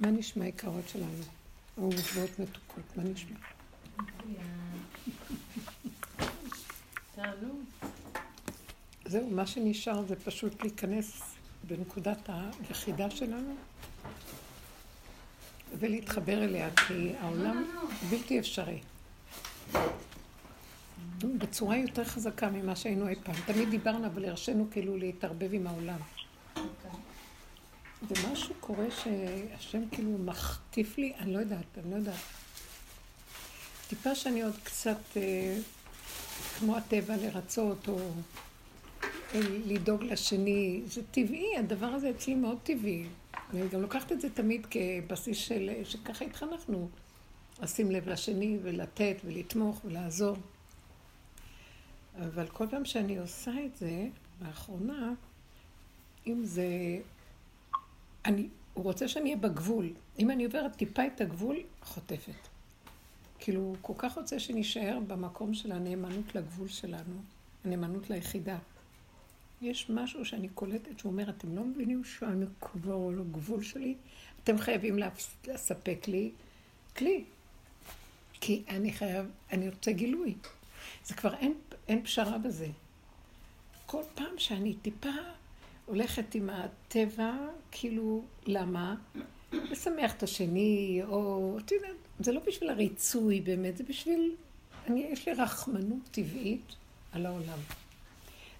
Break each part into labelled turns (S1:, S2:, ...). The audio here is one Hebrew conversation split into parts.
S1: מה נשמע יקרות שלנו? אהובות מתוקות, מה נשמע? זהו, מה שנשאר זה פשוט להיכנס בנקודת היחידה שלנו ולהתחבר אליה, כי העולם בלתי אפשרי. בצורה יותר חזקה ממה שהיינו אי פעם. תמיד דיברנו, אבל הרשינו כאילו להתערבב עם העולם. ומשהו קורה שהשם כאילו מחטיף לי, אני לא יודעת, אני לא יודעת. טיפה שאני עוד קצת אה, כמו הטבע לרצות, או אה, לדאוג לשני, זה טבעי, הדבר הזה אצלי מאוד טבעי. אני גם לוקחת את זה תמיד כבסיס של, שככה התחנכנו, לשים לב לשני ולתת ולתמוך ולעזור. אבל כל פעם שאני עושה את זה, לאחרונה, אם זה... אני, הוא רוצה שאני אהיה בגבול. אם אני עוברת טיפה את הגבול, חוטפת. כאילו, הוא כל כך רוצה שנישאר במקום של הנאמנות לגבול שלנו, הנאמנות ליחידה. יש משהו שאני קולטת שהוא אומר, אתם לא מבינים שאני כבר על הגבול שלי? אתם חייבים לספק לי כלי. כי אני חייב, אני רוצה גילוי. זה כבר אין, אין פשרה בזה. כל פעם שאני טיפה הולכת עם הטבע, כאילו, למה? לשמח את השני, או, את יודעת, זה לא בשביל הריצוי באמת, זה בשביל, אני, יש לי רחמנות טבעית על העולם.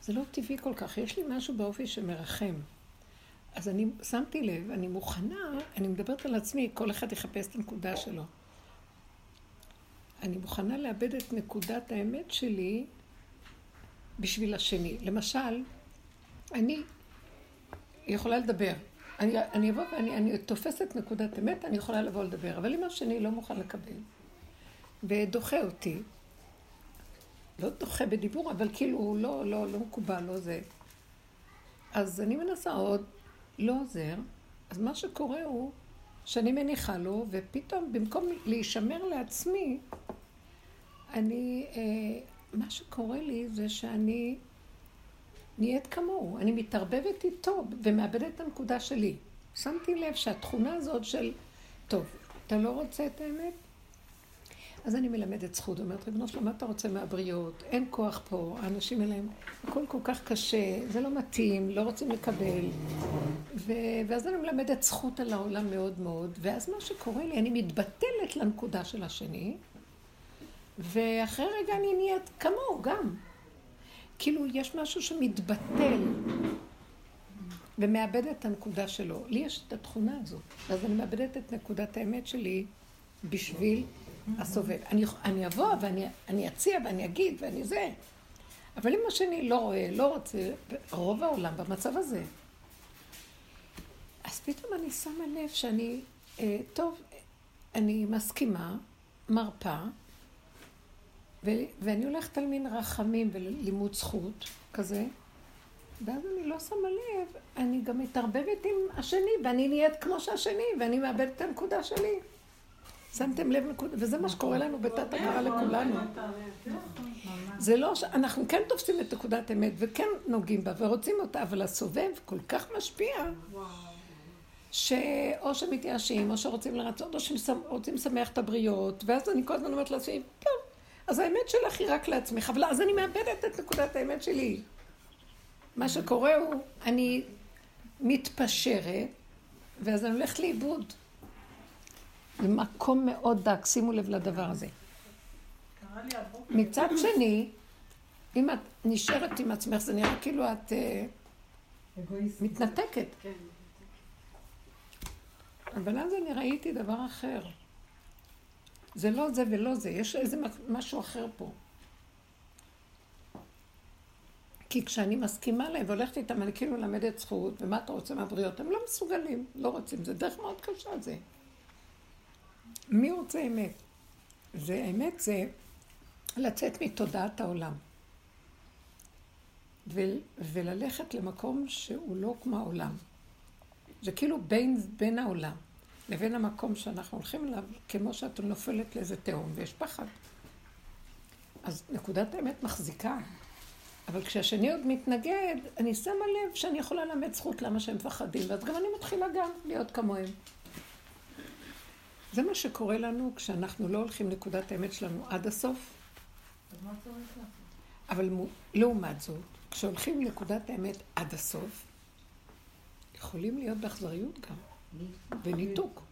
S1: זה לא טבעי כל כך, יש לי משהו באופי שמרחם. אז אני שמתי לב, אני מוכנה, אני מדברת על עצמי, כל אחד יחפש את הנקודה שלו. אני מוכנה לאבד את נקודת האמת שלי בשביל השני. למשל, אני יכולה לדבר. אני, אני אבוא ואני אני תופסת נקודת אמת, אני יכולה לבוא לדבר. אבל אם השני לא מוכן לקבל, ודוחה אותי, לא דוחה בדיבור, אבל כאילו הוא לא, לא, לא מקובל, לא זה. אז אני מנסה עוד, לא עוזר. אז מה שקורה הוא שאני מניחה לו, ופתאום במקום להישמר לעצמי, אני, אה, מה שקורה לי זה שאני נהיית כמוהו. אני מתערבבת איתו ומאבדת את הנקודה שלי. שמתי לב שהתכונה הזאת של, טוב, אתה לא רוצה את האמת? אז אני מלמדת זכות, אומרת, ריבונו שלום, מה אתה רוצה מהבריות? אין כוח פה, האנשים האלה, הכל כל כך קשה, זה לא מתאים, לא רוצים לקבל. ו... ואז אני מלמדת זכות על העולם מאוד מאוד, ואז מה שקורה לי, אני מתבטלת לנקודה של השני, ואחרי רגע אני נהיית כמוהו גם. כאילו, יש משהו שמתבטל ומאבד את הנקודה שלו. לי יש את התכונה הזאת, אז אני מאבדת את נקודת האמת שלי בשביל הסובב. אני, אני אבוא ואני אציע ואני אגיד ואני זה. אבל אם השני לא רואה, לא רוצה, רוב העולם במצב הזה. אז פתאום אני שמה לב שאני, אה, טוב, אני מסכימה, מרפה, ו- ואני הולכת על מין רחמים ולימוד זכות כזה, ואז אני לא שמה לב, אני גם מתערבבת עם השני, ואני נהיית כמו שהשני, ואני מאבדת את הנקודה שלי. שמתם לב נקודה, וזה מה שקורה לנו בתת הכרה לכולנו. זה לא ש... אנחנו כן תופסים את נקודת אמת וכן נוגעים בה ורוצים אותה, אבל הסובב כל כך משפיע, שאו שמתייאשים, או שרוצים לרצות, או שרוצים לשמח את הבריות, ואז אני כל הזמן אומרת לעצמי, טוב, אז האמת שלך היא רק לעצמך, אבל אז אני מאבדת את נקודת האמת שלי. מה שקורה הוא, אני מתפשרת, ואז אני הולכת לאיבוד. זה מקום מאוד דק, שימו לב לדבר הזה. מצד שני, אם את נשארת עם עצמך, זה נראה כאילו את אה, מתנתקת. כן. אבל אז אני ראיתי דבר אחר. זה לא זה ולא זה, יש איזה משהו אחר פה. כי כשאני מסכימה להם והולכת איתם, אני כאילו מלמדת זכות, ומה אתה רוצה מהבריאות? הם לא מסוגלים, לא רוצים, זה דרך מאוד קשה זה. מי רוצה אמת? זה אמת זה לצאת מתודעת העולם. וללכת למקום שהוא לא כמו העולם. זה כאילו בין, בין העולם. לבין המקום שאנחנו הולכים אליו, כמו שאת נופלת לאיזה תהום, ויש פחד. אז נקודת האמת מחזיקה. אבל כשהשני עוד מתנגד, אני שמה לב שאני יכולה ללמד זכות למה שהם מפחדים, ואז גם אני מתחילה גם להיות כמוהם. זה מה שקורה לנו כשאנחנו לא הולכים נקודת האמת שלנו עד הסוף. אבל לעומת זאת, כשהולכים נקודת האמת עד הסוף, יכולים להיות באכזריות גם, וניתוק.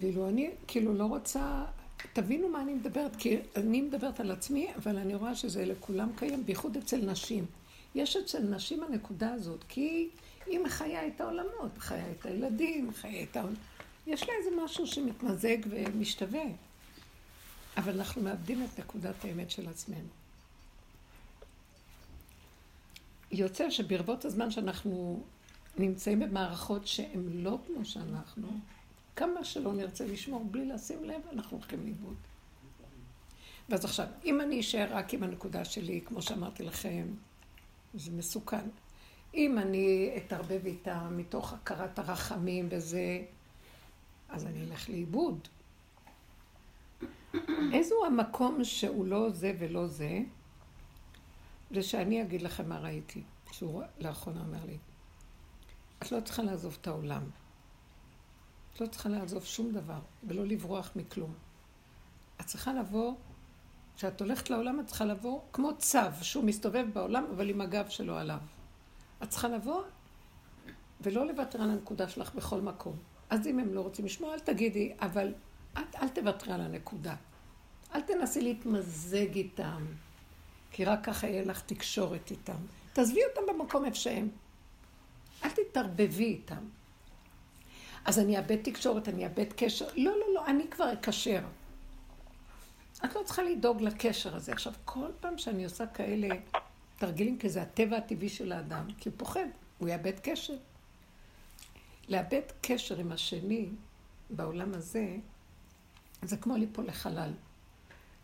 S1: ואילו אני כאילו לא רוצה, תבינו מה אני מדברת, כי אני מדברת על עצמי, אבל אני רואה שזה לכולם קיים, בייחוד אצל נשים. יש אצל נשים הנקודה הזאת, כי היא מחיה את העולמות, מחיה את הילדים, מחיה את העולמות. יש לה איזה משהו שמתמזג ומשתווה. אבל אנחנו מאבדים את נקודת האמת של עצמנו. יוצא שברבות הזמן שאנחנו נמצאים במערכות שהן לא כמו שאנחנו, כמה שלא נרצה לשמור בלי לשים לב, אנחנו הולכים לאיבוד. ואז עכשיו, אם אני אשאר רק עם הנקודה שלי, כמו שאמרתי לכם, זה מסוכן. אם אני אתערבב איתה מתוך הכרת הרחמים וזה, אז אני אלך לאיבוד. איזו המקום שהוא לא זה ולא זה, זה שאני אגיד לכם מה ראיתי, שהוא לאחרונה אומר לי. את לא צריכה לעזוב את העולם. את לא צריכה לעזוב שום דבר, ולא לברוח מכלום. את צריכה לבוא, כשאת הולכת לעולם, את צריכה לבוא כמו צו, שהוא מסתובב בעולם, אבל עם הגב שלו עליו. את צריכה לבוא ולא לוותר על הנקודה שלך בכל מקום. אז אם הם לא רוצים לשמוע, אל תגידי, אבל את אל תוותרי על הנקודה. אל תנסי להתמזג איתם, כי רק ככה יהיה לך תקשורת איתם. תעזבי אותם במקום איפה שהם. אל תתערבבי איתם. אז אני אאבד תקשורת, אני אאבד קשר. לא, לא, לא, אני כבר אקשר. את לא צריכה לדאוג לקשר הזה. עכשיו, כל פעם שאני עושה כאלה תרגילים, כי זה הטבע הטבעי של האדם, כי הוא פוחד, הוא יאבד קשר. לאבד קשר עם השני בעולם הזה, זה כמו ליפול לחלל.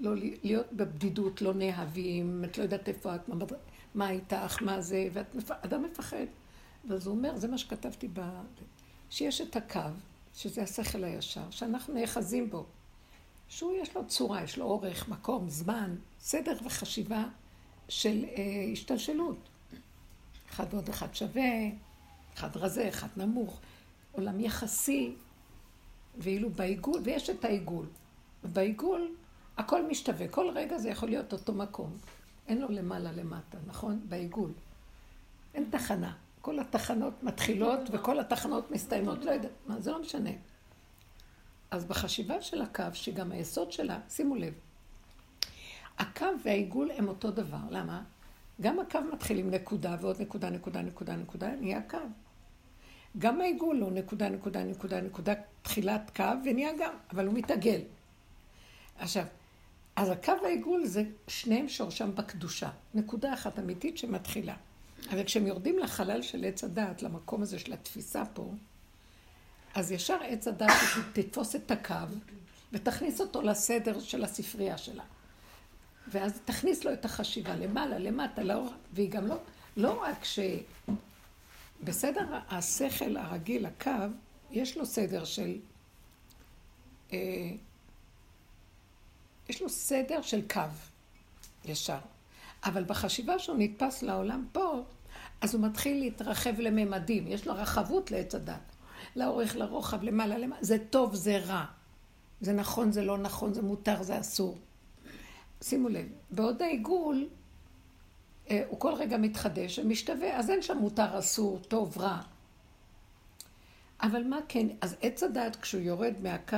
S1: לא להיות בבדידות, לא נאהבים, את לא יודעת איפה את, מה, מה איתך, מה זה, ואדם מפחד. ואז הוא אומר, זה מה שכתבתי ב... שיש את הקו, שזה השכל הישר, שאנחנו נאחזים בו. שהוא יש לו צורה, יש לו אורך, מקום, זמן, סדר וחשיבה של אה, השתלשלות. אחד ועוד אחד שווה, אחד רזה, אחד נמוך, עולם יחסי, ואילו בעיגול, ויש את העיגול. בעיגול הכל משתווה, כל רגע זה יכול להיות אותו מקום. אין לו למעלה למטה, נכון? בעיגול. אין תחנה. כל התחנות מתחילות וכל התחנות מסתיימות. לא יודעת, מה, זה לא משנה. אז בחשיבה של הקו, שגם היסוד שלה, שימו לב, הקו והעיגול הם אותו דבר. למה? גם הקו מתחיל עם נקודה ועוד נקודה, נקודה, נקודה, נקודה, נהיה קו. גם העיגול הוא נקודה, נקודה, נקודה, נקודה, תחילת קו, ונהיה גם, אבל הוא מתעגל. עכשיו, אז הקו העיגול זה שניהם שורשם בקדושה. נקודה אחת אמיתית שמתחילה. אבל כשהם יורדים לחלל של עץ הדעת, למקום הזה של התפיסה פה, אז ישר עץ הדעת תתפוס את הקו ותכניס אותו לסדר של הספרייה שלה. ואז תכניס לו את החשיבה למעלה, למטה, לאור, והיא גם לא, לא רק ש... בסדר השכל הרגיל, הקו, יש לו סדר של... אה, יש לו סדר של קו ישר. אבל בחשיבה שהוא נתפס לעולם פה, אז הוא מתחיל להתרחב לממדים. יש לו רחבות לעץ הדת. לאורך, לרוחב, למעלה, למעלה. זה טוב, זה רע. זה נכון, זה לא נכון, זה מותר, זה אסור. שימו לב, בעוד העיגול, אה, הוא כל רגע מתחדש ומשתווה, אז אין שם מותר, אסור, טוב, רע. אבל מה כן, אז עץ הדת כשהוא יורד מהקו,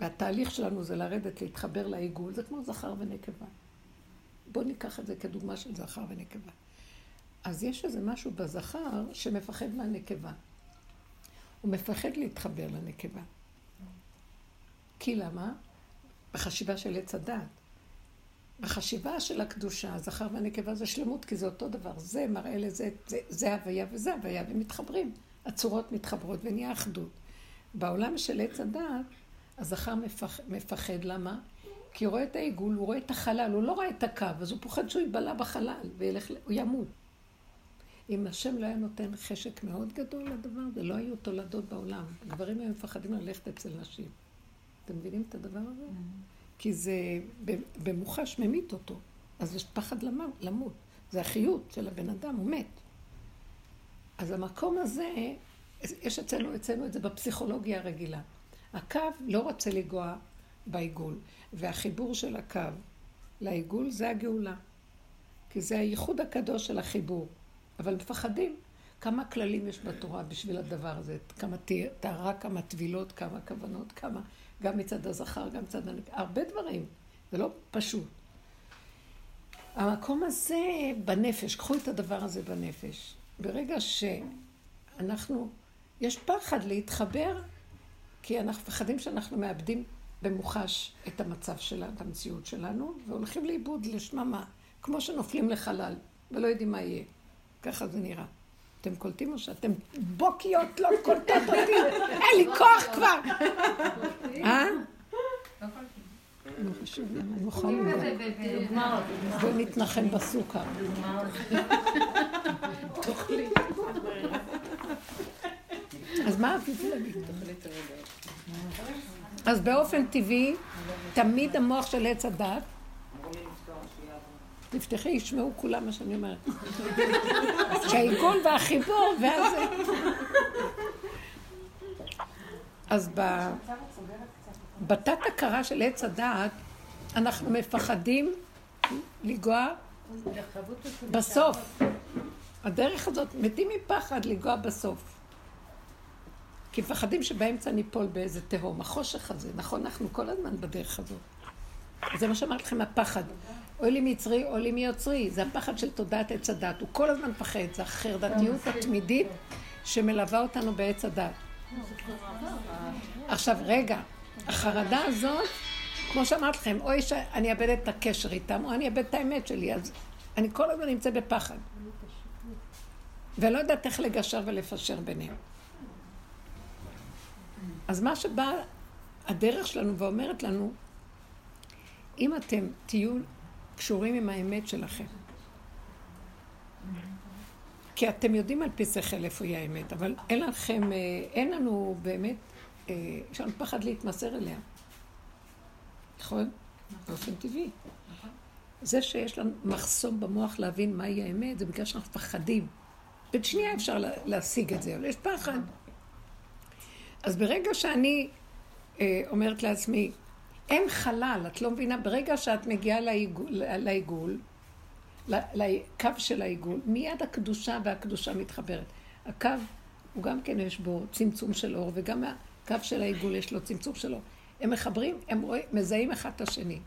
S1: והתהליך שלנו זה לרדת, להתחבר לעיגול, זה כמו זכר ונקבה. בואו ניקח את זה כדוגמה של זכר ונקבה. אז יש איזה משהו בזכר שמפחד מהנקבה. הוא מפחד להתחבר לנקבה. כי למה? בחשיבה של עץ הדת. בחשיבה של הקדושה, הזכר והנקבה זה שלמות, כי זה אותו דבר. זה מראה לזה, זה, זה הוויה וזה הוויה, ומתחברים. הצורות מתחברות ונהיה אחדות. בעולם של עץ הדת, הזכר מפח, מפחד, למה? כי הוא רואה את העיגול, הוא רואה את החלל, הוא לא רואה את הקו, אז הוא פוחד שהוא ייבלע בחלל וילך, הוא ימות. אם השם לא היה נותן חשק מאוד גדול לדבר, זה לא היו תולדות בעולם. גברים היו מפחדים ללכת אצל נשים. אתם מבינים את הדבר הזה? Mm-hmm. כי זה במוחש ממית אותו. אז יש פחד למות. זה החיות של הבן אדם, הוא מת. אז המקום הזה, יש אצלנו, אצלנו את זה בפסיכולוגיה הרגילה. הקו לא רוצה לנגוע בעיגול, והחיבור של הקו לעיגול זה הגאולה. כי זה הייחוד הקדוש של החיבור. אבל מפחדים. כמה כללים יש בתורה בשביל הדבר הזה? כמה טהרה, כמה טבילות, כמה כוונות, כמה... גם מצד הזכר, גם מצד הנק... הרבה דברים. זה לא פשוט. המקום הזה בנפש, קחו את הדבר הזה בנפש. ברגע שאנחנו, יש פחד להתחבר, כי אנחנו מפחדים שאנחנו מאבדים במוחש את המצב שלנו, את המציאות שלנו, והולכים לאיבוד לשממה, כמו שנופלים לחלל, ולא יודעים מה יהיה. ככה זה נראה. אתם קולטים או שאתם בוקיות לא קולטות אותי? אין לי כוח כבר. אה? לא חשוב, אני אוכל למה. בואי נתנחם בסוכר. אז מה רציתי להגיד? אז באופן טבעי, תמיד המוח של עץ הדת תפתחי, ישמעו כולם מה שאני אומרת. שהעיגול והחיבור, ואז... אז בתת הכרה של עץ הדעת, אנחנו מפחדים לנגוע בסוף. הדרך הזאת, מתים מפחד לנגוע בסוף. כי מפחדים שבאמצע ניפול באיזה תהום. החושך הזה, נכון, אנחנו כל הזמן בדרך הזאת. זה מה שאמרתי לכם, הפחד. אוי לי מצרי, אוי לי מיוצרי. זה הפחד של תודעת עץ הדת. הוא כל הזמן פחד. זה החרדתיות התמידית שמלווה אותנו בעץ הדת. עכשיו, רגע, החרדה הזאת, כמו שאמרתי לכם, אוי שאני אאבד את הקשר איתם, או אני אאבד את האמת שלי, אז אני כל הזמן נמצא בפחד. ולא יודעת איך לגשר ולפשר ביניהם. אז מה שבא הדרך שלנו ואומרת לנו, אם אתם תהיו קשורים עם האמת שלכם. כי אתם יודעים על פי שכל איפה היא האמת, אבל אין לכם, אה, אין לנו באמת, אה, יש לנו פחד להתמסר אליה. נכון? באופן טבעי. זה שיש לנו מחסום במוח להבין מהי האמת, זה בגלל שאנחנו מפחדים. בשנייה אפשר להשיג את זה, אבל יש פחד. אז ברגע שאני אה, אומרת לעצמי, אין חלל, את לא מבינה? ברגע שאת מגיעה לעיגול, לעיגול לקו של העיגול, מיד הקדושה והקדושה מתחברת. הקו, הוא גם כן יש בו צמצום של אור, וגם הקו של העיגול יש לו צמצום של אור. הם מחברים, הם רואים, מזהים אחד את השני.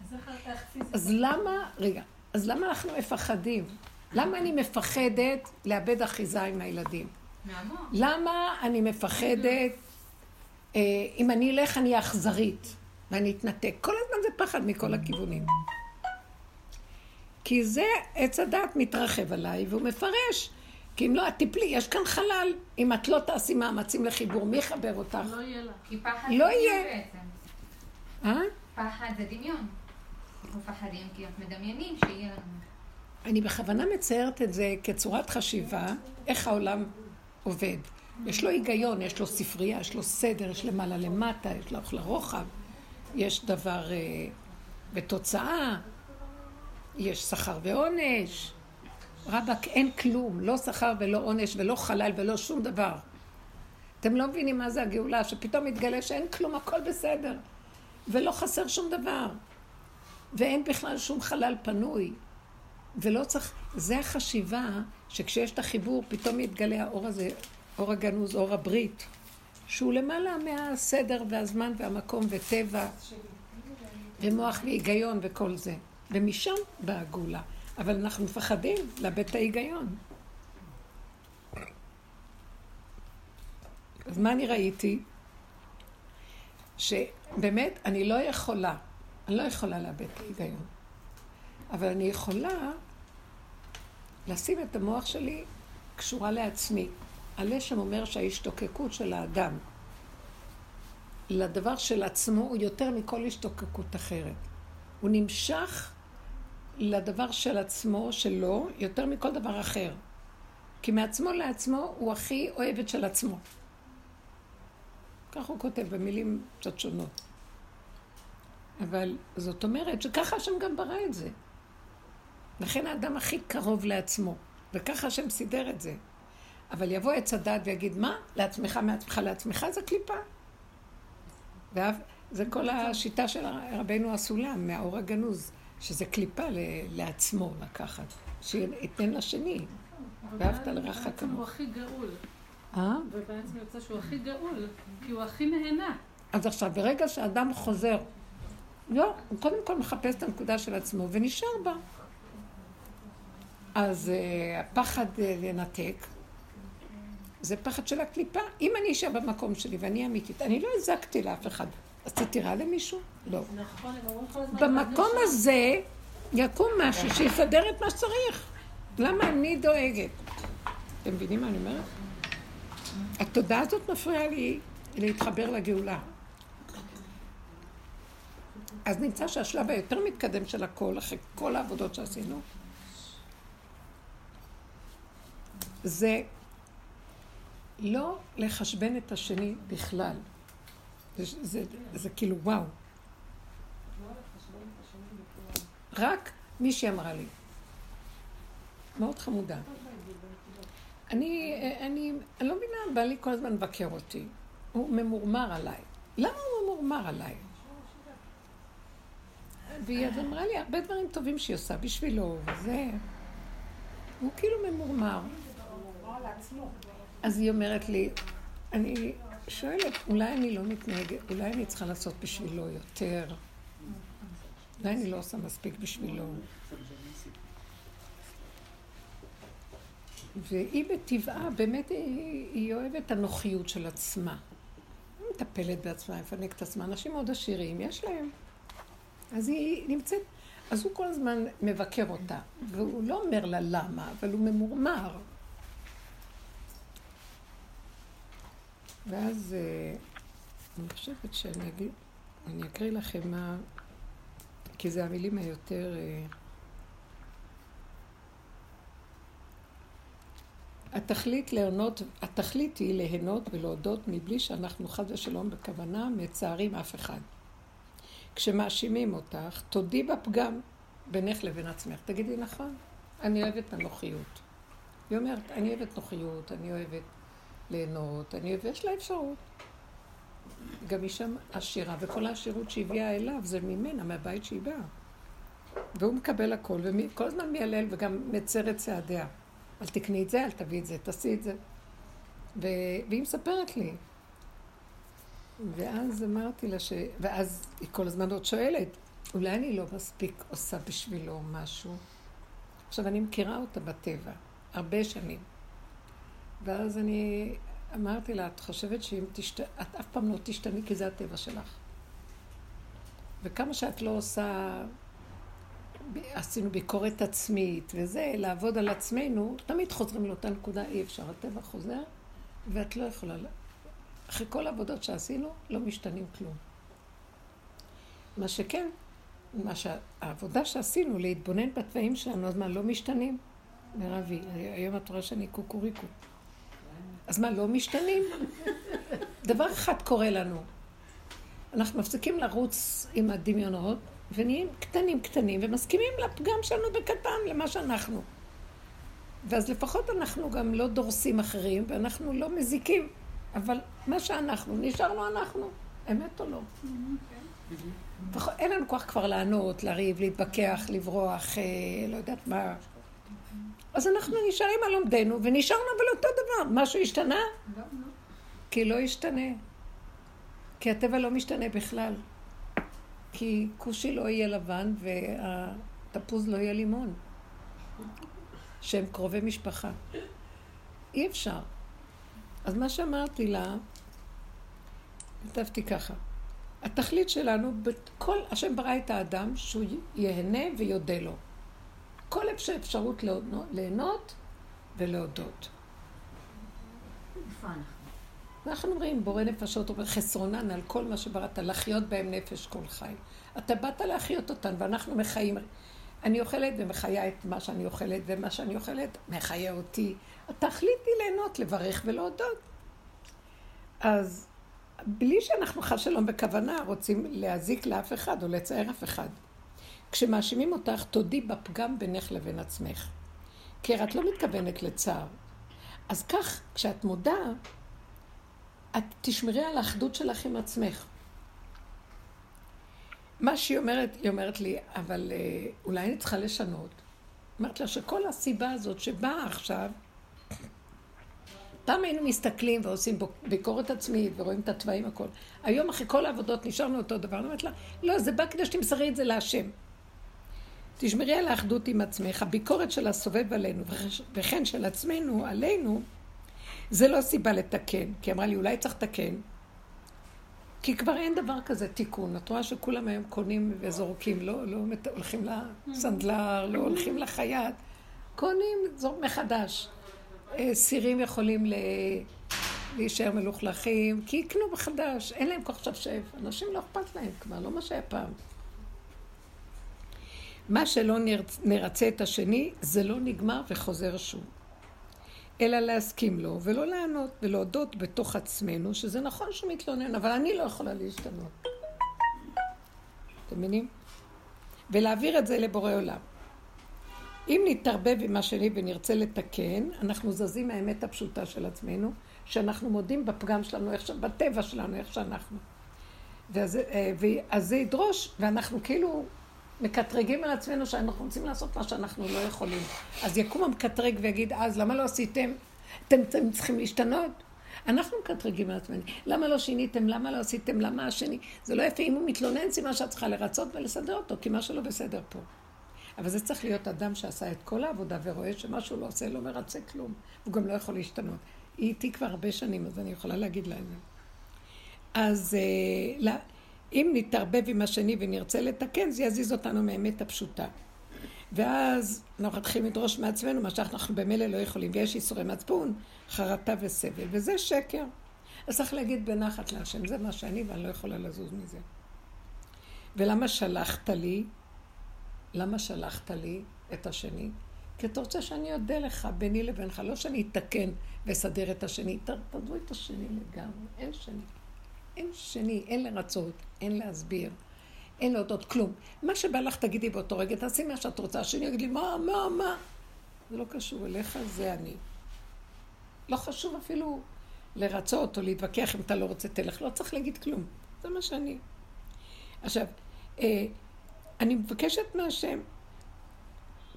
S1: אז למה, רגע, אז למה אנחנו מפחדים? למה אני מפחדת לאבד אחיזה עם הילדים? למה אני מפחדת, אה, אם אני אלך אני אכזרית? ואני אתנתק. כל הזמן זה פחד מכל הכיוונים. כי זה עץ הדת מתרחב עליי, והוא מפרש. כי אם לא, את תפלי, יש כאן חלל. אם את לא תעשי מאמצים לחיבור, מי יחבר אותך?
S2: לא יהיה לך.
S3: כי פחד
S1: לא
S3: זה
S1: יהיה.
S3: דמיון בעצם.
S1: אה?
S3: פחד זה דמיון. אנחנו מפחדים כי אנחנו מדמיינים שיהיה לנו.
S1: אני בכוונה מציירת את זה כצורת חשיבה, איך העולם עובד. יש לו היגיון, יש לו ספרייה, יש לו סדר, יש למעלה למטה, יש לו לרוחב. יש דבר אה, בתוצאה, יש שכר ועונש. רבאק, אין כלום, לא שכר ולא עונש ולא חלל ולא שום דבר. אתם לא מבינים מה זה הגאולה, שפתאום מתגלה שאין כלום, הכל בסדר. ולא חסר שום דבר. ואין בכלל שום חלל פנוי. ולא צריך, זה החשיבה שכשיש את החיבור, פתאום מתגלה האור הזה, אור הגנוז, אור הברית. שהוא למעלה מהסדר והזמן והמקום וטבע ומוח והיגיון וכל זה. ומשם באה הגאולה. אבל אנחנו מפחדים לאבד את ההיגיון. אז מה אני ראיתי? שבאמת אני לא יכולה, אני לא יכולה לאבד את ההיגיון. אבל אני יכולה לשים את המוח שלי קשורה לעצמי. הלשם אומר שההשתוקקות של האדם לדבר של עצמו הוא יותר מכל השתוקקות אחרת. הוא נמשך לדבר של עצמו, שלו, יותר מכל דבר אחר. כי מעצמו לעצמו הוא הכי אוהבת של עצמו. כך הוא כותב במילים קצת שונות. אבל זאת אומרת שככה השם גם ברא את זה. לכן האדם הכי קרוב לעצמו, וככה השם סידר את זה. אבל יבוא עץ הדת ויגיד, מה? לעצמך, מעצמך, לעצמך זה קליפה. ואף, זה כל השיטה של רבנו הסולם, מהאור הגנוז, שזה קליפה לעצמו לקחת, שייתן לשני. ואהבת לרעך כמוך.
S2: בעצם הוא הכי גאול.
S1: אה?
S2: ובעצם יוצא שהוא הכי גאול, כי הוא הכי נהנה.
S1: אז עכשיו, ברגע שאדם חוזר, לא, הוא קודם כל מחפש את הנקודה של עצמו ונשאר בה. אז uh, הפחד uh, לנתק, זה פחד של הקליפה. אם אני אשאר במקום שלי ואני אמיתית, אני לא הזקתי לאף אחד. עשיתי רע למישהו? לא.
S2: נכון.
S1: במקום הזה יקום משהו שיסדר את מה שצריך. למה אני דואגת? אתם מבינים מה אני אומרת? התודעה הזאת מפריעה לי להתחבר לגאולה. אז נמצא שהשלב היותר מתקדם של הכל, אחרי כל העבודות שעשינו, זה לא לחשבן את השני בכלל. זה, זה, זה כאילו וואו. רק מישהי אמרה לי, מאוד חמודה. אני, אני, אני לא מבינה, בא לי כל הזמן לבקר אותי. הוא ממורמר עליי. למה הוא ממורמר עליי? והיא אז אמרה לי הרבה דברים טובים שהיא עושה בשבילו, וזה... הוא כאילו ממורמר. אז היא אומרת לי, אני שואלת, אולי אני לא מתנהגת, אולי אני צריכה לעשות בשבילו יותר? אולי אני לא עושה מספיק בשבילו? והיא בטבעה, באמת היא, היא אוהבת את הנוחיות של עצמה. היא מטפלת בעצמה, מפנק את עצמה. אנשים מאוד עשירים, יש להם. אז היא נמצאת, אז הוא כל הזמן מבקר אותה, והוא לא אומר לה למה, אבל הוא ממורמר. ואז אה, אני חושבת שאני אגיד, אני אקריא לכם מה, כי זה המילים היותר... אה, התכלית, להונות, התכלית היא ליהנות ולהודות מבלי שאנחנו חס ושלום בכוונה מצערים אף אחד. כשמאשימים אותך, תודי בפגם בינך לבין עצמך. תגידי נכון, אני אוהבת אנוכיות. היא אומרת, אני אוהבת נוחיות, אני אוהבת ליהנות, אני אוהבת, יש לה אפשרות. גם אישה עשירה, וכל העשירות שהביאה אליו זה ממנה, מהבית שהיא באה. והוא מקבל הכל, וכל הזמן מיילל וגם מצר את צעדיה. אל תקני את זה, אל תביא את זה, תעשי את זה. ו... והיא מספרת לי. ואז אמרתי לה ש... ואז היא כל הזמן עוד שואלת, אולי אני לא מספיק עושה בשבילו משהו? עכשיו, אני מכירה אותה בטבע, הרבה שנים. ואז אני אמרתי לה, את חושבת שאם תשת... את אף פעם לא תשתני כי זה הטבע שלך. וכמה שאת לא עושה עשינו ביקורת עצמית וזה, לעבוד על עצמנו, תמיד חוזרים לאותה נקודה, אי אפשר. הטבע חוזר, ואת לא יכולה... אחרי כל העבודות שעשינו, לא משתנים כלום. מה שכן, מה שהעבודה שעשינו, להתבונן בתוואים שלנו, אז מה, לא משתנים? מירבי, היום את רואה שאני קוקוריקו. אז מה, לא משתנים? דבר אחד קורה לנו. אנחנו מפסיקים לרוץ עם הדמיונות, ונהיים קטנים קטנים, ומסכימים לפגם שלנו בקטן, למה שאנחנו. ואז לפחות אנחנו גם לא דורסים אחרים, ואנחנו לא מזיקים. אבל מה שאנחנו, נשארנו אנחנו. אמת או לא? אין לנו כוח כבר לענות, לריב, להתווכח, לברוח, אה, לא יודעת מה. אז אנחנו נשארים על עומדנו, ונשארנו אבל אותו דבר. משהו השתנה? כי לא השתנה. כי הטבע לא משתנה בכלל. כי כושי לא יהיה לבן והתפוז לא יהיה לימון, שהם קרובי משפחה. אי אפשר. אז מה שאמרתי לה, כתבתי ככה, התכלית שלנו, כל השם ברא את האדם שהוא ייהנה ויודה לו. כל אפשרות ליהנות ולהודות. אנחנו אומרים, בורא נפשות אומר חסרונן על כל מה שבראת, לחיות בהם נפש כל חי. אתה באת להחיות אותן, ואנחנו מחיים. אני אוכלת ומחיה את מה שאני אוכלת, ומה שאני אוכלת מחיה אותי. התכלית היא ליהנות, לברך ולהודות. אז בלי שאנחנו חס שלום בכוונה רוצים להזיק לאף אחד או לצייר אף אחד. כשמאשימים אותך, תודי בפגם בינך לבין עצמך. כי את לא מתכוונת לצער. אז כך, כשאת מודה, את תשמרי על האחדות שלך עם עצמך. מה שהיא אומרת, היא אומרת לי, אבל אה, אולי אני צריכה לשנות. אמרת לה שכל הסיבה הזאת שבאה עכשיו, פעם היינו מסתכלים ועושים ביקורת עצמית ורואים את התוואים הכל. היום אחרי כל העבודות נשארנו אותו דבר. אני אומרת לה, לא, זה בא כדי שתמסרי את זה להשם. תשמרי על האחדות עם עצמך. הביקורת של הסובב עלינו, וכן של עצמנו, עלינו, זה לא סיבה לתקן. כי אמרה לי, אולי צריך לתקן. כי כבר אין דבר כזה תיקון. את רואה שכולם היום קונים וזורקים, לא, לא הולכים לסנדלר, לא הולכים לחייט. קונים זור, מחדש. אה, סירים יכולים ל... להישאר מלוכלכים, כי יקנו מחדש, אין להם כוח שפשף. אנשים לא אכפת להם כבר, לא מה שהיה פעם. מה שלא נרצ... נרצה את השני, זה לא נגמר וחוזר שוב. אלא להסכים לו, ולא לענות, ולהודות בתוך עצמנו, שזה נכון שהוא מתלונן, אבל אני לא יכולה להשתנות. אתם מבינים? ולהעביר את זה לבורא עולם. אם נתערבב עם השני ונרצה לתקן, אנחנו זזים מהאמת הפשוטה של עצמנו, שאנחנו מודים בפגם שלנו, איך ש... בטבע שלנו, איך שאנחנו. ואז, אה, זה ידרוש, ואנחנו כאילו מקטרגים על עצמנו שאנחנו רוצים לעשות מה שאנחנו לא יכולים. אז יקום המקטרג ויגיד, אז למה לא עשיתם? אתם, אתם צריכים להשתנות. אנחנו מקטרגים על עצמנו. למה לא שיניתם? למה לא עשיתם? למה השני? זה לא יפה. אם הוא מתלונן, סימן שאת צריכה לרצות ולסדר אותו, כי משהו לא בסדר פה. אבל זה צריך להיות אדם שעשה את כל העבודה ורואה שמשהו לא עושה, לא מרצה כלום. הוא גם לא יכול להשתנות. היא איתי כבר הרבה שנים, אז אני יכולה להגיד להם. אז אה, אם נתערבב עם השני ונרצה לתקן, זה יזיז אותנו מהאמת הפשוטה. ואז אנחנו מתחילים לדרוש מעצמנו מה שאנחנו במילא לא יכולים, ויש איסורי מצפון, חרטה וסבל, וזה שקר. אז צריך להגיד בנחת להשם, זה מה שאני ואני לא יכולה לזוז מזה. ולמה שלחת לי? למה שלחת לי את השני? כי אתה רוצה שאני אודה לך ביני לבינך, לא שאני אתקן ואסדר את השני, תרדו את השני לגמרי, אין שני. אין שני, אין לרצות, אין להסביר, אין להודות כלום. מה שבא לך תגידי באותו רגע, תעשי מה שאת רוצה, השני יגיד לי, מה, מה, מה? זה לא קשור אליך, זה אני. לא חשוב אפילו לרצות או להתווכח אם אתה לא רוצה, תלך. לא צריך להגיד כלום. זה מה שאני. עכשיו, אה, אני מבקשת מהשם,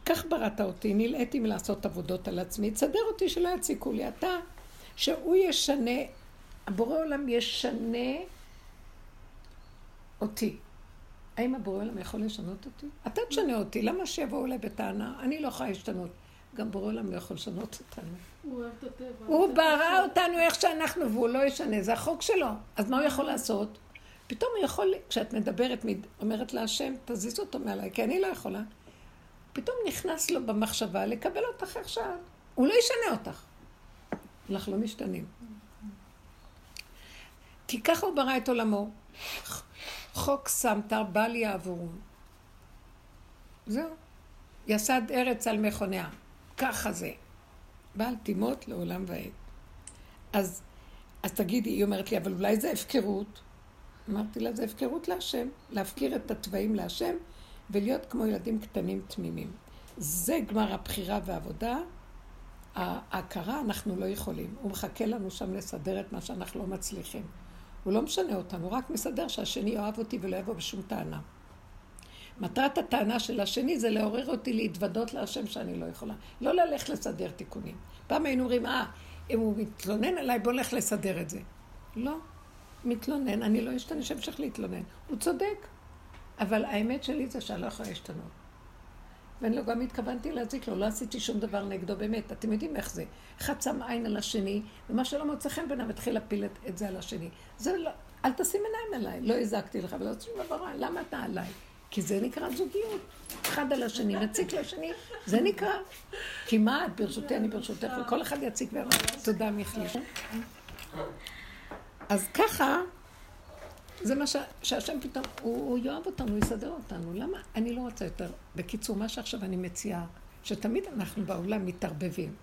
S1: כך בראת אותי, נלאיתי מלעשות עבודות על עצמי, תסדר אותי שלא יציקו לי. אתה, שהוא ישנה הבורא עולם ישנה אותי. האם הבורא עולם יכול לשנות אותי? אתה תשנה אותי, למה שיבואו אליי בטענה? אני לא יכולה להשתנות. גם בורא עולם לא יכול לשנות אותנו.
S2: הוא אוהב את הטבע.
S1: הוא ברא אותנו איך שאנחנו, והוא לא ישנה, זה החוק שלו. אז מה הוא יכול לעשות? פתאום הוא יכול, כשאת מדברת, אומרת להשם, תזיז אותו מעליי, כי אני לא יכולה. פתאום נכנס לו במחשבה לקבל אותך שאת. הוא לא ישנה אותך. אנחנו לא משתנים. כי ככה הוא ברא את עולמו. חוק שמת בל יעבורו. זהו. יסד ארץ על מכוניה. ככה זה. בעל תימות לעולם ועד. אז, אז תגידי, היא אומרת לי, אבל אולי זה הפקרות. אמרתי לה, זה הפקרות להשם. להפקיר את התוואים להשם ולהיות כמו ילדים קטנים תמימים. זה גמר הבחירה והעבודה. ההכרה אנחנו לא יכולים. הוא מחכה לנו שם לסדר את מה שאנחנו לא מצליחים. הוא לא משנה אותנו, הוא רק מסדר שהשני יאהב אותי ולא יבוא בשום טענה. מטרת הטענה של השני זה לעורר אותי להתוודות להשם שאני לא יכולה. לא ללכת לסדר תיקונים. פעם היינו אומרים, אה, אם הוא מתלונן עליי, בוא נלך לסדר את זה. לא, מתלונן, אני לא אשתנה, שאמשיך להתלונן. הוא צודק. אבל האמת שלי זה שאני לא יכולה להשתנות. ואני לא גם התכוונתי להזיק לו, לא עשיתי שום דבר נגדו, באמת. אתם יודעים איך זה. אחד שם עין על השני, ומה שלא מוצא חן ביניהם התחיל להפיל את, את זה על השני. זה לא, אל תשים עיניים עליי, לא הזקתי לך ולא עשיתי דבר רע, למה אתה עליי? כי זה נקרא זוגיות. אחד על השני, מציק לשני, זה נקרא. כי מה את ברשותי, אני ברשותך, וכל אחד יציק ויאמר, תודה מיכלי. אז ככה, זה מה ש... שהשם פתאום, הוא, הוא יאהב אותנו, הוא יסדר אותנו. למה? אני לא רוצה יותר. בקיצור, מה שעכשיו אני מציעה, שתמיד אנחנו בעולם מתערבבים.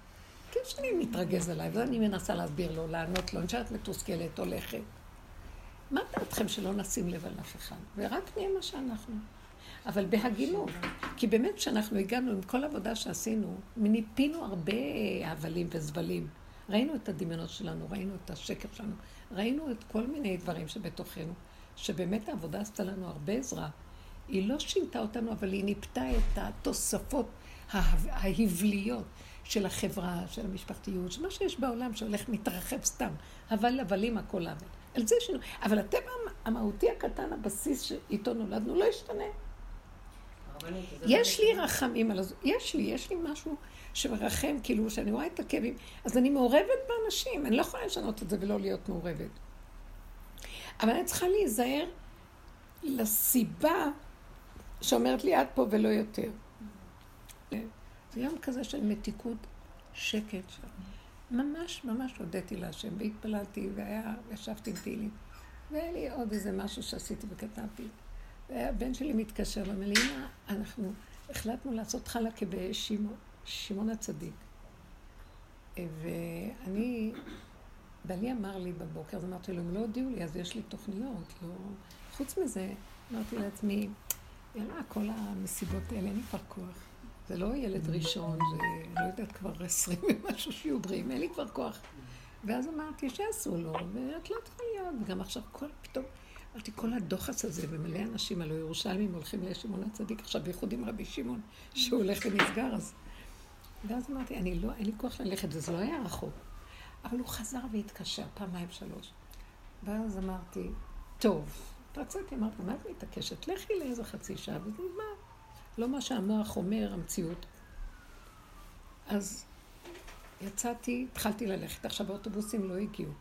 S1: כי השני מתרגז עליי, ואני מנסה להסביר לו, לענות לו, אני נשארת מתוסכלת, הולכת. מה דעתכם שלא נשים לב על אף אחד? ורק נהיה מה שאנחנו. אבל בהגינות. כי באמת כשאנחנו הגענו עם כל העבודה שעשינו, ניפינו הרבה הבלים וזבלים. ראינו את הדמיונות שלנו, ראינו את השקר שלנו, ראינו את כל מיני דברים שבתוכנו, שבאמת העבודה עשתה לנו הרבה עזרה. היא לא שינתה אותנו, אבל היא ניפתה את התוספות ההבליות של החברה, של המשפחתיות, של מה שיש בעולם שהולך מתרחב סתם. אבל הבלים הכל אבל. על זה שלנו. אבל הטבע המהותי הקטן, הבסיס שאיתו נולדנו, לא ישתנה. יש לי רחמים על הזו, יש לי, יש לי משהו שמרחם, כאילו, שאני רואה את הכאבים, אז אני מעורבת באנשים, אני לא יכולה לשנות את זה ולא להיות מעורבת. אבל אני צריכה להיזהר לסיבה שאומרת לי עד פה ולא יותר. זה יום כזה של מתיקות, שקט. ממש ממש הודיתי להשם, והתפללתי, והיה, ישבתי עם תהילים. והיה לי עוד איזה משהו שעשיתי וכתבתי. והבן שלי מתקשר ואומר לי, אמא, אנחנו החלטנו לעשות חלקה בשמעון הצדיק. ואני, בעלי אמר לי בבוקר, אז אמרתי לו, אם לא הודיעו לי, אז יש לי תוכניות. לא... חוץ מזה, אמרתי לעצמי, יאללה, כל המסיבות האלה, אין לי כבר כוח. זה לא ילד ראשון, זה לא יודעת כבר עשרים ומשהו שיהיו בריאים, אין לי כבר כוח. ואז אמרתי שיעשו לו, ואת לא צריכה להיות, וגם עכשיו כל פתאום, אמרתי, כל הדוחס הזה, ומלא אנשים, הלוא ירושלמים הולכים לשמעון הצדיק, עכשיו בייחוד עם רבי שמעון, שהוא הולך ונסגר, אז... ואז אמרתי, אני לא, אין לי כוח ללכת, וזה לא היה רחוק. אבל הוא חזר והתקשר פעמיים שלוש. ואז אמרתי, טוב, רציתי, אמרתי, מה את מתעקשת? לכי לאיזה חצי שעה, וזה נגמר. לא מה שהמוח אומר, המציאות. אז יצאתי, התחלתי ללכת. עכשיו האוטובוסים לא הגיעו.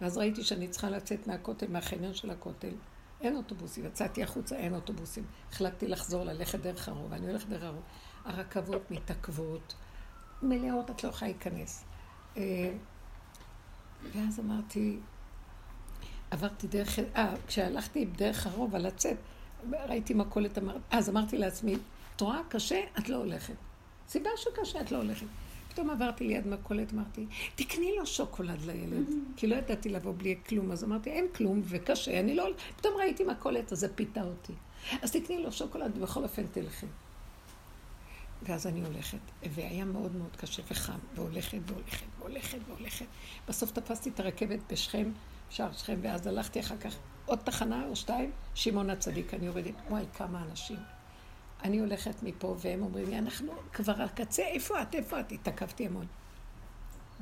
S1: ואז ראיתי שאני צריכה לצאת מהכותל, מהחניון של הכותל. אין אוטובוסים. יצאתי החוצה, אין אוטובוסים. החלטתי לחזור, ללכת דרך הרוב. אני הולכת דרך הרוב. הרכבות מתעכבות, מלאות, את לא יכולה להיכנס. ואז אמרתי, עברתי דרך, אה, כשהלכתי דרך הרוב, על לצאת, ראיתי מכולת, אמר, אז אמרתי לעצמי, את רואה, קשה, את לא הולכת. סיבה שקשה, את לא הולכת. פתאום עברתי ליד מכולת, אמרתי, תקני לו שוקולד לילד. כי לא ידעתי לבוא בלי כלום, אז אמרתי, אין כלום וקשה, אני לא... פתאום ראיתי מכולת, אז זה פיתה אותי. אז תקני לו שוקולד, ובכל אופן תלכי. ואז אני הולכת, והיה מאוד מאוד קשה וחם, והולכת והולכת והולכת והולכת. בסוף תפסתי את הרכבת בשכם, שער שכם, ואז הלכתי אחר כך עוד תחנה או שתיים, שמעון הצדיק, אני יורדת, וואי, כמה אנשים. אני הולכת מפה, והם אומרים לי, אנחנו כבר על קצה, איפה את, איפה את? התעכבתי המון.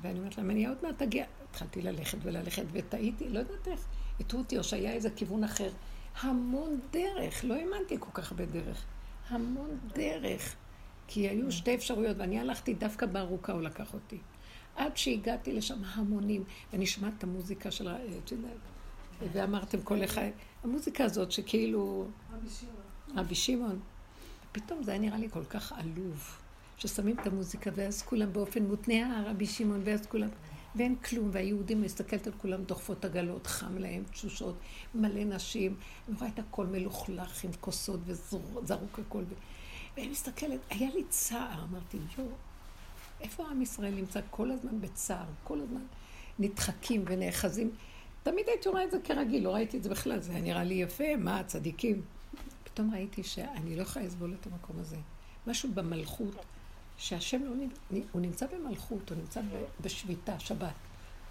S1: ואני אומרת להם, אני עוד מעט אגיע. התחלתי ללכת וללכת, וטעיתי, לא יודעת איך. הטעו אותי, או שהיה איזה כיוון אחר. המון דרך, לא האמנתי כל כך הרבה דרך. המון דרך. כי היו שתי אפשרויות, ואני הלכתי דווקא בארוכה, הוא לקח אותי. עד שהגעתי לשם המונים, ואני שומעת את המוזיקה של... ואמרתם כל אחד, המוזיקה הזאת שכאילו... רבי שמעון. רבי שמעון. פתאום זה היה נראה לי כל כך עלוב, ששמים את המוזיקה ואז כולם באופן מותנה, רבי שמעון, ואז כולם... ואין כלום, והיהודים מסתכלת על כולם דוחפות עגלות, חם להם, תשושות, מלא נשים, אני רואה את הכל מלוכלך עם כוסות וזרוק הכל. ואני מסתכלת, היה לי צער, אמרתי, יואו, איפה עם ישראל נמצא כל הזמן בצער, כל הזמן נדחקים ונאחזים. תמיד הייתי רואה את זה כרגיל, לא ראיתי את זה בכלל, זה היה נראה לי יפה, מה, הצדיקים. פתאום ראיתי שאני לא יכולה לסבול את המקום הזה. משהו במלכות, שהשם לא נמצא, הוא נמצא במלכות, הוא נמצא בשביתה, שבת.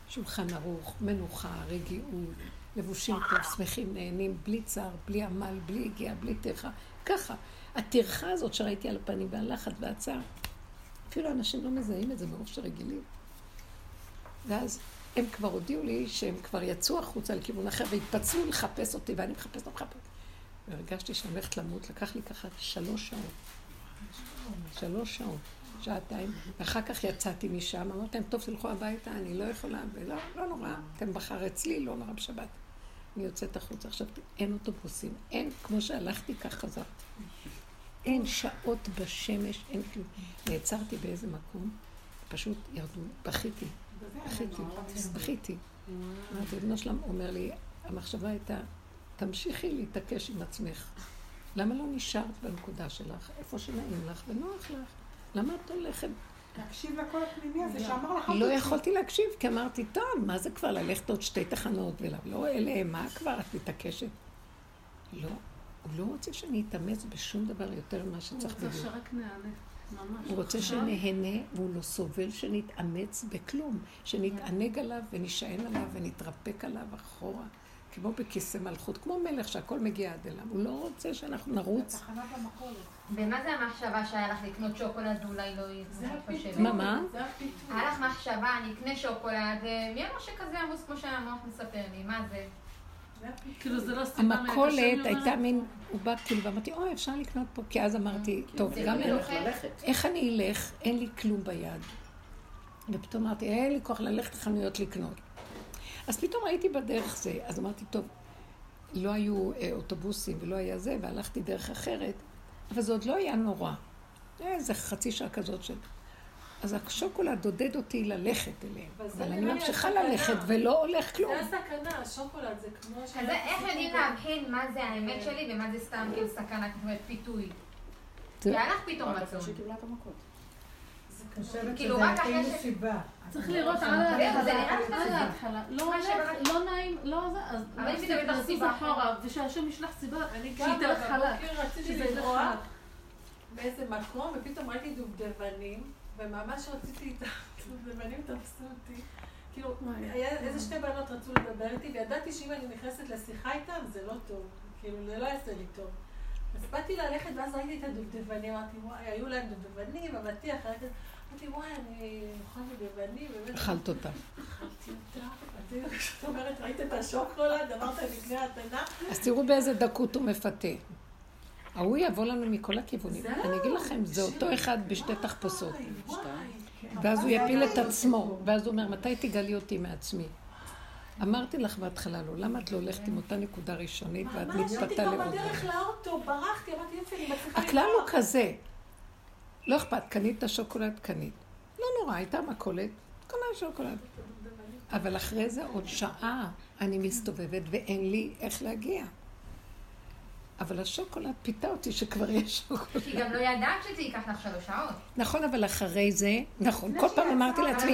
S1: שולחן ערוך, מנוחה, רגיעות, לבושים טוב, שמחים, נהנים, בלי צער, בלי עמל, בלי הגיעה, בלי טרחה. ככה. הטרחה הזאת שראיתי על הפנים והלחץ והצער, אפילו אנשים לא מזהים את זה מרוב שרגילים. ואז הם כבר הודיעו לי שהם כבר יצאו החוצה לכיוון אחר והתפצלו לחפש אותי, ואני מחפש, לא מחפש. והרגשתי שאני הולכת למות, לקח לי ככה שלוש שעות. שלוש שעות, שעתיים, ואחר כך יצאתי משם, אמרתי להם, טוב, תלכו הביתה, אני לא יכולה, ולא, לא נורא, אתם בחר אצלי, לא נורא בשבת. אני יוצאת החוצה. עכשיו, אין אוטובוסים, אין, כמו שהלכתי, כך חזרתי. אין שעות בשמש, אין כלום. נעצרתי באיזה מקום, פשוט ירדו, בכיתי, בכיתי, בכיתי. אמרתי, בנו שלם אומר לי, המחשבה הייתה, תמשיכי להתעקש עם עצמך. למה לא נשארת בנקודה שלך, איפה שנעים לך ונוח לך? למה את הולכת?
S4: להקשיב לקול הפנימי הזה שאמר לך...
S1: לא יכולתי להקשיב, כי אמרתי, טוב, מה זה כבר ללכת עוד שתי תחנות ולא, לא אלה, מה כבר את מתעקשת? לא, הוא לא רוצה שאני אתאמץ בשום דבר יותר ממה שצריך
S2: בדיוק. הוא רוצה שרק נענה. ממש.
S1: הוא רוצה שנהנה, והוא לא סובל שנתאמץ בכלום. שנתענג עליו ונישען עליו ונתרפק עליו אחורה. כמו בכיסא מלכות, כמו מלך שהכל מגיע עד אליו. הוא לא רוצה שאנחנו נרוץ.
S4: תחנת המכולת.
S3: ומה זה המחשבה שהיה לך לקנות שוקולד ואולי לא?
S4: הפיתוי.
S1: מה, מה?
S3: היה לך מחשבה, אני אקנה שוקולד, אה, מי אמר שכזה עמוס כמו שהמוח מספר לי, מה זה?
S1: המכולת
S2: מהקשר, אני
S1: הייתה. מין, הוא בא כאילו, ואמרתי, אוי, אפשר לקנות פה, כי אז אמרתי, טוב,
S3: זה
S1: גם
S3: כאילו לוחץ.
S1: איך אני אלך? אין לי כלום ביד. ופתאום אמרתי, אין לי כוח ללכת לחנויות לקנות. אז פתאום ראיתי בדרך זה, אז אמרתי, טוב, לא היו אה, אוטובוסים ולא היה זה, והלכתי דרך אחרת, אבל זה עוד לא היה נורא. איזה חצי שעה כזאת של... אז השוקולד עודד אותי ללכת אליהם.
S5: אבל זה
S1: אבל אני ממשיכה. ללכת ולא הולך כלום.
S5: זה הסכנה, השוקולד זה כמו...
S3: אז איך יודעים להבחין מה זה האמת שלי ומה זה סתם כאילו סכנה, אומרת פיתוי?
S1: זה-
S3: היה לך פתאום רצון. כאילו, רק אחרי ש-.
S2: צריך לראות על
S3: זהו, זה נראה
S2: ההתחלה. לא הולך, לא נעים, לא זה, אז
S3: אבל אם
S2: להפסיק,
S3: תדבר לך
S2: לזוז
S3: סיבה
S2: אחורה, ושהשם ישלח סיבה,
S5: אני
S2: שהיא
S5: גם
S2: תלך חלק.
S5: בבוקר רציתי
S2: שזה ילך
S5: לברוח. באיזה מקום, ופתאום ראיתי דובדבנים, וממש רציתי איתם, דובדבנים תפסו אותי. כאילו, היה איזה שתי בנות רצו לדבר איתי, וידעתי שאם אני נכנסת לשיחה איתם, זה לא טוב. כאילו, זה לא יעשה לי טוב. אז באתי ללכת, ואז ראיתי את הדובדבנים, אמרתי, וואי, היו להם דובדבנים, אבטיח, אמרתי, וואי, אני אוכל דובדבנים, באמת.
S1: אכלת אותה.
S5: אכלתי אותה. אז כשאת אומרת, ראית את השוקולד, אמרת לפני התנה,
S1: אז תראו באיזה דקות הוא מפתה. ההוא יבוא לנו מכל הכיוונים. אני אגיד לכם, זה אותו. אחד בשתי תחפושות.
S5: וואי,
S1: ואז הוא יפיל את עצמו, ואז הוא אומר, מתי תגלי אותי מעצמי? אמרתי לך בהתחלה לא, למה את לא הולכת עם אותה נקודה ראשונית ואת
S5: ממש, הייתי
S1: מתפתה
S5: כבר
S1: לעוד?
S5: בדרך לאוטו, ברחתי, אמרתי, יופי, אני מצליחה
S1: הכלל הוא כזה, לא אכפת, קנית את השוקולד, קנית. לא נורא, הייתה מכולת, קונה שוקולד. אבל אחרי זה עוד שעה אני מסתובבת ואין לי איך להגיע. אבל השוקולד פיתה אותי שכבר יש שוקולד.
S3: כי גם לא ידעת שזה ייקח לך שלוש שעות.
S1: נכון, אבל אחרי זה, נכון, כל פעם אמרתי לעצמי,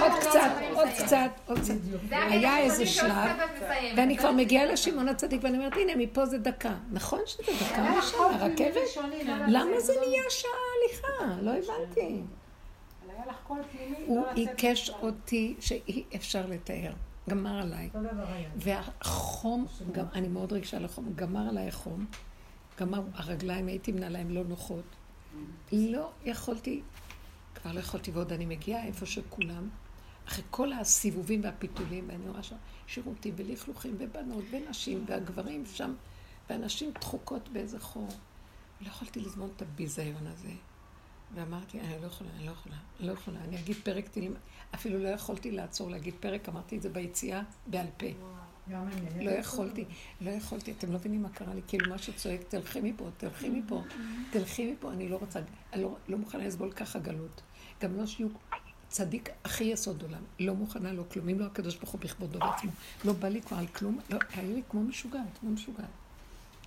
S1: עוד
S3: קצת, לא
S1: עוד. קצת, עוד קצת. היה איזה שלב. ואני כבר מגיעה לשמעון הצדיק, ואני אומרת, הנה, מפה זה דקה. נכון שזה דקה משם, הרכבת? למה זה נהיה שעה הליכה? לא הבנתי. הוא
S4: לא לצאת
S1: עיקש. אותי שאי אפשר לתאר. גמר עליי. והחום, גם, אני מאוד רגישה לחום, גמר עליי החום. גמר, הרגליים, הייתי מנהליים לא נוחות. לא יכולתי, כבר לא יכולתי, ועוד אני מגיעה איפה שכולם, אחרי כל הסיבובים והפיתולים, ואני רואה שם שירותים ולכלוכים ובנות ונשים והגברים שם, ואנשים דחוקות באיזה חור. לא יכולתי לזמון את הביזיון הזה. ואמרתי, אני לא יכולה, אני לא יכולה, אני לא יכולה. אני אגיד פרק תהילים, אפילו לא יכולתי לעצור להגיד פרק, אמרתי את זה ביציאה בעל פה. לא יכולתי, לא יכולתי, אתם לא מבינים מה קרה לי, כאילו מה שצועק, תלכי מפה, תלכי מפה, תלכי מפה, אני לא רוצה, אני לא, לא מוכנה לסבול ככה גלות. גם לא שיהיו צדיק הכי יסוד עולם, לא מוכנה, לא כלום, אם לא הקדוש ברוך הוא בכבודו בעצמו, לא בא לי כבר על כלום, לא, היה לי כמו משוגעת, כמו משוגעת.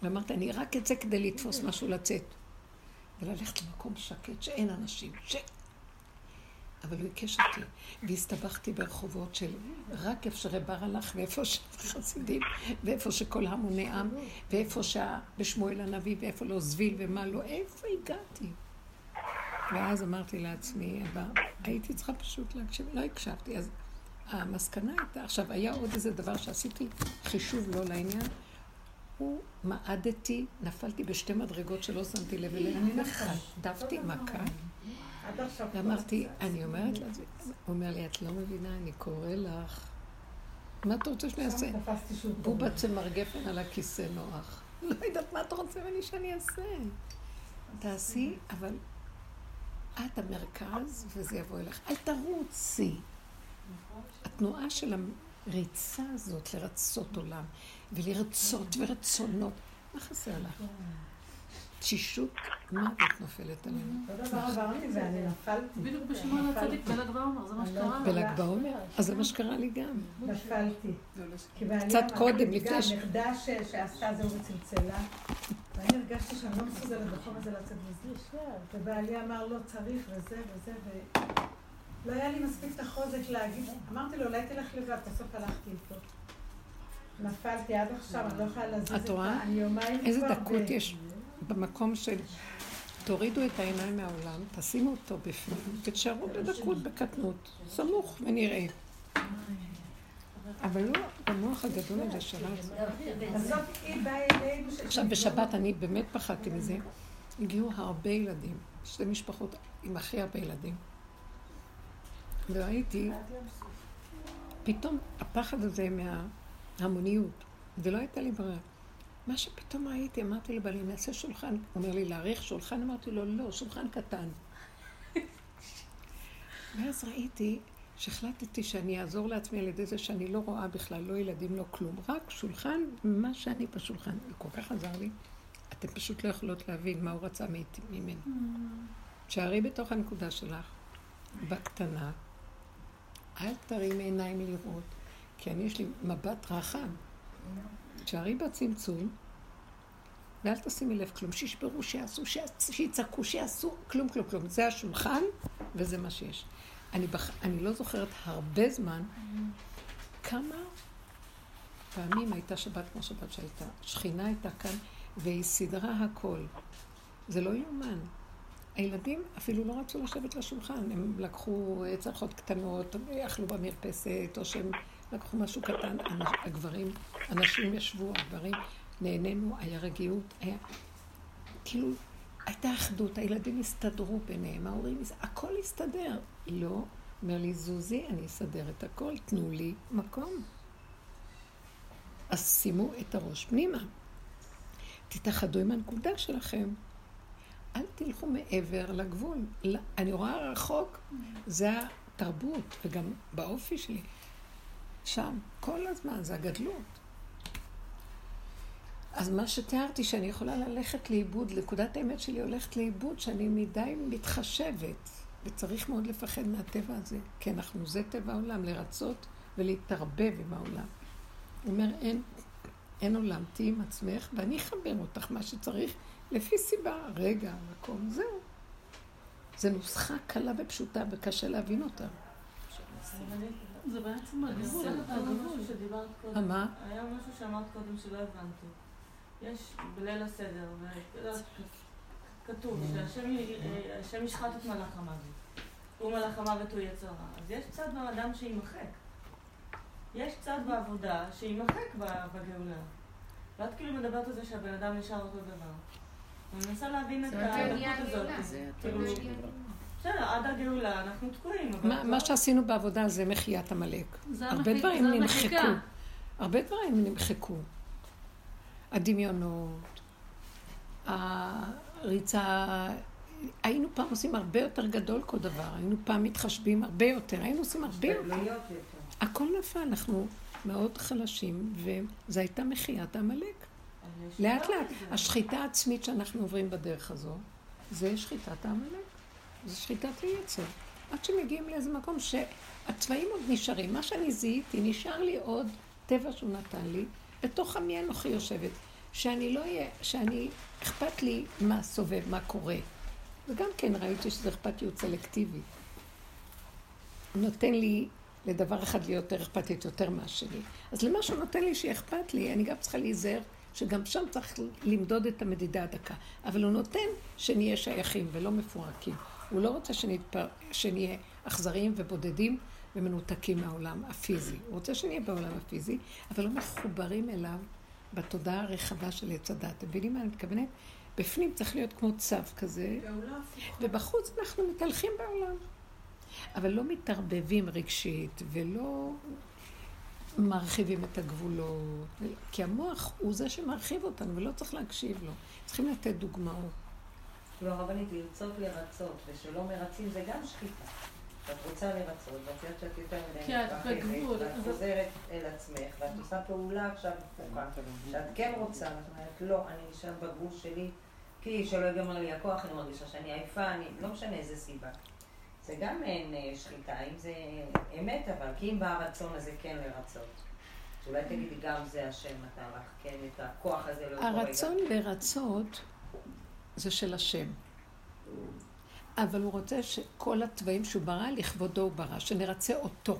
S1: ואמרתי, אני רק אצא כדי לתפוס משהו לצאת. וללכת למקום שקט, שאין אנשים, ש... אבל הוא עיקש אותי, והסתבכתי ברחובות של רק איפה שרב הלך, ואיפה שחסידים, ואיפה שכל המוני עם, ואיפה שבשמואל הנביא, ואיפה לא זביל ומה לא, איפה הגעתי? ואז אמרתי לעצמי, אבל הייתי צריכה פשוט להקשיב, לא הקשבתי, אז המסקנה הייתה, עכשיו היה עוד איזה דבר שעשיתי חישוב לא לעניין, הוא מעדתי, נפלתי בשתי מדרגות שלא שמתי לב אליהן, וחטפתי מכה.
S5: עד עכשיו.
S1: ואמרתי, אני אומרת לעצמי, הוא אומר לי, את לא מבינה, אני קורא לך. מה אתה רוצה שאני אעשה?
S5: עכשיו תפסתי שוב.
S1: בובת צמר על הכיסא נוח. לא יודעת מה אתה רוצה ממני שאני אעשה. תעשי, אבל את המרכז וזה יבוא אליך. אל תרוצי. התנועה של הריצה הזאת לרצות עולם, ולרצות ורצונות, מה חסר לך? תשישות מוות נופלת עלינו.
S5: אותו דבר עברתי ואני נפלתי.
S2: בדיוק בשמעון הצדיק, בל"ג בעומר, זה מה שקרה.
S1: בל"ג בעומר? אז זה מה שקרה לי גם.
S5: נפלתי. בעלי
S1: קצת קודם, לפני ש-
S5: נכדה ש- שעשתה זה וצלצלה, ואני הרגשתי שאני לא מסוגלת בחום הזה לצאת מזה. ובעלי אמר לא צריך וזה וזה, ולא היה לי מספיק את החוזק להגיד, אמרתי לו אולי תלך לבד, בסוף הלכתי איתו. נפלתי עד עכשיו, אני לא יכולה להזיז
S1: את?
S5: ה-
S1: איזה דקות יש במקום של תורידו את העיניים מהעולם, תשימו אותו בפנים, ותשארו בדקות, בקטנות, סמוך ונראה. אבל לא במוח הגדול הזה שלנו. עכשיו, בשבת אני באמת פחדתי מזה. הגיעו הרבה ילדים, שתי משפחות עם הכי הרבה ילדים. וראיתי, פתאום הפחד הזה מההמוניות, ולא הייתה לי ברירה. מה שפתאום ראיתי, אמרתי לבעלי, נעשה שולחן. הוא אומר לי, להעריך שולחן? אמרתי לו, לא, שולחן קטן. ואז ראיתי שהחלטתי שאני אעזור לעצמי על ידי זה שאני לא רואה בכלל, לא ילדים, לא כלום. רק שולחן, מה שאני בשולחן. זה כל כך עזר לי. אתן פשוט לא יכולות להבין מה הוא רצה ממני. תשארי בתוך הנקודה שלך, בקטנה, אל תרימי עיניים לראות, כי אני יש לי מבט רחב. תשארי בצמצום, ואל תשימי לב כלום. שישברו, שיעשו, שיצעקו, שיעשו, כלום, כלום, כלום. זה השולחן, וזה מה שיש. אני, בח... אני לא זוכרת הרבה זמן כמה פעמים הייתה שבת כמו שבת שהייתה. שכינה הייתה כאן, והיא סידרה הכל. זה לא יאומן. הילדים אפילו לא רצו לשבת לשולחן, הם לקחו צלחות קטנות, אכלו במרפסת, או שהם לקחו משהו קטן. הגברים, אנשים ישבו, הגברים, נהנינו, היה רגיעות, היה... כאילו, הייתה אחדות, הילדים הסתדרו ביניהם, ההורים, הכל הסתדר. לא, אומר לי, זוזי, אני אסדר את הכל, תנו לי מקום. אז שימו את הראש פנימה. תתאחדו עם הנקודה שלכם. אל תלכו מעבר לגבול. אני רואה רחוק, זה התרבות, וגם באופי שלי. שם, כל הזמן, זה הגדלות. אז מה שתיארתי, שאני יכולה ללכת לאיבוד, נקודת האמת שלי הולכת לאיבוד, שאני מדי מתחשבת, וצריך מאוד לפחד מהטבע הזה, כי אנחנו, זה טבע העולם, לרצות ולהתערבב עם העולם. הוא אומר, אין, אין עולם, תהיי עם עצמך, ואני אחבר אותך מה שצריך, לפי סיבה, רגע, מקום, זהו. זו נוסחה קלה ופשוטה, וקשה להבין אותה.
S2: זה בעצם הגבול, הגבול
S6: שדיברת קודם.
S1: מה?
S6: היה משהו שאמרת קודם שלא הבנתי. יש בליל הסדר, כתוב שהשם ישחט את מלאך המוות. הוא מלאך המוות הוא יצר רע. אז יש צד באדם שימחק. יש צד בעבודה שימחק בגאולה. ואת כאילו מדברת על זה שהבן אדם נשאר אותו דבר. אני מנסה להבין את הדקות הזאת. בסדר, עד הגאולה אנחנו תקועים.
S1: מה שעשינו בעבודה זה מחיית עמלק. הרבה דברים נמחקו. הרבה דברים נמחקו. הדמיונות, הריצה, היינו פעם עושים הרבה יותר גדול כל דבר, היינו פעם מתחשבים הרבה יותר, היינו עושים הרבה יותר. הכל נפל, אנחנו מאוד חלשים, וזו הייתה מחיית העמלק. לאט לאט, השחיטה העצמית שאנחנו עוברים בדרך הזו, זה שחיטת העמלק, זה שחיטת היצר. עד שמגיעים לאיזה מקום שהצבעים עוד נשארים. מה שאני זיהיתי, נשאר לי עוד טבע שהוא נתן לי, בתוך עמי אנוכי יושבת. שאני לא אהיה, שאני, אכפת לי מה סובב, מה קורה. וגם כן ראיתי שזו אכפתיות סלקטיבית. נותן לי לדבר אחד להיות יותר אכפתית יותר מהשני. אז למה שהוא נותן לי שאכפת לי, אני גם צריכה להיזהר שגם שם צריך למדוד את המדידה הדקה. אבל הוא נותן שנהיה שייכים ולא מפורקים. הוא לא רוצה שנתפר... שנהיה אכזריים ובודדים ומנותקים מהעולם הפיזי. הוא רוצה שנהיה בעולם הפיזי, אבל לא מחוברים אליו בתודעה הרחבה של עץ הדת. אתם מבינים מה אני מתכוונת? בפנים צריך להיות כמו צו כזה, ובחוץ אנחנו מתהלכים בעולם. אבל לא מתערבבים רגשית, ולא מרחיבים את הגבולות, כי המוח הוא זה שמרחיב אותנו, ולא צריך להקשיב לו. צריכים לתת דוגמאות.
S7: לא, הרבנית, לרצות לרצות, ושלא מרצים זה גם שחיטה. ואת רוצה לרצות, ואת יודעת שאת יותר מדי מתרחבת, ואת חוזרת אל עצמך, ואת עושה פעולה עכשיו הפוכה, שאת כן רוצה, ואת אומרת, לא, אני נשאר בגבול שלי, כי שלא ייגמר לי הכוח, אני מרגישה שאני עייפה, אני, לא משנה איזה סיבה. זה גם אין אה, שחיטה, אם זה אמת, אבל כי אם בא הרצון הזה כן לרצות. אולי תגידי, גם זה השם נתן לך, כן, את הכוח הזה לאותו רגע.
S1: הרצון לרצות זה של השם. אבל הוא רוצה שכל התוואים שהוא ברא, לכבודו הוא ברא, שנרצה אותו,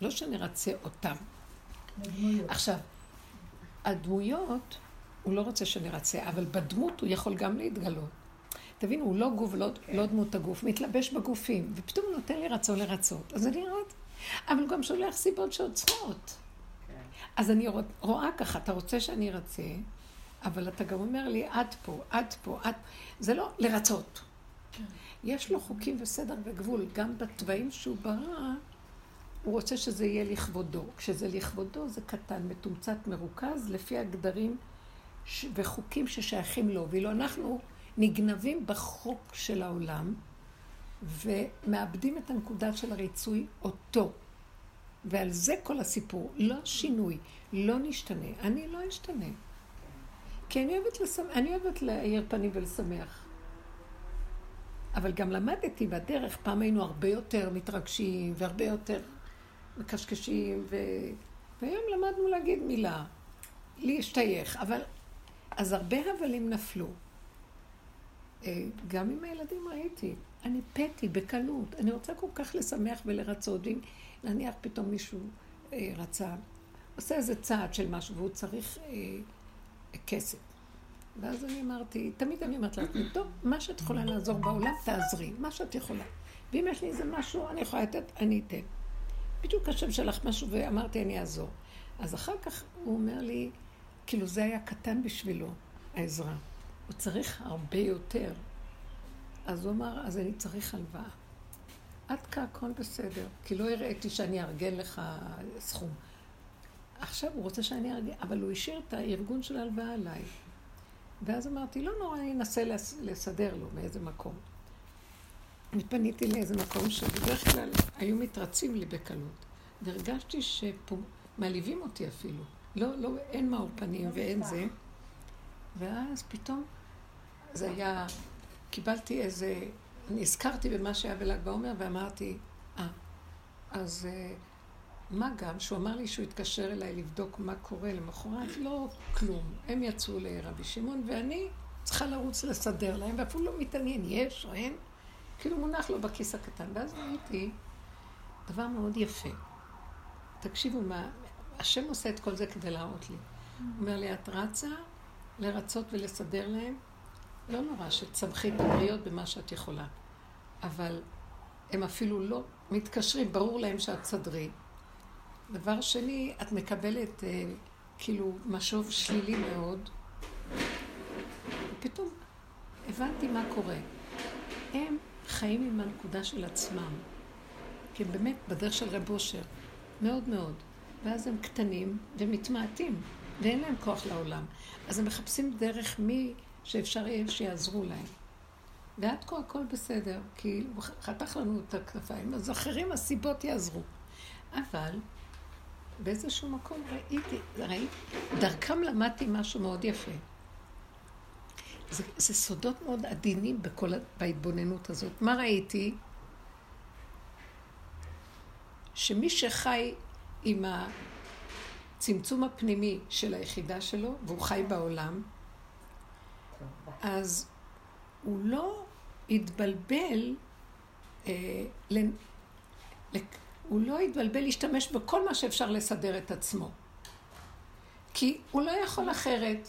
S1: לא שנרצה אותם. הדמויות. עכשיו, הדמויות, הוא לא רוצה שנרצה, אבל בדמות הוא יכול גם להתגלות. תבינו, הוא לא גוף, לא, כן. לא דמות הגוף, מתלבש בגופים, ופתאום הוא נותן לי רצון לרצות. אז אני רואה, אבל הוא גם שולח סיבות שעוצרות. כן. אז אני רואה ככה, אתה רוצה שאני ארצה, אבל אתה גם אומר לי, עד פה, עד פה, עד... זה לא לרצות. כן. יש לו חוקים וסדר וגבול, גם בתוואים שהוא ברא, הוא רוצה שזה יהיה לכבודו. כשזה לכבודו זה קטן, מתומצת, מרוכז, לפי הגדרים ש... וחוקים ששייכים לו. ואילו אנחנו נגנבים בחוק של העולם, ומאבדים את הנקודה של הריצוי אותו. ועל זה כל הסיפור. לא שינוי, לא נשתנה. אני לא אשתנה. כי אני אוהבת, לשמח, אני אוהבת להאיר פנים ולשמח. אבל גם למדתי בדרך, פעם היינו הרבה יותר מתרגשים והרבה יותר מקשקשים, ו... והיום למדנו להגיד מילה, להשתייך, אבל... אז הרבה הבלים נפלו. אה, גם עם הילדים ראיתי, אני פטי בקלות, אני רוצה כל כך לשמח ולרצות, ואם נניח פתאום מישהו אה, רצה, עושה איזה צעד של משהו והוא צריך אה, כסף. ואז אני אמרתי, תמיד אני אומרת לעצמי, טוב, מה שאת יכולה לעזור בעולם, תעזרי, מה שאת יכולה. ואם יש לי איזה משהו, אני יכולה לתת, אני אתן. בדיוק השם שלך משהו, ואמרתי, אני אעזור. אז אחר כך הוא אומר לי, כאילו זה היה קטן בשבילו, העזרה. הוא צריך הרבה יותר. אז הוא אמר, אז אני צריך הלוואה. עד כאן הכל בסדר, כי לא הראיתי שאני אארגן לך סכום. עכשיו הוא רוצה שאני אארגן, אבל הוא השאיר את הארגון של ההלוואה עליי. ואז אמרתי, לא נורא, אני אנסה לסדר לו מאיזה מקום. אני פניתי לאיזה מקום שבדרך כלל היו מתרצים לי בקלות, והרגשתי שמעליבים אותי אפילו. לא, לא, אין מאור פנים ואין זה. ואז פתאום זה היה, קיבלתי איזה, אני הזכרתי במה שהיה בל"ג בעומר ואמרתי, אה, אז אה, מה גם שהוא אמר לי שהוא התקשר אליי לבדוק מה קורה למחרת, לא כלום. הם יצאו לרבי שמעון ואני צריכה לרוץ לסדר להם, ואפילו לא מתעניין, יש או אין, כאילו מונח לו בכיס הקטן. ואז ראיתי דבר מאוד יפה. תקשיבו מה, השם עושה את כל זה כדי להראות לי. הוא אומר לי, את רצה לרצות ולסדר להם, לא נורא שתצמחי את הבריות במה שאת יכולה. אבל הם אפילו לא מתקשרים, ברור להם שאת תסדרי. דבר שני, את מקבלת אה, כאילו משוב שלילי מאוד. ופתאום הבנתי מה קורה. הם חיים עם הנקודה של עצמם, כי הם באמת בדרך של רב אושר, מאוד מאוד. ואז הם קטנים ומתמעטים, ואין להם כוח לעולם. אז הם מחפשים דרך מי שאפשר יהיה שיעזרו להם. ועד כה הכל בסדר, כי הוא חתך לנו את הכנפיים, אז אחרים הסיבות יעזרו. אבל באיזשהו מקום ראיתי, ראיתי, דרכם למדתי משהו מאוד יפה. זה, זה סודות מאוד עדינים בכל, בהתבוננות הזאת. מה ראיתי? שמי שחי עם הצמצום הפנימי של היחידה שלו, והוא חי בעולם, אז הוא לא יתבלבל, אה, ל, הוא לא יתבלבל להשתמש בכל מה שאפשר לסדר את עצמו. כי הוא לא יכול אחרת.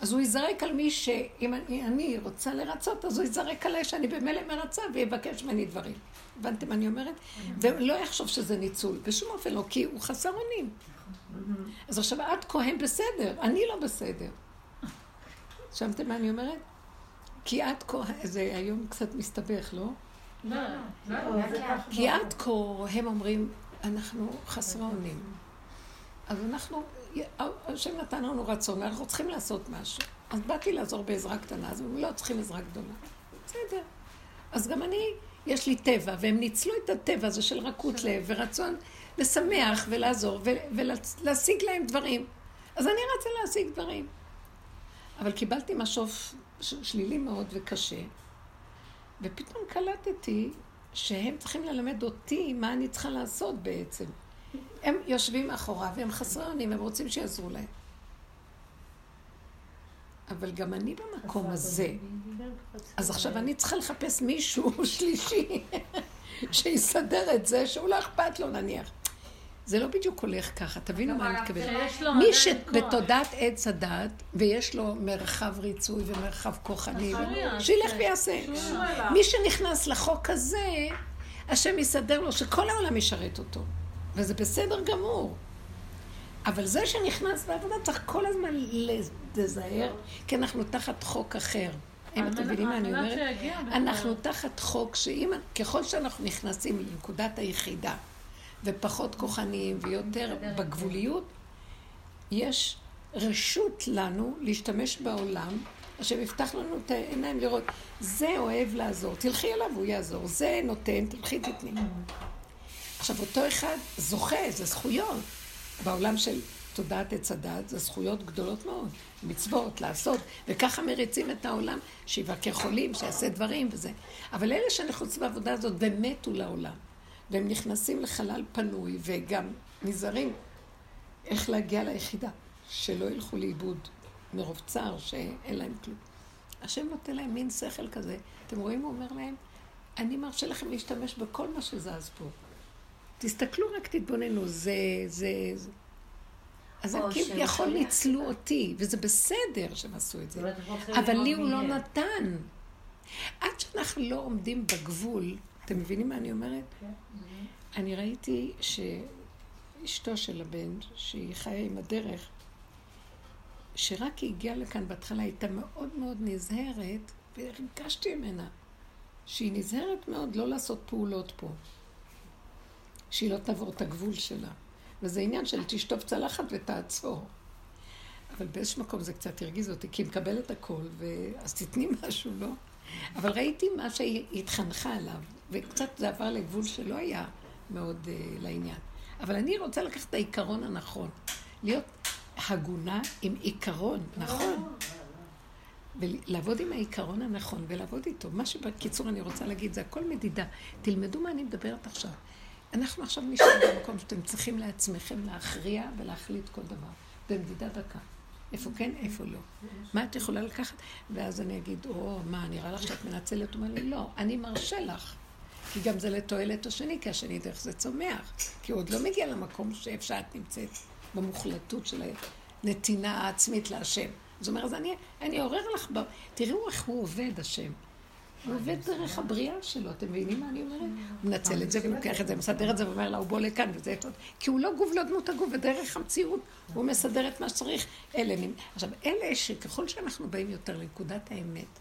S1: אז הוא ייזרק על מי שאם אני, אני רוצה לרצות, אז הוא ייזרק עליי שאני במילא מרצה ויבקש ממני דברים. הבנתם מה אני אומרת? ולא יחשוב שזה ניצול, בשום אופן לא, כי הוא חסר אונים. אז עכשיו עד כה הם בסדר, אני לא בסדר. שמעתם מה אני אומרת? כי עד כה, זה היום קצת מסתבך, לא? לא, לא, לא. כי עד כה הם אומרים, אנחנו חסרי אונים. אז אנחנו, השם נתן לנו רצון, אנחנו צריכים לעשות משהו. אז באתי לעזור בעזרה קטנה, אז הם לא צריכים עזרה גדולה. בסדר. אז גם אני, יש לי טבע, והם ניצלו את הטבע הזה של רכות לב ורצון לשמח ולעזור ולהשיג להם דברים. אז אני רצה להשיג דברים. אבל קיבלתי משוב שלילי מאוד וקשה, ופתאום קלטתי שהם צריכים ללמד אותי מה אני צריכה לעשות בעצם. הם יושבים מאחוריו והם חסרי אונים, הם רוצים שיעזרו להם. אבל גם אני במקום הזה. אז עכשיו אני צריכה לחפש מישהו שלישי שיסדר את זה, שהוא לא אכפת לו נניח. זה לא בדיוק הולך ככה, תבינו מה אני מתכוונת. מי שבתודעת עץ הדת, ויש לו מרחב ריצוי ומרחב כוחני, שילך ויעשה. מי שנכנס לחוק הזה, השם יסדר לו שכל העולם ישרת אותו. וזה בסדר גמור. אבל זה שנכנס בעבודה צריך כל הזמן לזהר, כי אנחנו תחת חוק אחר. אם אתם מבינים מה אני אומרת? אנחנו תחת חוק שאם, ככל שאנחנו נכנסים לנקודת היחידה, ופחות כוחניים ויותר בגבוליות, יש רשות לנו להשתמש בעולם, השם יפתח לנו את העיניים לראות, זה אוהב לעזור, תלכי אליו, הוא יעזור, זה נותן, תלכי תתני. עכשיו, אותו אחד זוכה, זה זכויות. בעולם של תודעת עץ הדת, זה זכויות גדולות מאוד. מצוות, לעשות, וככה מריצים את העולם, שיבקר חולים, שיעשה דברים וזה. אבל אלה שנחוצים בעבודה הזאת ומתו לעולם, והם נכנסים לחלל פנוי, וגם נזהרים איך להגיע ליחידה, שלא ילכו לאיבוד מרוב צער, שאין להם כלום. השם נותן להם מין שכל כזה. אתם רואים? הוא אומר להם, אני מרשה לכם להשתמש בכל מה שזז פה. תסתכלו רק, תתבוננו, זה, זה, זה. אז הם כביכול ניצלו אותי, וזה בסדר שהם עשו את זה. אבל לי הוא לא נתן. עד שאנחנו לא עומדים בגבול, אתם מבינים מה אני אומרת? כן. אני ראיתי שאשתו של הבן, שהיא חיה עם הדרך, שרק היא הגיעה לכאן בהתחלה, הייתה מאוד מאוד נזהרת, והרגשתי ממנה שהיא נזהרת מאוד לא לעשות פעולות פה. שהיא לא תעבור את הגבול שלה. וזה עניין של תשטוף צלחת ותעצור. אבל באיזשהו מקום זה קצת הרגיז אותי, כי היא מקבלת הכל, ואז תתני משהו, לא? אבל ראיתי מה שהיא התחנכה עליו, וקצת זה עבר לגבול שלא היה מאוד uh, לעניין. אבל אני רוצה לקחת את העיקרון הנכון, להיות הגונה עם עיקרון נכון, ולעבוד עם העיקרון הנכון ולעבוד איתו. מה שבקיצור אני רוצה להגיד זה הכל מדידה. תלמדו מה אני מדברת עכשיו. אנחנו עכשיו נשארים במקום שאתם צריכים לעצמכם להכריע ולהחליט כל דבר, במדידה דקה. איפה כן, איפה לא. מה את יכולה לקחת? ואז אני אגיד, או, מה, נראה לך שאת מנצלת? הוא אומר לי, לא, אני מרשה לך. כי גם זה לתועלת השני, כי השני דרך זה צומח. כי הוא עוד לא מגיע למקום שאיפה שאת נמצאת, במוחלטות של הנתינה העצמית להשם. זאת אומרת, אני, אני עורר לך, ב... תראו איך הוא עובד, השם. הוא עובד דרך הבריאה שלו, אתם מבינים מה אני אומרת? הוא מנצל את זה ולוקח את זה, מסדר את זה ואומר לה, הוא בוא לכאן וזה טוב. כי הוא לא גוף, לא דמות הגוף, ודרך המציאות הוא מסדר את מה שצריך. אלה, עכשיו, אלה שככל שאנחנו באים יותר לנקודת האמת,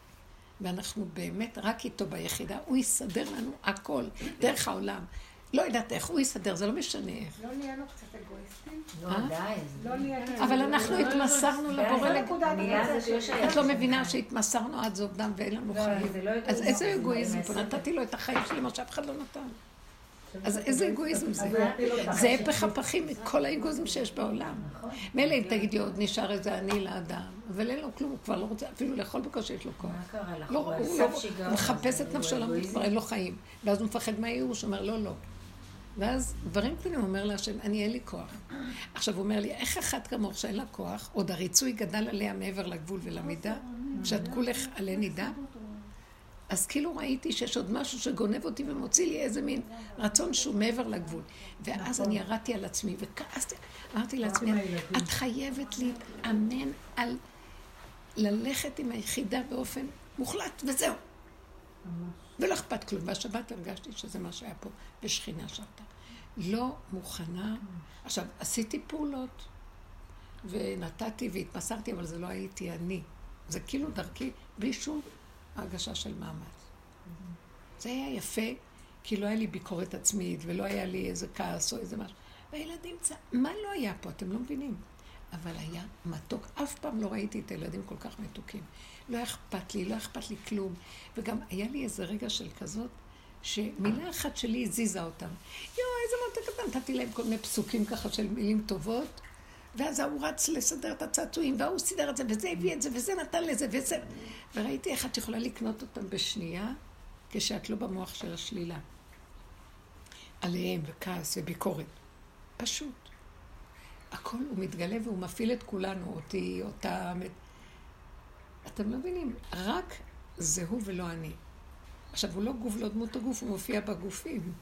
S1: ואנחנו באמת רק איתו ביחידה, הוא יסדר לנו הכל, דרך העולם. לא יודעת איך, הוא יסדר, זה לא משנה איך.
S4: לא נהיינו קצת אגואיסטים?
S7: לא, די.
S4: לא.
S1: אבל אנחנו התמסרנו לבורא את לא מבינה שהתמסרנו עד זובדם ואין לנו לא, חיים. לא אז איזה אגואיזם פה? נתתי לו את החיים שלי, מה שאף אחד לא נתן. אז איזה אגואיזם זה? זה הפך הפכים מכל האגואיזם שיש בעולם. נכון. מילא אם תגידי עוד נשאר איזה אני לאדם, אבל אין לו כלום, הוא כבר לא רוצה אפילו לאכול בקושי יש לו כוח. מה קרה לך? הוא מחפש את נפשו למות, כבר אין לו חיים. ואז הוא מפחד מהייאוש, הוא אומר לא, לא. ואז דברים קטנים אומר להשם, אני אין לי כוח. עכשיו הוא אומר לי, איך אחת כמוך שאין לה כוח, עוד הריצוי גדל עליה מעבר לגבול ולמידה, שאת כולך עלה נידה? אז כאילו ראיתי שיש עוד משהו שגונב אותי ומוציא לי איזה מין רצון שהוא מעבר לגבול. ואז אני ירדתי על עצמי וכעסתי, אמרתי לעצמי, את חייבת להתאמן על ללכת עם היחידה באופן מוחלט, וזהו. ולא אכפת כלום. והשבת הרגשתי שזה מה שהיה פה, ושכינה שרתה. לא מוכנה. עכשיו, עשיתי פעולות, ונתתי והתמסרתי, אבל זה לא הייתי אני. זה כאילו דרכי, בלי שום הרגשה של מאמץ. זה היה יפה, כי לא היה לי ביקורת עצמית, ולא היה לי איזה כעס או איזה משהו. והילדים, מה לא היה פה? אתם לא מבינים. אבל היה מתוק. אף פעם לא ראיתי את הילדים כל כך מתוקים. לא אכפת לי, לא אכפת לי כלום. וגם היה לי איזה רגע של כזאת, שמילה אחת שלי הזיזה אותם. יואו, איזה מותק קטן, נתתי להם כל מיני פסוקים ככה של מילים טובות, ואז ההוא רץ לסדר את הצעצועים, וההוא סידר את זה, וזה הביא את זה, וזה נתן לזה, וזה... וראיתי איך את יכולה לקנות אותם בשנייה, כשאת לא במוח של השלילה. עליהם, וכעס, וביקורת. פשוט. הכל הוא מתגלה והוא מפעיל את כולנו, אותי, אותה... אתם לא מבינים, רק זה הוא ולא אני. עכשיו, הוא לא גוף, לא דמות הגוף, הוא מופיע בגופים.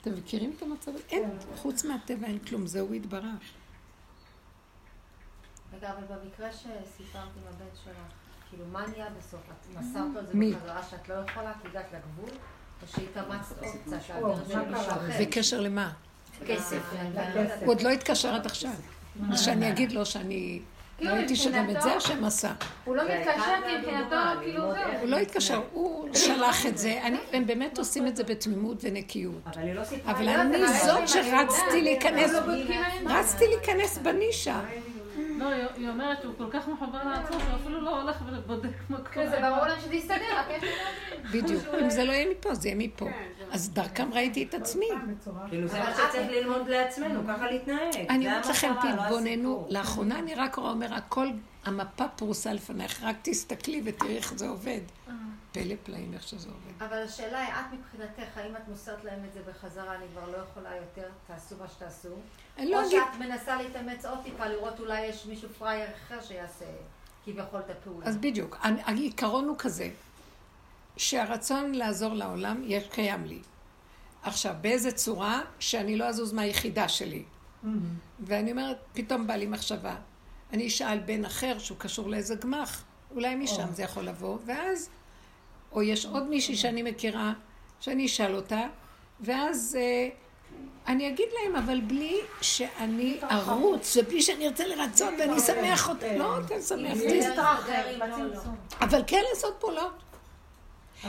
S1: אתם מכירים את המצב הזה? אין, חוץ מהטבע אין כלום, זהו יתברך.
S8: רגע, אבל במקרה שסיפרת עם הבן שלך, כאילו, מה נהיה בסוף? את מסרת לו את זה בחזרה שאת לא יכולה, כי הגעת לגבול? או שהתאמצת עוד קצת להעביר למישהו אחר?
S1: בקשר למה?
S8: כסף.
S1: הוא עוד לא התקשר עד עכשיו. שאני אגיד לו שאני...
S8: כאילו,
S1: ראיתי שגם את זה השם עשה.
S8: הוא לא מתקשר כי מבחינתו, כאילו זהו.
S1: הוא לא התקשר, הוא שלח את זה. אני- הם באמת עושים את זה בתמימות ונקיות.
S7: אבל לא
S8: לא,
S1: אני
S8: לא
S1: זאת
S8: מה
S1: שרצתי להיכנס,
S8: לא.
S1: רצתי להיכנס בנישה.
S2: לא, היא- אומרת שהוא כל כך מחובר לעצמו שהוא אפילו לא הולך ובודק מה קורה.
S8: כן, זה ברור להם שזה יסתדר, רק יש לי
S1: בדיוק. אם זה לא יהיה מפה, זה יהיה מפה. אז דרכם ראיתי את עצמי.
S7: כאילו זה מה שצריך ללמוד לעצמנו, ככה להתנהג.
S1: אני אומרת לכם,
S7: לא
S1: תתבוננו. לאחרונה אני רק רואה, אומר, הכל, המפה פרוסה לפנייך, רק תסתכלי ותראי איך זה עובד. פלא פלאים איך שזה עובד.
S8: אבל השאלה היא, את מבחינתך, האם את מוסרת להם את זה בחזרה, אני כבר לא יכולה יותר, תעשו מה שתעשו?
S1: אני לא
S8: או
S1: אגיד,
S8: שאת מנסה להתאמץ עוד טיפה, לראות אולי יש מישהו פראייר אחר שיעשה כביכול את הפעולה.
S1: אז בדיוק. אני- העיקרון הוא כזה, שהרצון לעזור לעולם יש קיים לי. עכשיו, באיזה צורה שאני לא אזוז מהיחידה שלי. ואני אומרת, פתאום בא לי מחשבה. אני אשאל בן אחר שהוא קשור לאיזה גמ"ח, אולי משם זה יכול לבוא, ואז, או יש עוד מישהי שאני מכירה, שאני אשאל אותה, ואז אה, אני אגיד להם, אבל בלי שאני ארוץ, ובלי שאני ארצה לרצות, ואני אשמח אותה. לא, אתה שמח, אבל כן לעשות פעולות.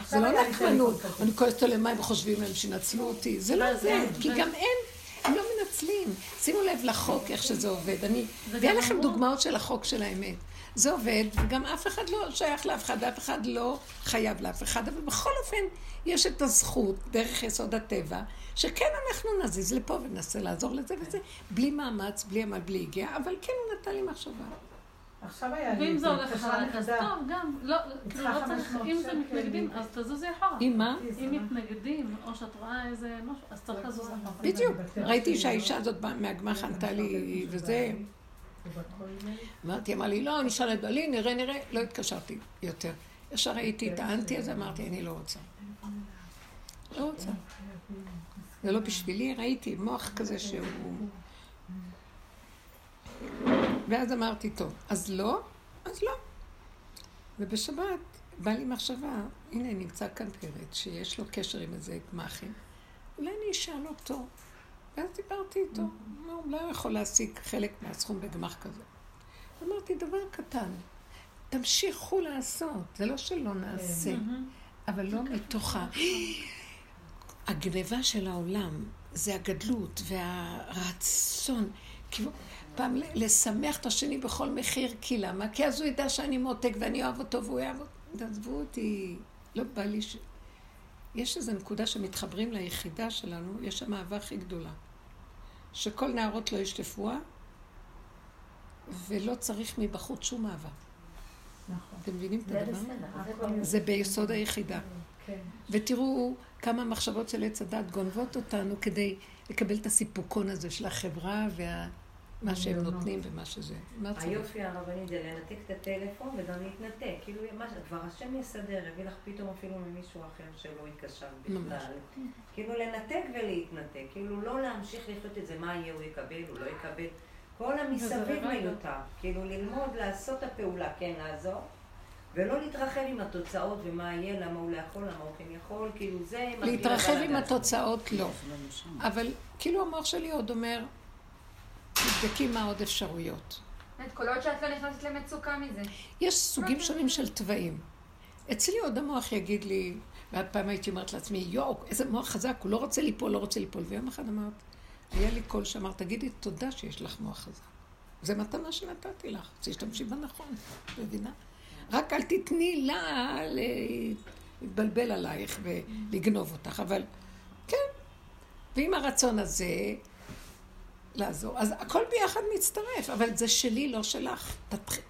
S1: זה לא נקמנות. אני כועסת עליהם מה הם חושבים להם שינצלו אותי. זה לא זה, כי גם הם, הם לא מנצלים. שימו לב לחוק, איך שזה עובד. אני אביא לכם דוגמאות של החוק של האמת. זה עובד, וגם אף אחד לא שייך לאף אחד, אף אחד לא חייב לאף אחד, אבל בכל אופן, יש את הזכות, דרך יסוד הטבע, שכן אנחנו נזיז לפה וננסה לעזור לזה וזה, בלי מאמץ, בלי עמל, בלי הגיעה, אבל כן הוא נתן לי מחשבה.
S5: עכשיו היה לי
S2: ואם
S5: זה
S2: הולך אחריך, אז. טוב, גם. לא, לא צריך,
S5: 500
S2: אם זה. מתנגדים, אז תזוזי אחורה.
S1: עם מה?
S2: אם מתנגדים, או שאת רואה איזה משהו, אז צריך לזוז אחורה.
S1: בדיוק. ראיתי שהאישה הזאת באה מהגמ"ח ענתה לי וזה. אמרתי, אמרה לי, לא, אני אשאל את בעלי, נראה, נראה. לא התקשרתי יותר. ישר ראיתי את האנטי הזה, אמרתי, אני לא רוצה. לא רוצה. זה לא בשבילי, ראיתי מוח כזה שהוא... ואז אמרתי, טוב, אז לא, אז לא. ובשבת בא לי מחשבה, הנה נמצא כאן פרץ שיש לו קשר עם איזה גמ"חים, אולי אני אשאל אותו. ואז דיברתי איתו, הוא לא יכול להשיג חלק מהסכום בגמ"ח כזה. אמרתי, דבר קטן, תמשיכו לעשות, זה לא שלא נעשה, אבל לא מתוך ה... הגניבה של העולם זה הגדלות והרצון. כאילו, פעם לשמח את השני בכל מחיר, כי למה? כי אז הוא ידע שאני מותק ואני אוהב אותו והוא יאהב אותי. תעזבו אותי, לא בא לי ש... יש איזו נקודה שמתחברים ליחידה שלנו, יש שם אהבה הכי גדולה. שכל נערות לא ישטפוה, ולא צריך מבחוץ שום אהבה.
S5: נכון.
S1: אתם מבינים את הדבר? זה ביסוד היחידה.
S5: כן.
S1: ותראו כמה מחשבות של עץ הדת גונבות אותנו כדי לקבל את הסיפוקון הזה של החברה ומה שהם נותנים ומה שזה. מה?
S7: היופי הרבנית זה לנתק את הטלפון וגם להתנתק. כאילו, מה כבר השם יסדר, יביא לך פתאום אפילו ממישהו אחר שלא התקשר
S1: ממש.
S7: בכלל. כאילו לנתק ולהתנתק. כאילו לא להמשיך לחיות את זה, מה יהיה, הוא יקבל, הוא לא יקבל. כל המסביב. מיותר. כאילו ללמוד לעשות את הפעולה, כן לעזור. ולא להתרחב עם התוצאות ומה יהיה, למה הוא לא יכול, למה הוא כן יכול, כאילו זה...
S1: להתרחב עם. התוצאות לא. אבל כאילו המוח שלי עוד אומר, תבדקי מה עוד אפשרויות.
S8: כל עוד שאת לא נכנסת למצוקה מזה.
S1: יש סוגים שונים של תוואים. אצלי עוד המוח יגיד לי, ועד פעם הייתי אומרת לעצמי, יואו, איזה מוח חזק, הוא לא רוצה ליפול, לא רוצה ליפול. ויום אחד אמרת, היה לי קול שאמר, תגידי תודה שיש לך מוח חזק. זה מתנה שנתתי לך, תשתמשי בה נכון, מבינה? רק אל תתני לה להתבלבל עלייך ולגנוב אותך, אבל כן. ועם הרצון הזה לעזור. אז הכל ביחד מצטרף, אבל זה שלי, לא שלך.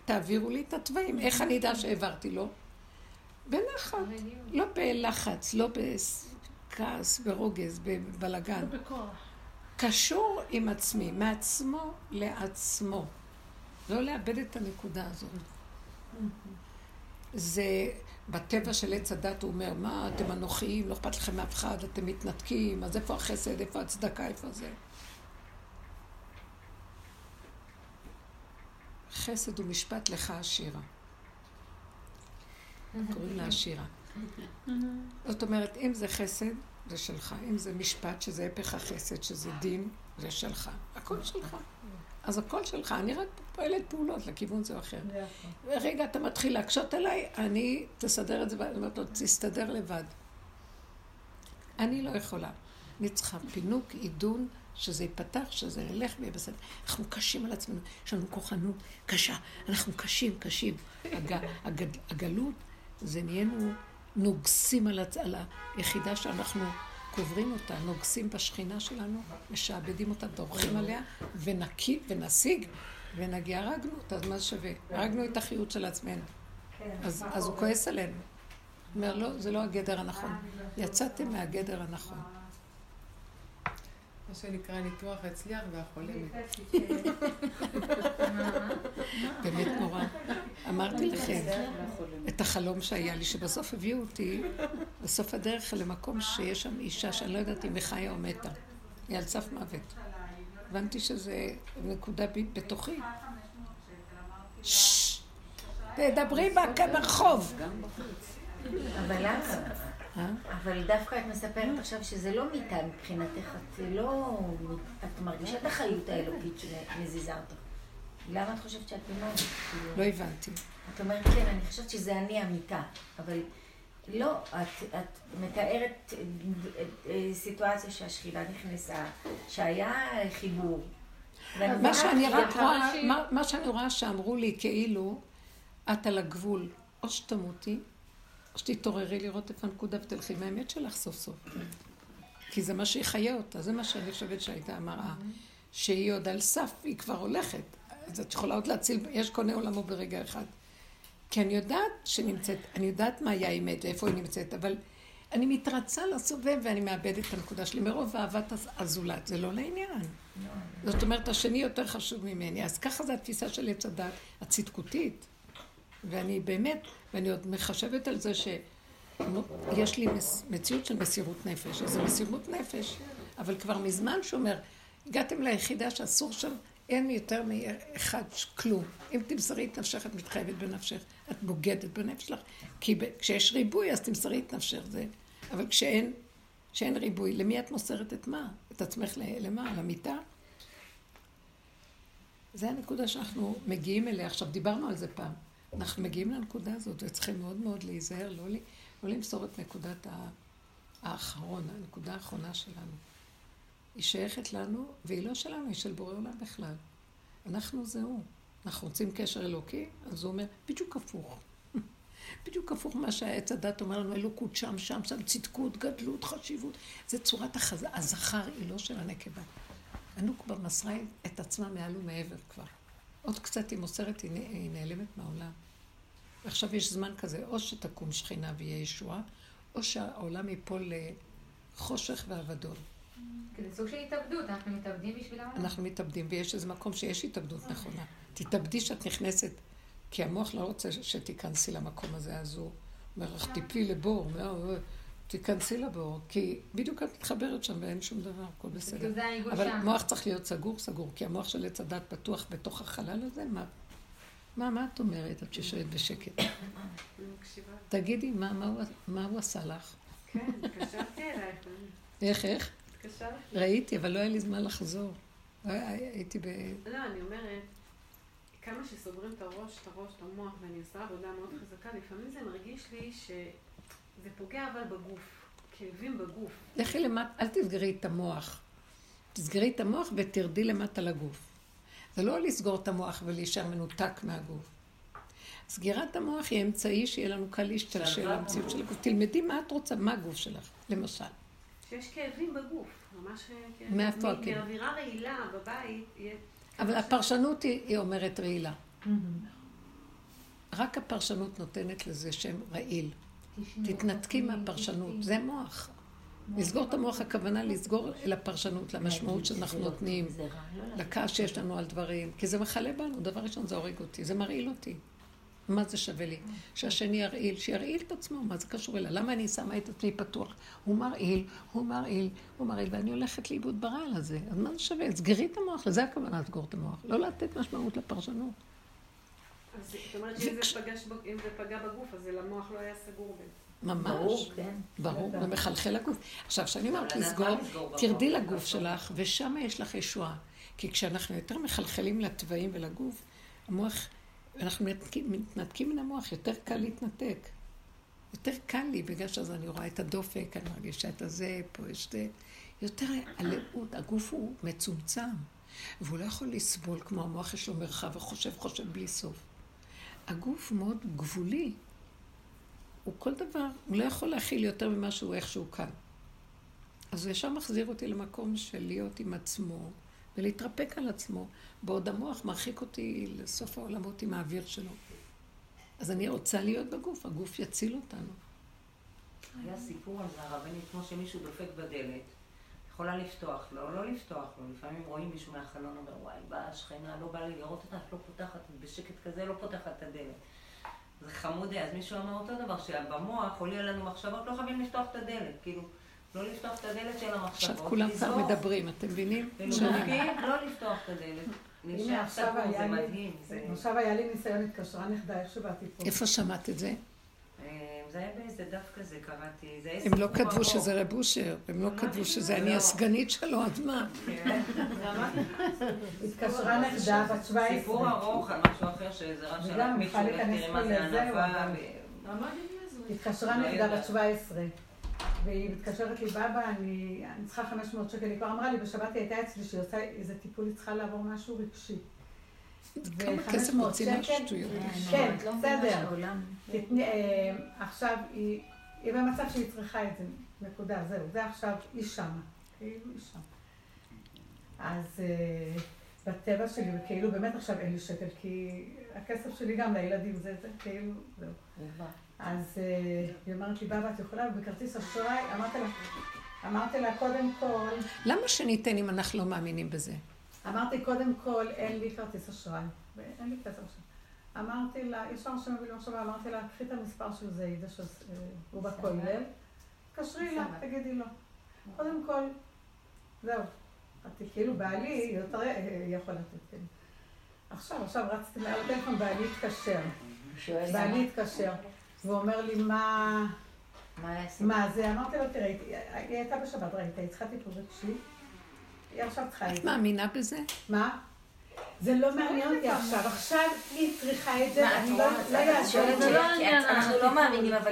S1: תעבירו לי את התוואים. איך אני אדע שהעברתי לו? בנחת, לא בלחץ, לא בכעס, ברוגז, בבלגן.
S2: בכוח.
S1: קשור עם עצמי, מעצמו לעצמו. לא לאבד את הנקודה הזאת. זה בטבע של עץ הדת, הוא אומר, מה, אתם אנוכיים, לא אכפת לכם מאף אחד, אתם מתנתקים, אז איפה החסד, איפה הצדקה, איפה זה? חסד ומשפט לך עשירה. קוראים לה עשירה. זאת אומרת, אם זה חסד, זה שלך. אם זה משפט, שזה הפך החסד, שזה דין, זה שלך. הכל שלך. אז הכל שלך, אני רק פועלת פעולות לכיוון זה או אחר. רגע, אתה מתחיל להקשות עליי, אני תסדר את זה, ואני אומרת לו, תסתדר לבד. אני לא יכולה. אני צריכה פינוק, עידון, שזה ייפתח, שזה ילך ויהיה בסדר. אנחנו קשים על עצמנו, יש לנו כוחנות קשה, אנחנו קשים, קשים. הג, הגד, הגלות, זה נהיינו נוגסים על, הצ... על היחידה שאנחנו קוברים אותה, נוגסים בשכינה שלנו, משעבדים אותה, דורכים עליה, ונקי, ונשיג, ונגיע, הרגנו אותה, אז מה זה שווה? הרגנו את החיות של עצמנו. אז, אז הוא כועס עלינו. הוא אומר, לא, זה לא הגדר הנכון. יצאתם מהגדר הנכון.
S9: מה שנקרא ניתוח הצליח והחולה
S1: באמת נורא. אמרתי לכם את החלום שהיה לי, שבסוף הביאו אותי בסוף הדרך למקום שיש שם אישה שאני לא יודעת אם היא חיה או מתה. היא על סף מוות. הבנתי שזה נקודה בתוכי. תדברי ברחוב.
S8: אבל למה? אה? אבל דווקא את מספרת עכשיו שזה לא מיטה מבחינתך, את לא... את מרגישה את החיות האלוקית שמזיזה אותך. למה את חושבת שאת לא...
S1: לא הבנתי.
S8: את אומרת, כן, אני חושבת שזה אני המיטה, אבל לא, את, את מתארת אה, סיטואציה שהשכינה נכנסה, שהיה חיבור.
S1: מה שאני רק רואה, מה שאני רואה שאמרו לי כאילו, את על הגבול, או שתמותי, שתתעוררי לראות איפה הנקודה ותלכי מהאמת שלך סוף סוף. כי זה מה שיחיה אותה, זה מה שאני חושבת שהייתה המראה. שהיא עוד על סף, היא כבר הולכת. אז את יכולה עוד להציל, יש קונה עולמו ברגע אחד. כי אני יודעת שנמצאת, אני יודעת מה היה האמת ואיפה היא נמצאת, אבל אני מתרצה לסובב ואני מאבדת את הנקודה שלי מרוב אהבת הזולת. זה לא לעניין. זאת אומרת, השני יותר חשוב ממני. אז ככה זה התפיסה של עץ הדת הצדקותית. ואני באמת, ואני עוד מחשבת על זה שיש לי מציאות של מסירות נפש. איזו מסירות נפש, אבל כבר מזמן שאומר, הגעתם ליחידה שאסור שם, אין יותר מאחד כלום. אם תמסרי את נפשך, את מתחייבת בנפשך, את בוגדת בנפש שלך. כי כשיש ריבוי, אז תמסרי את נפשך. זה... אבל כשאין, כשאין ריבוי, למי את מוסרת את מה? את עצמך למה? למיטה? זה הנקודה שאנחנו מגיעים אליה. עכשיו, דיברנו על זה פעם. אנחנו מגיעים לנקודה הזאת וצריכים מאוד מאוד להיזהר, לא, לא למסור את נקודת האחרון, הנקודה האחרונה שלנו. היא שייכת לנו, והיא לא שלנו, היא של בורא עולם בכלל. אנחנו זה הוא. אנחנו רוצים קשר אלוקי, אז הוא אומר, בדיוק הפוך. בדיוק הפוך מה שהעץ הדת אומר לנו, אלוקות שם, שם, שם, צדקות, גדלות, חשיבות. זה צורת החז... הזכר, היא לא של הנקבה. הנוקבה מסרה את עצמה מעל ומעבר כבר. עוד קצת היא מוסרת, היא נעלמת מהעולם. ועכשיו יש זמן כזה, או שתקום שכינה ויהיה ישועה, או שהעולם ייפול לחושך ואבדון.
S3: זה סוג של התאבדות, אנחנו מתאבדים בשביל העולם.
S1: אנחנו מתאבדים, ויש איזה מקום שיש התאבדות נכונה. תתאבדי שאת נכנסת, כי המוח לא רוצה שתיכנסי למקום הזה, אז הוא אומר לך, תיפלי לבור, תיכנסי לבור, כי בדיוק את מתחברת שם ואין שום דבר, הכל בסדר. אבל המוח צריך להיות סגור, סגור, כי המוח של עץ הדת פתוח בתוך החלל הזה, מה? מה, מה את אומרת? את ששואלת בשקט. תגידי, מה, מה, הוא, מה הוא עשה לך?
S4: כן, התקשרתי אלייך.
S1: איך, איך? התקשרתי. ראיתי, אבל לא היה לי זמן לחזור. לא, הייתי ב...
S4: לא, אני אומרת, כמה שסוגרים את הראש, את הראש, את המוח, ואני עושה עבודה מאוד חזקה, לפעמים זה מרגיש לי ש... זה פוגע אבל בגוף, כאבים בגוף.
S1: לכי למטה, אל תסגרי את המוח. תסגרי את המוח ותרדי למטה לגוף. זה לא לסגור את המוח ולהישאר מנותק מהגוף. סגירת המוח היא אמצעי שיהיה לנו קל להשתלשל למציאות של הגוף. תלמדי מה את רוצה, מה הגוף שלך, למשל.
S4: שיש כאבים בגוף, ממש
S1: כאבים. מאיפה הכאב?
S4: מאווירה רעילה בבית.
S1: אבל הפרשנות היא, היא אומרת רעילה. רק הפרשנות נותנת לזה שם רעיל. תתנתקי מהפרשנות, זה מוח. לסגור את המוח הכוונה לסגור אל הפרשנות, למשמעות שאנחנו נותנים, לכעס שיש לנו על דברים, כי זה מכלה בנו, דבר ראשון זה הורג אותי, זה מרעיל אותי. מה זה שווה לי? שהשני ירעיל, שירעיל את עצמו, מה זה קשור אליי? למה אני שמה את עצמי פתוח? הוא מרעיל, הוא מרעיל, הוא מרעיל, ואני הולכת לאיבוד ברעל הזה. אז מה זה שווה? סגרי את המוח, לזה הכוונה לסגור את המוח. לא לתת משמעות לפרשנות.
S4: זאת אומרת שאם זה פגע בגוף, אז למוח לא היה סגור בין.
S1: ממש. ברור, כן. ברור, ומחלחל לגוף. עכשיו, כשאני אומרת לסגור, תרדי לגוף שלך, ושם יש לך ישועה. כי כשאנחנו יותר מחלחלים לתוואים ולגוף, המוח, אנחנו מתנתקים מן המוח, יותר קל להתנתק. יותר קל לי, בגלל שאז אני רואה את הדופק, אני מרגישה את הזה, פה יש זה. יותר הלאות, הגוף הוא מצומצם, והוא לא יכול לסבול כמו המוח, יש לו מרחב וחושב, חושב בלי סוף. הגוף מאוד גבולי. הוא כל דבר, הוא לא יכול להכיל יותר ממה שהוא איך שהוא כאן. אז הוא ישר מחזיר אותי למקום של להיות עם עצמו ולהתרפק על עצמו, בעוד המוח מרחיק אותי לסוף העולמות עם האוויר שלו. אז אני רוצה להיות בגוף, הגוף יציל אותנו.
S7: היה סיפור על זה, הרבנית, כמו שמישהו דופק בדלת, יכולה לפתוח לו, לא לפתוח לו. לפעמים רואים מישהו מהחלון, אומר, וואי, באה השכנה, לא בא לי לראות אותה, את לא פותחת, בשקט כזה לא פותחת את הדלת. זה חמוד, אז מישהו אמר אותו דבר, שבמוח עולה לנו מחשבות, לא חייבים לפתוח את הדלת, כאילו, לא לפתוח את הדלת של המחשבות.
S1: עכשיו כולם כבר מדברים, אתם מבינים?
S7: לא לפתוח את הדלת.
S5: הנה עכשיו היה לי ניסיון, התקשרה נכדה, איך שבאתי פה.
S1: איפה שמעת את זה?
S7: זה היה באיזה דף כזה, קראתי.
S1: הם לא כתבו שזה רב אושר, הם לא כתבו שזה אני הסגנית שלו, אז מה? כן.
S5: התקשרה נכדה בת 17.
S7: סיפור ארוך על משהו אחר, שזה רב שלך מישהו, תראי מה זה ענווה.
S5: התקשרה נכדה בת 17. והיא מתקשרת לי, בבא, אני צריכה 500 שקל, היא כבר אמרה לי, בשבת היא הייתה אצלי, שהיא עושה איזה טיפול, היא צריכה לעבור משהו רגשי.
S1: כמה כסף רוצים על שטויות.
S5: כן, לא בסדר. אה, עכשיו, היא במצב שהיא צריכה את זה, נקודה, זהו, זה עכשיו, היא שמה. כאילו היא שמה. אז אה, בטבע שלי, וכאילו באמת עכשיו אין לי שקל, כי הכסף שלי גם לילדים, זה כאילו, זהו. אז אה, היא אומרת לי, בבא, את יכולה בכרטיס אשראי? אמרתי לה, אמרתי לה, קודם כל...
S1: למה שניתן אם אנחנו לא מאמינים בזה?
S5: אמרתי, קודם כל, אין לי כרטיס אשראי. אין לי כסף אשראי. אמרתי לה, ישר שמביא לי מחשבה, אמרתי לה, קחי את המספר של זיידה, שהוא אה, בכולל, תקשרי לה, תגידי לו. קודם כל, זהו. אמרתי, כאילו, בעלי יותר אה, יכול לתת, כן. עכשיו, עכשיו רצתי מעל הטלפון, בעלי התקשר. בעלי התקשר. והוא אומר לי, מה... מה זה? אמרתי לו, תראה, היא הייתה בשבת, ראית, היא צריכה טיפול רגשי. היא עכשיו צריכה את זה.
S1: את מאמינה בזה?
S5: מה? זה לא מעניין אותי עכשיו, עכשיו היא צריכה את זה, אני לא את זה.
S8: אנחנו לא מאמינים, אבל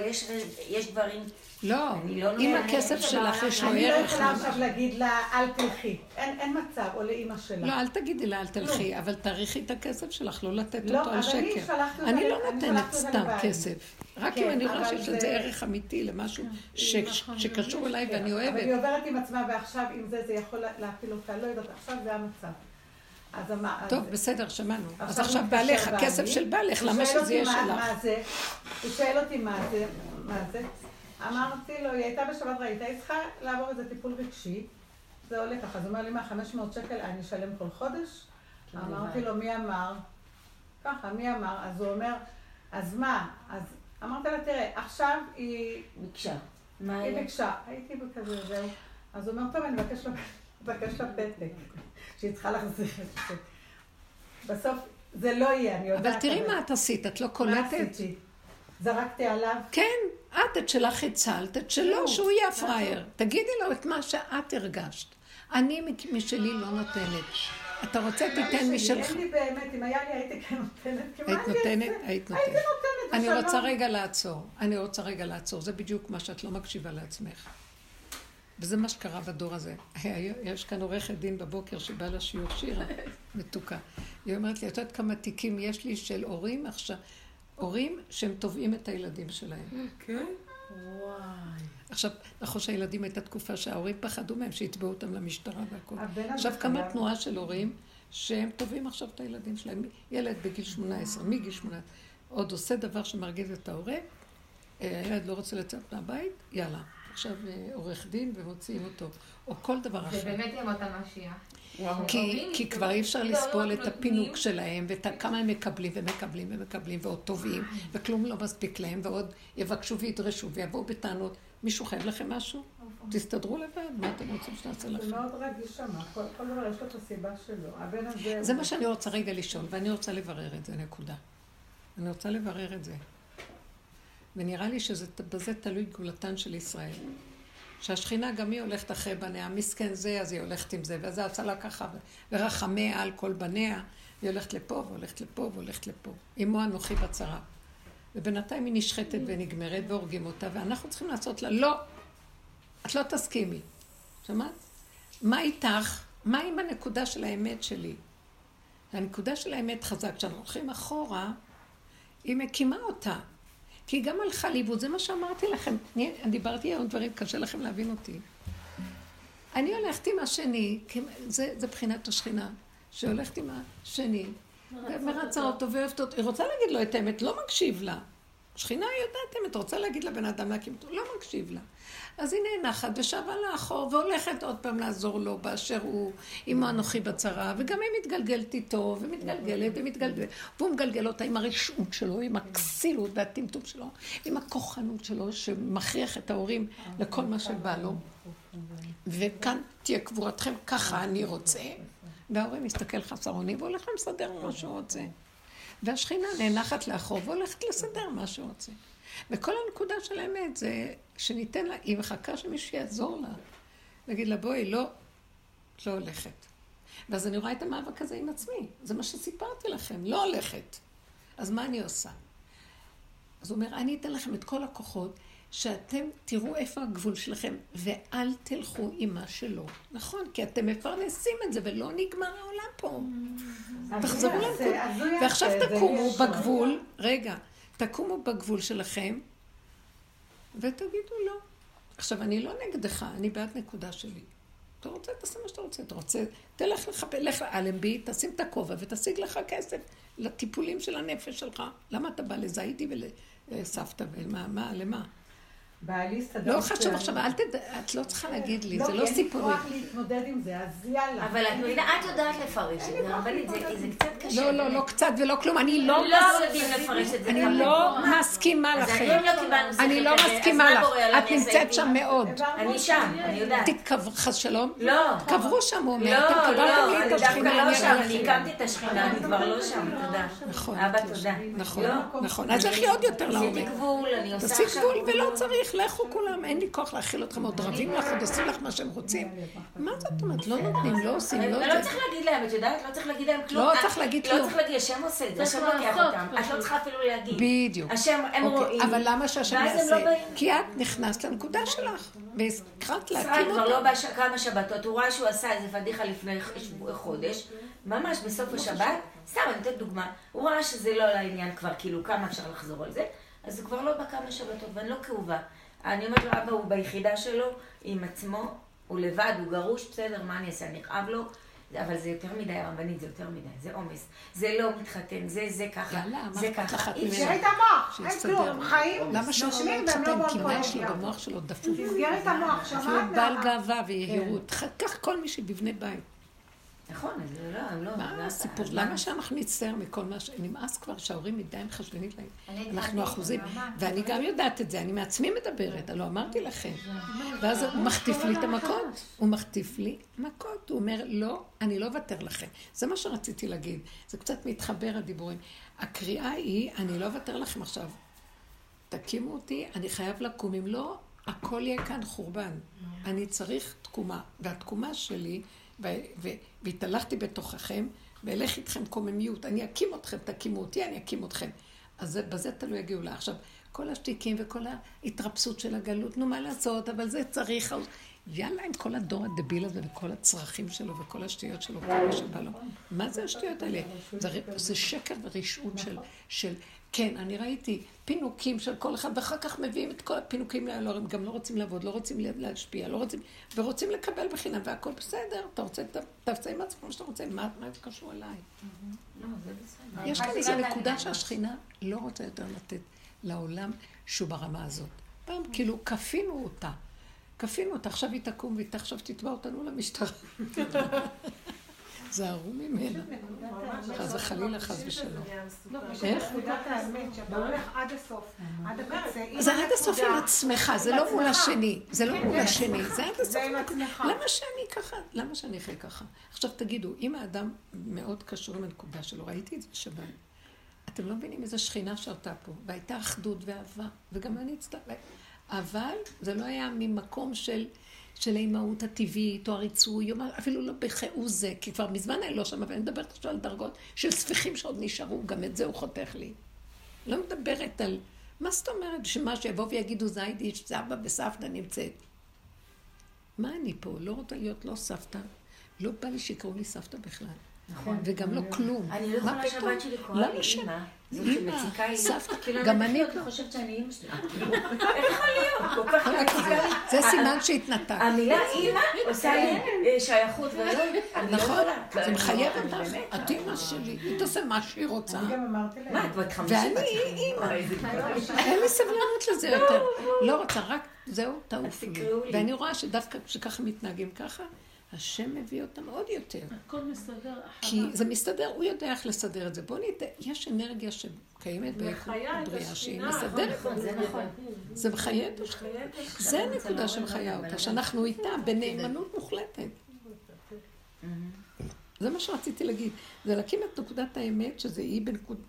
S8: יש דברים...
S1: לא, לא אם הכסף שלך יש לו ערך...
S5: אני לא יכולה עכשיו להגיד לה, אל תלכי. אין מצב, או לאימא שלה.
S1: לא, אל תגידי לה, אל תלכי, אבל תעריכי את הכסף שלך, לא לתת אותו על שקר. אני לא נותנת סתם כסף. רק אם כן, אני רואה שיש לזה ערך אמיתי למשהו כן, נכון, שקשור אליי ואני אוהבת. אבל
S5: היא עוברת עם עצמה, ועכשיו עם זה, זה יכול להפיל אותה. לא יודעת, עכשיו זה המצב.
S1: טוב, בסדר, שמענו. אז עכשיו בעלך, הכסף של בעלך, למה שזה יהיה שלך?
S5: מה זה? הוא שואל אותי מה זה, מה זה. אמרתי לו, היא הייתה בשבת ראית, היא צריכה לעבור איזה טיפול רגשי. זה עולה ככה, אז הוא אומר לי, מה, 500 שקל אני אשלם כל חודש? אמרתי לו, מי אמר? ככה, מי אמר? אז הוא אומר, אז מה? אז אמרתי לה, תראה, עכשיו היא...
S8: ביקשה.
S5: היא ביקשה. הייתי בכזה, זהו. אז הוא אומר, טוב, אני מבקש לה פתק. שהיא צריכה להחזיר את זה. בסוף זה לא יהיה, אני יודעת.
S1: אבל תראי מה את עשית, את לא קולטת? מה עשיתי?
S5: זרקתי עליו?
S1: כן, את את שלך הצלת, את שלו, שהוא יהיה הפראייר. תגידי לו את מה שאת הרגשת. אני משלי לא נותנת. אתה רוצה, תיתן משלך.
S5: אין לי באמת, אם היה לי הייתי כן נותנת.
S1: היית נותנת? היית נותנת. הייתי נותנת. אני רוצה רגע לעצור. אני רוצה רגע לעצור. זה בדיוק מה שאת לא מקשיבה לעצמך. וזה מה שקרה בדור הזה. יש כאן עורכת דין בבוקר שבאה לשיעור שירה, מתוקה. היא אומרת לי, את יודעת כמה תיקים יש לי של הורים עכשיו, הורים שהם תובעים את הילדים שלהם.
S5: כן?
S1: וואי. עכשיו, נכון שהילדים הייתה תקופה שההורים פחדו מהם, שיתבעו אותם למשטרה והכל. עכשיו קמה תנועה של הורים שהם תובעים עכשיו את הילדים שלהם. ילד בגיל 18, מגיל 18, עוד עושה דבר שמרגיז את ההורה, אה, הילד לא רוצה לצאת מהבית, יאללה. עכשיו אה, עורך דין ומוציאים אותו, או כל דבר אחר.
S3: זה באמת ימות המשיח.
S1: כי, כי כבר אי אפשר לסבול את הפינוק שלהם, ואת כמה הם מקבלים ומקבלים ומקבלים, ועוד טובים, וכלום לא מספיק להם, ועוד יבקשו וידרשו ויבואו בטענות. מישהו חייב לכם משהו? תסתדרו לבד, מה אתם רוצים שנעשה לכם?
S10: זה מאוד רגיש שם, כל דבר יש לו את הסיבה שלו. הבן הזה...
S1: זה מה שאני רוצה רגע לשאול, ואני רוצה לברר את זה, נקודה. אני רוצה לברר את זה. ונראה לי שבזה תלוי גאולתן של ישראל. שהשכינה גם היא הולכת אחרי בניה, מסכן זה, אז היא הולכת עם זה, וזה הצלה ככה, ורחמיה על כל בניה, היא הולכת לפה, והולכת לפה, והולכת לפה. אמו אנוכי בצרה. ובינתיים היא נשחטת ונגמרת והורגים אותה, ואנחנו צריכים לעשות לה, לא, את לא תסכימי. שמעת? מה איתך? מה עם הנקודה של האמת שלי? הנקודה של האמת חזק. כשאנחנו הולכים אחורה, היא מקימה אותה. כי היא גם הלכה לאיבוד, זה מה שאמרתי לכם. אני, אני דיברתי היום דברים, קשה לכם להבין אותי. אני הולכת עם השני, זה, זה בחינת השכינה, שהולכת עם השני, ומרצה אותו ואוהבת אותו, היא רוצה להגיד לו את האמת, לא מקשיב לה. שכינה יודעת אמת, רוצה להגיד לבן אדם להקים אותו, לא מקשיב לה. אז היא נאנחת ושבה לאחור והולכת עוד פעם לעזור לו באשר הוא עמו אנוכי בצרה, וגם היא מתגלגלת איתו, ומתגלגלת ומתגלגלת, והוא מגלגל אותה עם הרשעות שלו, עם הכסילות והטמטום שלו, עם הכוחנות שלו, שמכריח את ההורים לכל מה שבא לו. וכאן תהיה קבורתכם, ככה אני רוצה. וההורים מסתכל חסר אונים והולך למסדר מה שהוא רוצה. והשכינה נאנחת לאחור והולכת לסדר מה שהוא רוצה. וכל הנקודה של האמת זה שניתן לה, היא מחכה שמישהו יעזור לה. להגיד לה, בואי, לא, את לא הולכת. ואז אני רואה את המאבק הזה עם עצמי. זה מה שסיפרתי לכם, לא הולכת. אז מה אני עושה? אז הוא אומר, אני אתן לכם את כל הכוחות, שאתם תראו איפה הגבול שלכם, ואל תלכו עם מה שלא. נכון, כי אתם מפרנסים את זה, ולא נגמר העולם פה. תחזרו לנקוד. ועכשיו תקומו בגבול, רגע, תקומו בגבול שלכם, ותגידו לא. עכשיו, אני לא נגדך, אני בעד נקודה שלי. אתה רוצה, תעשה מה שאתה רוצה. אתה רוצה, תלך לחפש, לך לאלנבי, תשים את הכובע ותשיג לך כסף לטיפולים של הנפש שלך. למה אתה בא לזיידי ולסבתא ומה, מה, למה?
S10: בעלי סדר...
S1: לא חשוב עכשיו, אל תד... את לא צריכה להגיד לי, זה לא סיפורי.
S10: לא, אין לי כוח להתמודד עם זה, אז יאללה.
S8: אבל את מבינה, את יודעת לפרש את זה, רבנית, זה קצת קשה.
S1: לא, לא, לא קצת ולא כלום, אני לא...
S8: לא.
S1: אני לא מסכימה לכם. אני לא מסכימה לך. את נמצאת שם מאוד.
S8: אני שם, אני יודעת.
S1: חס שלום?
S8: לא.
S1: קברו שם, הוא אומר.
S8: לא, לא, אני דווקא לא שם, אני הקמתי את השכינה, אני כבר לא שם, תודה.
S1: נכון.
S8: אבא, תודה.
S1: נכון, נכון. אז לכי עוד יותר לעומק.
S8: עשיתי גבול, אני עושה
S1: עכשיו... תעשי גבול ולא צריך, לכו כולם. אין לי כוח להכיל אתכם, עוד רבים לך, עוד עושים לך מה שהם רוצים. מה זאת אומרת? לא נותנים, לא עושים, לא...
S8: לא צריך להגיד להם, את יודעת? לא צריך להגיד להם כלום.
S1: לא צריך להגיד כלום.
S8: לא צריך להגיד, השם עושה את זה, השם לוקח אותם. את לא צריכה אפילו להגיד.
S1: בדיוק.
S8: השם, הם רואים.
S1: אבל למה שהשם יעשה? כי את נכנסת לנקודה שלך, והזכרת להקים אותה.
S8: ישראל כבר לא כמה שבתות, הוא ראה שהוא עשה איזה פדיחה לפני חודש, ממש בסוף השבת, סתם, אני אתן דוגמה, הוא ראה שזה לא לעניין כבר, כאילו, כמה אפשר לחזור על זה, אז הוא כבר לא בא כמה שבתות, ואני לא כאובה. אני אומרת לו, אבא הוא ביחידה שלו, עם עצמו, הוא לבד, הוא גרוש, בסדר, מה אני אעשה, אני אכאב לו, אבל זה יותר מדי רבנית, זה יותר מדי, זה עומס. זה לא מתחתן, זה זה ככה, זה ככה.
S10: תסגרי את המוח, אין כלום, חיים,
S1: למה שהוא לא מתחתן? כי מה יש לו במוח שלו דפוק.
S10: תסגרי את המוח, שמעת?
S1: שהוא בעל גאווה ויהירות. קח כל מי שבבני בית.
S8: נכון, זה לא, לא.
S1: מה הסיפור? למה שאנחנו נצטער מכל מה ש... נמאס כבר שההורים מדי מחשבנית להם. אנחנו אחוזים. ואני גם יודעת את זה, אני מעצמי מדברת, הלוא אמרתי לכם. ואז הוא מחטיף לי את המכות. הוא מחטיף לי מכות. הוא אומר, לא, אני לא אוותר לכם. זה מה שרציתי להגיד. זה קצת מתחבר הדיבורים. הקריאה היא, אני לא אוותר לכם עכשיו. תקימו אותי, אני חייב לקום. אם לא, הכל יהיה כאן חורבן. אני צריך תקומה. והתקומה שלי... והתהלכתי בתוככם, ואלך איתכם קוממיות. אני אקים אתכם, תקימו אותי, אני אקים אתכם. אז זה, בזה תלוי הגאולה. עכשיו, כל השתיקים וכל ההתרפסות של הגלות, נו, מה לעשות, אבל זה צריך... יאללה, עם כל הדור הדביל הזה וכל הצרכים שלו וכל השטויות שלו, כל מה שבא לו. מה זה השטויות האלה? זה שקר ורשעות של, של כן, אני ראיתי פינוקים של כל אחד, ואחר כך מביאים את כל הפינוקים לאלור, הם גם לא רוצים לעבוד, לא רוצים להשפיע, לא רוצים, ורוצים לקבל בחינם, והכל בסדר, אתה רוצה, תעשה עם עצמך מה שאתה רוצה, מה זה קשור אליי?
S8: לא,
S1: יש כאן איזו נקודה שהשכינה לא רוצה יותר לתת לעולם שהוא ברמה הזאת. פעם כאילו כפינו אותה. כפינו אותה, עכשיו היא תקום והיא עכשיו תתבע אותנו למשטרה. זהרו ממנה. חס וחלילה, חס ושלום. איך? זה עד הסוף עם עצמך, זה לא מול השני. זה לא מול השני, זה עד הסוף. למה שאני ככה? למה שאני אחיה ככה? עכשיו תגידו, אם האדם מאוד קשור עם הנקודה שלו, ראיתי את זה בשבת. אתם לא מבינים איזה שכינה שרתה פה, והייתה אחדות ואהבה, וגם אני אצטרך... אבל זה לא היה ממקום של... של האימהות הטבעית, או הריצוי, אפילו לא בכאו זה, כי כבר מזמן אני לא שם, אבל אני מדברת עכשיו על דרגות של ספיחים שעוד נשארו, גם את זה הוא חותך לי. לא מדברת על... מה זאת אומרת? שמה שיבואו ויגידו זיידיש, סבא וסבתא נמצאת. מה אני פה? לא רוצה להיות לא סבתא. לא בא לי שיקראו לי סבתא בכלל. נכון. וגם לא כלום.
S8: אני לא יכולה שהבת שלי קוראה לי אימא.
S1: סבתא.
S8: כאילו,
S1: גם אני
S8: לא חושבת שאני אימא שלי. איך יכול להיות? כל כך מציקה לי.
S1: זה סימן שהתנתקת.
S8: המילה אימא עושה לי אה, שייכות ולא...
S1: נכון. זה מחייב אותך. את אימא שלי. היא תעשה מה שהיא רוצה.
S10: אני גם אמרתי להם.
S8: מה, את בת חמישים?
S1: ואני אימא. אין לי סבלנות לזה יותר. לא רוצה, רק זהו, תעופו לי. ואני רואה שדווקא כשככה מתנהגים ככה, השם מביא אותם עוד יותר.
S2: הכל מסתדר.
S1: כי זה מסתדר, הוא יודע איך לסדר את זה. בואו ניתן, יש אנרגיה שקיימת בבריאה שהיא מסדרת.
S8: זה נכון.
S1: זה מחיה את השכינה. זה הנקודה שמחיה אותה, שאנחנו איתה בנאמנות מוחלטת. זה מה שרציתי להגיד. זה להקים את נקודת האמת, שזה אי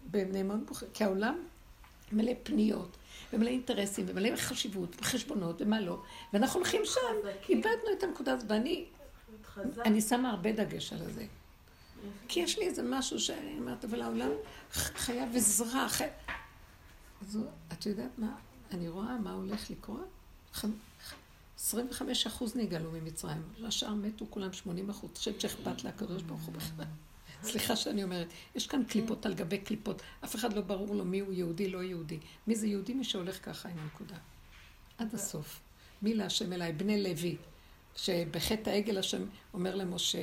S1: בנאמנות מוחלטת. כי העולם מלא פניות. ומלא אינטרסים, ומלא חשיבות, וחשבונות, ומה לא. ואנחנו הולכים שם, איבדנו את הנקודה הזאת, ואני אני שמה הרבה דגש על זה. כי יש לי איזה משהו שאני אומרת, אבל העולם חייב עזרה. אז את יודעת מה? אני רואה מה הולך לקרות. 25 אחוז נגאלו ממצרים, השאר מתו כולם 80 אחוז. חושבת שאכפת לקדוש ברוך הוא בכלל. סליחה שאני אומרת, יש כאן קליפות על גבי קליפות. אף אחד לא ברור לו מי הוא יהודי, לא יהודי. מי זה יהודי? מי שהולך ככה עם הנקודה. עד הסוף. מי להשם אליי? בני לוי. שבחטא העגל השם אומר למשה,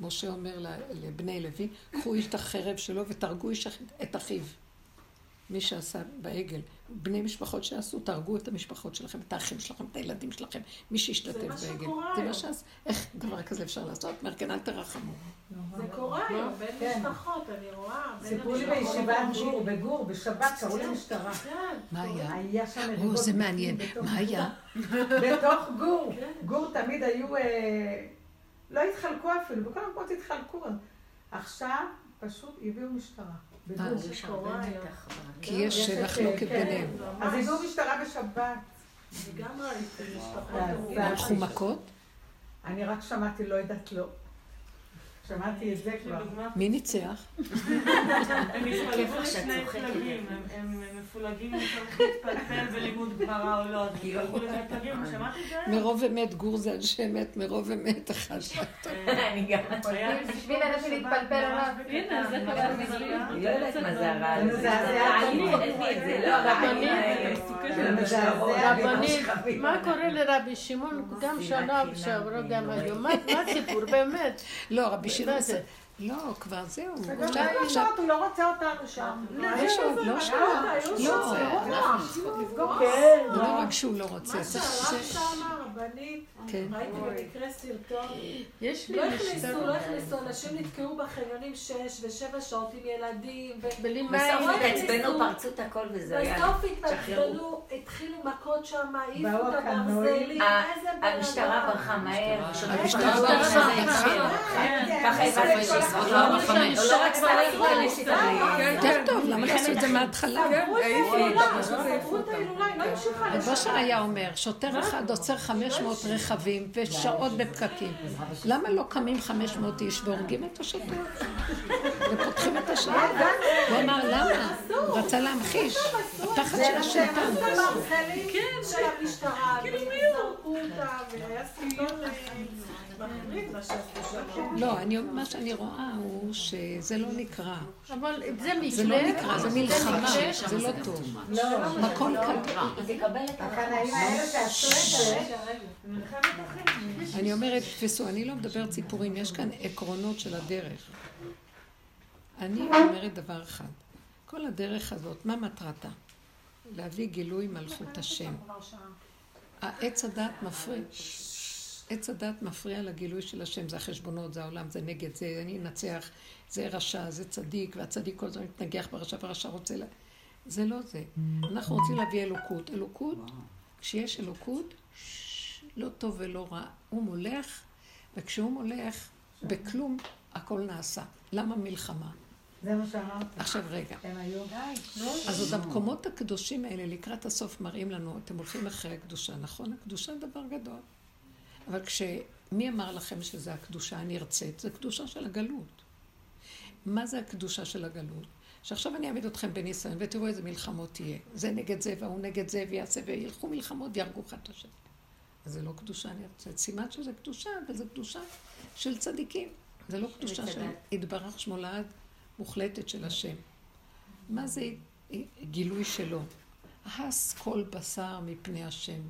S1: משה אומר לבני לוי, קחו איש את החרב שלו ותהרגו איש את אחיו. מי שעשה בעגל, בני משפחות שעשו, תהרגו את המשפחות שלכם, את האחים שלכם, את הילדים שלכם, מי שהשתתף בעגל. זה מה שקורה זה מה שעשה. איך דבר כזה אפשר לעשות? אומר, כן, אל תרחמו.
S5: זה קורה היום, בין כן. משפחות, אני רואה.
S10: סיפרו לי בישיבת גור, בגור, בשבת, קראו למשטרה.
S5: כן.
S1: מה היה?
S10: היה שם...
S1: או, זה מעניין. מה היה?
S10: בתוך גור. גור תמיד היו... אה, לא התחלקו אפילו, בכל המקומות התחלקו. עכשיו פשוט הביאו משטרה.
S1: כי יש מחלוקת ביניהם.
S10: אז הביאו משטרה בשבת.
S5: גם ראיתי משפחות.
S1: הלכו מכות?
S10: אני רק שמעתי, לא יודעת לא. שמעתי את זה כבר.
S1: מי ניצח?
S6: הם התפלגו לשני פלגים, הם מפולגים אם צריך להתפלפל בלימוד גמרא או לא, אז הם הלכו לשני פלגים, שמעת את זה?
S1: מרוב אמת גור זה אנשי אמת, מרוב אמת אחד.
S8: אני גם. בשביל אנשים להתפלפל עליו.
S2: הנה, זה כבר
S8: אני לא יודעת מה זה הרעל.
S11: רבנית, מה קורה לרבי שמעון גם שנה שעברה גם היום? מה הסיפור באמת?
S1: לא, רבי שמעון זה... לא, כבר זהו.
S10: עכשיו הוא לא רוצה אותנו שם.
S1: לא שם. לא. לא רק שהוא לא רוצה.
S5: הרבנית, ראיתי במקרה סרטון.
S11: יש לי
S5: לא הכניסו, לא הכניסו, אנשים נתקעו בחניונים שש ושבע שעות עם ילדים.
S8: בלי מים. בסוף התעצבנו, פרצו את הכל וזה היה.
S5: בסוף התעצבנו, התחילו מכות שם, העיפו את הברזלים.
S8: המשטרה ברחה מהר.
S1: המשטרה ברחה.
S8: ככה הבנתי לא רק
S1: יותר טוב, למה לעשות את זה מההתחלה? בושר היה אומר, שוטר אחד עוצר 500 רכבים ושעות בפקקים. למה לא קמים 500 איש והורגים את השוטר? ופותחים את השעה? הוא אמר, למה? הוא רצה להמחיש. הפחד של השלטון.
S5: כן, של המשטרה, וזרקו אותה, והיה סרטון...
S1: לא, מה שאני רואה הוא שזה לא נקרא.
S11: אבל זה מקרה.
S1: זה לא נקרא, זה מלחמה, זה לא טוב. מקום קטן. אני אומרת, תפסו, אני לא מדברת סיפורים, יש כאן עקרונות של הדרך. אני אומרת דבר אחד, כל הדרך הזאת, מה מטרתה? להביא גילוי מלכות השם. העץ הדת מפריע. עץ הדת מפריע לגילוי של השם, זה החשבונות, זה העולם, זה נגד, זה אני אנצח, זה רשע, זה צדיק, והצדיק כל הזמן מתנגח ברשע, והרשע רוצה ל... זה לא זה. אנחנו רוצים להביא אלוקות. אלוקות, כשיש אלוקות, לא טוב ולא רע. הוא מולך, וכשהוא מולך, בכלום הכל נעשה. למה מלחמה?
S10: זה מה שאמרת.
S1: עכשיו רגע.
S10: הם היו...
S1: אז עוד המקומות הקדושים האלה לקראת הסוף מראים לנו, אתם הולכים אחרי הקדושה, נכון? הקדושה דבר גדול. אבל כשמי אמר לכם שזה הקדושה הנרצית? זה קדושה של הגלות. מה זה הקדושה של הגלות? שעכשיו אני אעמיד אתכם בניסיון ותראו איזה מלחמות תהיה. זה נגד זה והוא נגד זה ויעשה וילכו מלחמות ויהרגו אחד את השני. אז זה לא קדושה נרצית. סימן שזה קדושה, אבל זה קדושה של צדיקים. זה לא קדושה של התברך שמולד מוחלטת של השם. מה זה גילוי שלו? הס כל בשר מפני השם,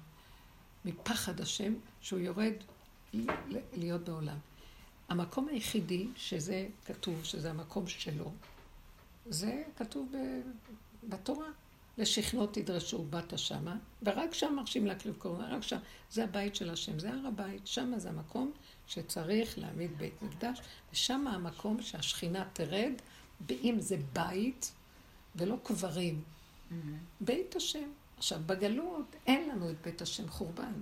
S1: מפחד השם, שהוא יורד להיות בעולם. המקום היחידי שזה כתוב, שזה המקום שלו, זה כתוב בתורה. לשכנו תדרשו באת שמה, ורק שם מרשים להקריב קורבן, רק שם. זה הבית של השם, זה הר הבית, שם זה המקום שצריך להעמיד בית מקדש, ושם המקום שהשכינה תרד, ואם זה בית ולא קברים. Mm-hmm. בית השם. עכשיו, בגלות אין לנו את בית השם חורבן.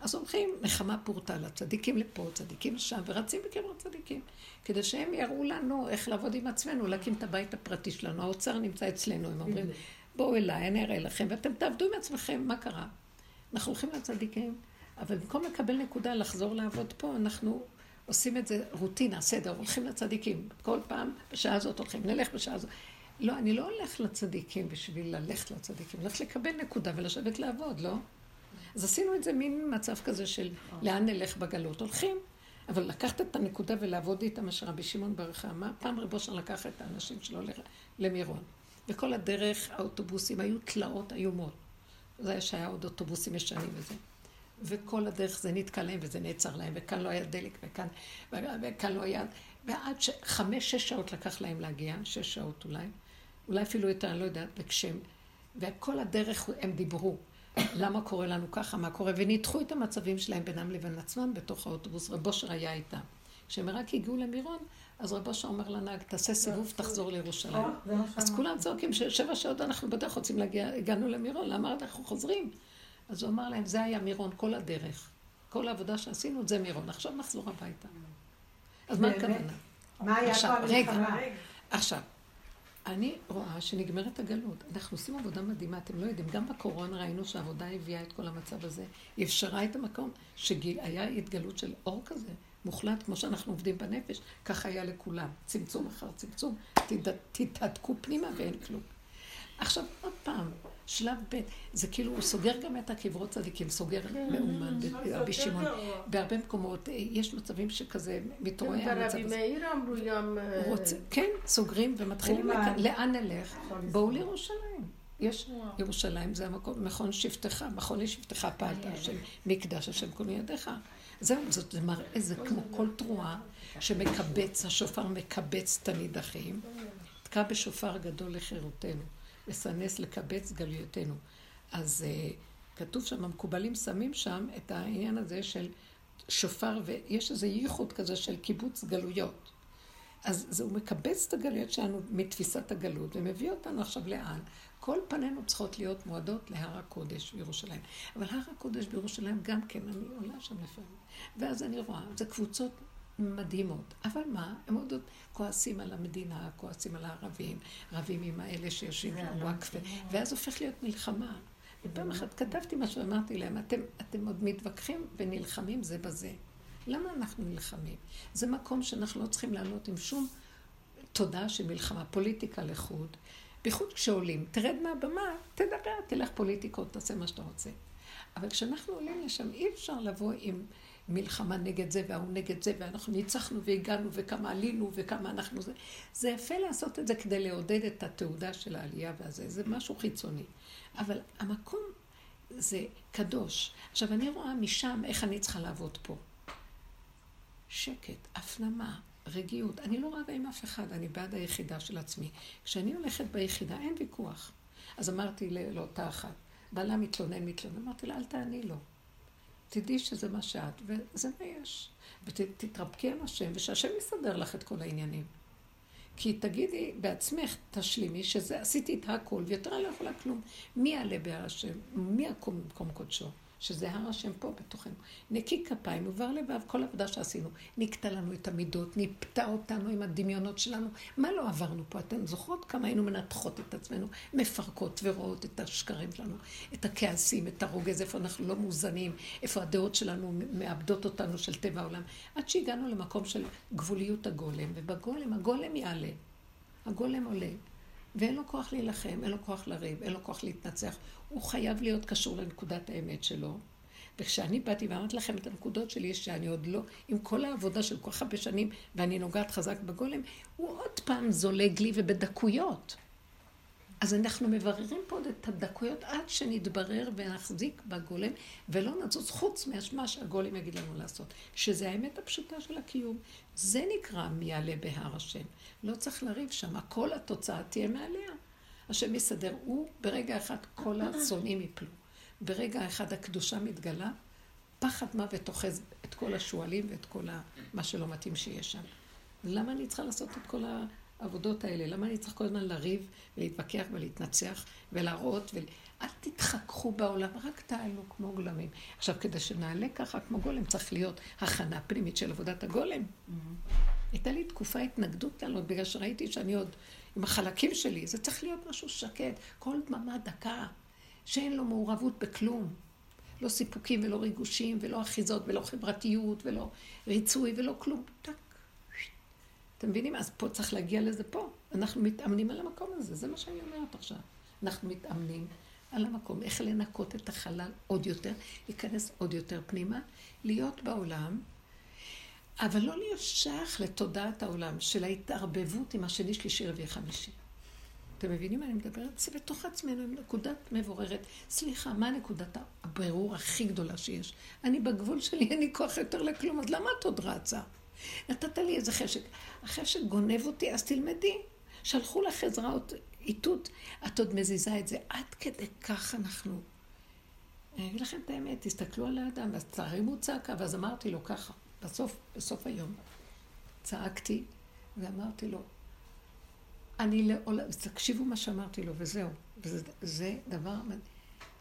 S1: אז הולכים נחמה פורטה לצדיקים לפה, צדיקים לשם, ורצים בקרב צדיקים. כדי שהם יראו לנו איך לעבוד עם עצמנו, להקים את הבית הפרטי שלנו. האוצר נמצא אצלנו, הם אומרים, בואו אליי, אני אראה לכם, ואתם תעבדו עם עצמכם, מה קרה? אנחנו הולכים לצדיקים, אבל במקום לקבל נקודה לחזור לעבוד פה, אנחנו עושים את זה רוטינה, סדר, הולכים לצדיקים. כל פעם, בשעה הזאת הולכים, נלך בשעה הזאת. לא, אני לא הולך לצדיקים בשביל ללכת לצדיקים, הולך לקבל נקודה ולשבת לעבוד, לא? אז עשינו את זה מין מצב כזה של לאן נלך בגלות. הולכים, אבל לקחת את הנקודה ולעבוד איתה, מה שרבי שמעון ברכה אמר, פעם רבו שם לקח את האנשים שלו למירון. וכל הדרך האוטובוסים היו תלאות איומות. זה היה שהיה עוד אוטובוסים ישנים וזה. וכל הדרך זה נתקע להם וזה נעצר להם, וכאן לא היה דלק, וכאן, וכאן לא היה... ועד ש... חמש, שש שעות לקח להם להגיע, שש שעות אולי, אולי אפילו יותר, אני לא יודעת, וכשהם... וכל הדרך הם דיברו. למה קורה לנו ככה, מה קורה, וניתחו את המצבים שלהם בינם לבין עצמם בתוך האוטובוס, רב אושר היה איתם. כשהם רק הגיעו למירון, אז רב אושר אומר לנהג, תעשה סיבוב, תחזור לירושלים. אה, אז כולם צועקים ששבע שעות אנחנו בדרך רוצים להגיע, הגענו למירון, למה אנחנו חוזרים? אז הוא אמר להם, זה היה מירון כל הדרך. כל העבודה שעשינו זה מירון, עכשיו נחזור הביתה. אז מה הכוונה?
S10: מה היה פה המלחמה?
S1: עכשיו, אני רואה שנגמרת הגלות. אנחנו עושים עבודה מדהימה, אתם לא יודעים, גם בקורונה ראינו שהעבודה הביאה את כל המצב הזה. היא אפשרה את המקום שהיה התגלות של אור כזה, מוחלט, כמו שאנחנו עובדים בנפש, ככה היה לכולם. צמצום אחר צמצום, תתהדקו פנימה ואין כלום. עכשיו, עוד פעם, שלב ב', זה כאילו, הוא סוגר גם את הקברות צדיקים, סוגר כן, מאומן ברבי שמעון. בהרבה מקומות, אה, יש מצבים שכזה מתעורר
S11: המצב הזה. ברבי מאיר אמרו גם... אה,
S1: כן, סוגרים ומתחילים, לאן נלך? בואו לירושלים. יש, ירושלים זה המקום, מכון שבטך, מכון לשבטך פעלת השם, מקדש השם כל מידיך. זהו, זה מראה, זה כמו כל תרועה שמקבץ, השופר מקבץ את הנידחים. תקע בשופר גדול לחירותנו. לסנס, לקבץ גלויותינו. אז uh, כתוב שם, המקובלים שמים שם את העניין הזה של שופר, ויש איזה ייחוד כזה של קיבוץ גלויות. אז זה, הוא מקבץ את הגלויות שלנו מתפיסת הגלות, ומביא אותנו עכשיו לאן? כל פנינו צריכות להיות מועדות להר הקודש בירושלים. אבל הר הקודש בירושלים גם כן, אני עולה שם לפעמים. ואז אני רואה, זה קבוצות מדהימות. אבל מה, הם עוד כועסים על המדינה, כועסים על הערבים, רבים עם האלה שיושבים בוואקף, ואז הופך להיות מלחמה. ופעם אחת כתבתי משהו, אמרתי להם, אתם, אתם עוד מתווכחים ונלחמים זה בזה. למה אנחנו נלחמים? זה מקום שאנחנו לא צריכים לעלות עם שום תודעה של מלחמה, פוליטיקה לחוד. בייחוד כשעולים, תרד מהבמה, תדבר, תלך פוליטיקות, תעשה מה שאתה רוצה. אבל כשאנחנו עולים לשם, אי אפשר לבוא עם מלחמה נגד זה וההוא נגד זה, ואנחנו ניצחנו והגענו וכמה עלינו וכמה אנחנו זה. זה יפה לעשות את זה כדי לעודד את התעודה של העלייה והזה, זה משהו חיצוני. אבל המקום זה קדוש. עכשיו, אני רואה משם איך אני צריכה לעבוד פה. שקט, הפנמה, רגיעות. אני לא רבה עם אף אחד, אני בעד היחידה של עצמי. כשאני הולכת ביחידה, אין ויכוח. אז אמרתי לאותה אחת, בעלה מתלונן, מתלונן, אמרתי לה, אל תעני לו. תדעי שזה מה שאת, וזה מה יש. ותתרפקי על השם, ושהשם יסדר לך את כל העניינים. כי תגידי בעצמך, תשלימי, שזה עשיתי את הכל, ויותר אני לא יכולה כלום. מי יעלה בהר השם? מי יקום במקום קודשו? שזה הר השם פה בתוכנו. נקי כפיים, ובר לבב, כל עבודה שעשינו. נקטע לנו את המידות, ניפתה אותנו עם הדמיונות שלנו. מה לא עברנו פה? אתן זוכרות כמה היינו מנתחות את עצמנו, מפרקות ורואות את השקרים שלנו, את הכעסים, את הרוגז, איפה אנחנו לא מאוזנים, איפה הדעות שלנו מאבדות אותנו של טבע העולם. עד שהגענו למקום של גבוליות הגולם, ובגולם, הגולם יעלה. הגולם עולה. ואין לו כוח להילחם, אין לו כוח לריב, אין לו כוח להתנצח. הוא חייב להיות קשור לנקודת האמת שלו. וכשאני באתי ואמרתי לכם את הנקודות שלי, שאני עוד לא, עם כל העבודה של כל כך הרבה שנים, ואני נוגעת חזק בגולם, הוא עוד פעם זולג לי ובדקויות. אז אנחנו מבררים פה את הדקויות עד שנתברר ונחזיק בגולם, ולא נצוץ חוץ מהשמה שהגולם יגיד לנו לעשות, שזה האמת הפשוטה של הקיום. זה נקרא מי יעלה בהר השם. לא צריך לריב שם, כל התוצאה תהיה מעליה. השם יסדר, הוא ברגע אחד כל השונאים יפלו. ברגע אחד הקדושה מתגלה, פחד מוות אוחז את כל השועלים ואת כל מה שלא מתאים שיש שם. למה אני צריכה לעשות את כל העבודות האלה? למה אני צריכה כל הזמן לריב ולהתווכח ולהתנצח ולהראות ול... אל תתחככו בעולם, רק תעלו כמו גולמים. עכשיו, כדי שנעלה ככה כמו גולם, צריך להיות הכנה פנימית של עבודת הגולם. הייתה לי תקופה התנגדות לעלות, בגלל שראיתי שאני עוד עם החלקים שלי. זה צריך להיות משהו שקט, כל דממה דקה, שאין לו מעורבות בכלום. לא סיפוקים ולא ריגושים ולא אחיזות ולא חברתיות ולא ריצוי ולא כלום. טק. אתם מבינים? אז פה צריך להגיע לזה פה. אנחנו מתאמנים על המקום הזה, זה מה שאני אומרת עכשיו. אנחנו מתאמנים על המקום, איך לנקות את החלל עוד יותר, להיכנס עוד יותר פנימה, להיות בעולם, אבל לא להיות שייך לתודעת העולם של ההתערבבות עם השני, שלישי, רביעי, חמישי. אתם מבינים מה אני מדברת? זה בתוך עצמנו, עם נקודת מבוררת. סליחה, מה נקודת הבירור הכי גדולה שיש? אני בגבול שלי, אין לי כוח יותר לכלום, אז למה את עוד רצה? נתת לי איזה חשק. החשק גונב אותי, אז תלמדי. שלחו לך עזרה, איתות, את עוד מזיזה את זה. עד כדי כך אנחנו... אני אגיד לכם את האמת, תסתכלו על האדם, ואז תרימו צעקה, ואז אמרתי לו ככה, בסוף, בסוף היום, צעקתי ואמרתי לו, אני לעולם, תקשיבו מה שאמרתי לו, וזהו. וזה זה דבר,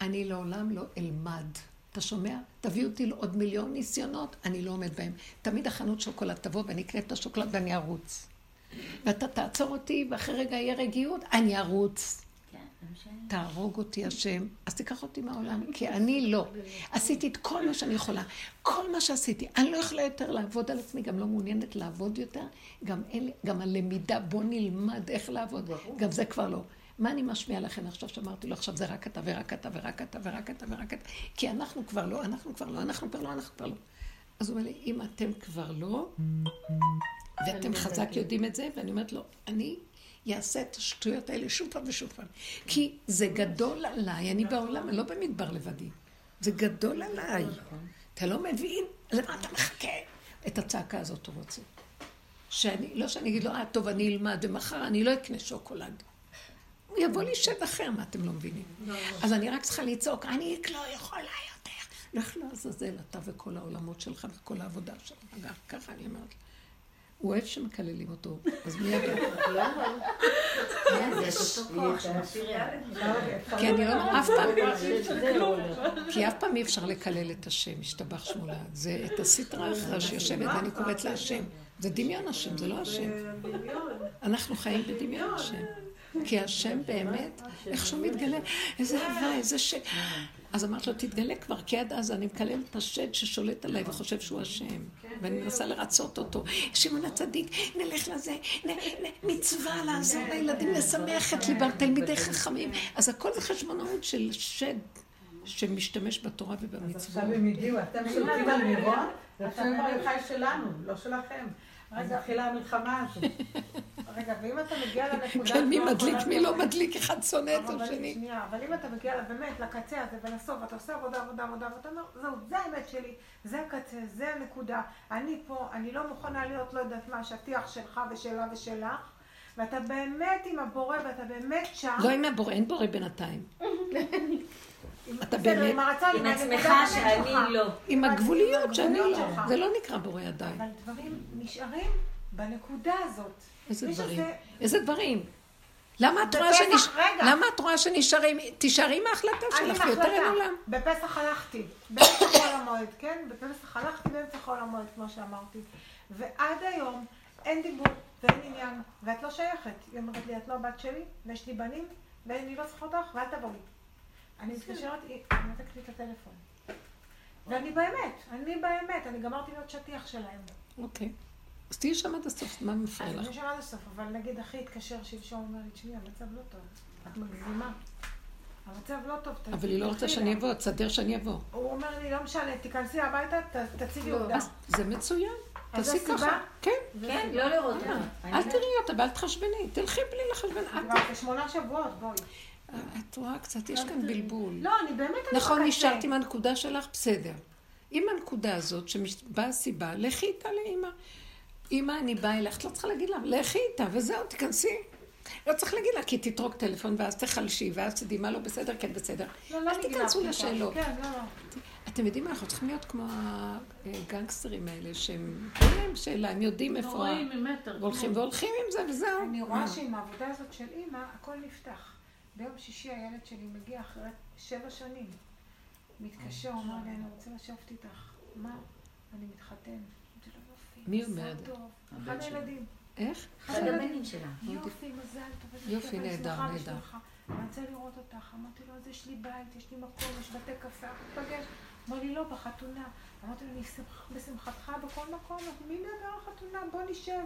S1: אני לעולם לא אלמד. אתה שומע? תביא אותי לעוד מיליון ניסיונות, אני לא עומד בהם. תמיד החנות שוקולד תבוא ואני אקנה את השוקולד ואני ארוץ. ואתה תעצור אותי, ואחרי רגע יהיה רגיעות, אני ארוץ. תהרוג אותי השם, אז תיקח אותי מהעולם, כי אני לא. עשיתי את כל מה שאני יכולה. כל מה שעשיתי. אני לא יכולה יותר לעבוד על עצמי, גם לא מעוניינת לעבוד יותר. גם, אל, גם הלמידה, בוא נלמד איך לעבוד. גם זה כבר לא. מה אני משמיע לכם עכשיו שאמרתי לו, עכשיו זה רק אתה ורק אתה ורק אתה ורק אתה ורק אתה, כי אנחנו כבר לא, אנחנו כבר לא, אנחנו כבר לא, אנחנו כבר לא. אז הוא אומר לי, אם אתם כבר לא, ואתם חזק יודעים את זה, ואני אומרת לו, אני אעשה את השטויות האלה שוב פעם ושוב פעם. כי זה גדול עליי, אני בעולם, אני לא במדבר לבדי. זה גדול עליי. אתה לא מבין למה אתה מחכה? את הצעקה הזאת הוא רוצה. שאני, לא שאני אגיד לו, אה, טוב, אני אלמד, ומחר אני לא אקנה שוקולד. הוא יבוא לי שד אחר, מה אתם לא מבינים? אז אני רק צריכה לצעוק, אני לא יכולה יותר. לך לעזאזל, אתה וכל העולמות שלך וכל העבודה שלך. ככה אני אומרת. הוא אוהב שמקללים אותו, אז מי ידע? למה? כי אני לא, אף פעם, כי אף פעם אי אפשר לקלל את השם, השתבח שמולה. זה את הסטרה אחרא שיושבת ואני קוראת לה השם. זה דמיון השם, זה לא השם. אנחנו חיים בדמיון השם. כי השם באמת, איך שהוא מתגלה, איזה אהבה, איזה ש... אז אמרתי לו, תתגלה כבר, כי עד אז אני מקלל את השד ששולט עליי וחושב שהוא השם. ואני מנסה לרצות אותו. שמעון הצדיק, נלך לזה, מצווה לעזור לילדים, לשמח את ליבם, תלמידי חכמים. אז הכל זה חשבונאות של שד שמשתמש בתורה ובמצוות. אז
S10: עכשיו הם הגיעו, אתם שולטים על מירון, ועכשיו הם חי שלנו, לא שלכם. רגע, התחילה המלחמה הזאת.
S5: רגע, ואם אתה מגיע לנקודה...
S1: כן, מי מדליק, מי לא מדליק, אחד שונא את השני.
S5: שנייה, אבל אם אתה מגיע באמת לקצה הזה ולסוף, אתה עושה עבודה, עבודה, עבודה, ואתה אומר, זהו, זה האמת שלי, זה הקצה, זה הנקודה. אני פה, אני לא מוכנה להיות, לא יודעת מה, השטיח שלך ושלה ושלך. ואתה באמת עם הבורא, ואתה באמת שם.
S1: לא עם הבורא, אין בורא בינתיים. אתה באמת...
S10: עם
S8: עצמך שאני לא.
S1: עם הגבוליות שאני לא. זה לא נקרא בורא ידיים.
S10: אבל דברים נשארים בנקודה הזאת.
S1: איזה דברים? איזה דברים? למה את רואה שנש... למה את רואה שנשארים... תישארי עם ההחלטה
S10: אני
S1: שלך, יותר אין. עולם.
S10: בפסח הלכתי, באמצע חול המועד, כן? בפסח הלכתי באמצע חול המועד, כמו שאמרתי. ועד היום אין דיבור ואין עניין, ואת לא שייכת. היא אומרת לי, את לא הבת שלי, ויש לי בנים, ואני לא צריכה אותך, ואל תבואי. אני מתקשרת, היא נותקת לי את הטלפון. ואני באמת, אני באמת, אני גמרתי להיות שטיח שלהם.
S1: אוקיי. אז תהיי שם עד הסוף, מה מפריע לך?
S10: אני שומעת הסוף, אבל נגיד אחי התקשר שלשום, אומר לי, תשמעי, המצב לא טוב, את מגזימה. המצב לא טוב, ת-
S1: אבל היא לא רוצה שאני
S10: לה."
S1: אבוא, תסדר שאני אבוא.
S10: הוא אומר לי, לא משנה, תיכנסי הביתה, ת- תציגי
S11: לא.
S10: עובדה.
S1: זה מצוין. תעשי? ככה. כן.
S8: כן, לא לראות
S1: אה,
S8: אותה.
S1: אל תראי אותה ואל תחשבני. תלכי בלי לחשבן.
S10: כבר כשמונה שבועות, בואי.
S1: את רואה קצת, יש כאן בלבול.
S10: לא, אני באמת... אני
S1: נכון. נשארת עם הנקודה שלך, בסדר. עם הנקודה הזאת, שבאה הסיבה, לכי איתה לאימא. אימא, אני באה אלייך, את לא צריכה להגיד לה, לכי איתה, וזהו, תיכנסי. לא צריך להגיד לה, כי תתרוק טלפון, ואז תחלשי, ואז תדעי מה לא בסדר, כן בסדר.
S10: לא, לא
S1: אל תיכנסו לשאלות.
S10: כן, לא, לא.
S1: אתם יודעים מה, אנחנו צריכים להיות כמו הגנגסטרים האלה, שהם, אין להם שאלה, הם יודעים איפה...
S2: רואים ממטר.
S1: והולכים והולכים עם זה, וזהו.
S10: אני
S1: אה.
S10: רואה שעם העבודה הזאת של אימא, הכל נפתח. ביום שישי הילד שלי מגיע אחרי שבע שנים. מתקשר, אומר לי, אני רוצה לשבת איתך. מה? אני מתחתן. יופי,
S1: מי אומר?
S10: אחד. הילדים.
S1: איך?
S8: אחד הבנים שלה.
S10: יופי, מזל טוב.
S1: יופי, נהדר, נהדר.
S10: אני רוצה לראות אותך. אמרתי לו, אז יש לי בית, יש לי מקום, יש בתי קפה, אנחנו ניפגש. אמר לי, לא, בחתונה. אמרתי לו, אני שמח- בשמחתך בכל מקום, מי מדבר על חתונה? בוא נשב.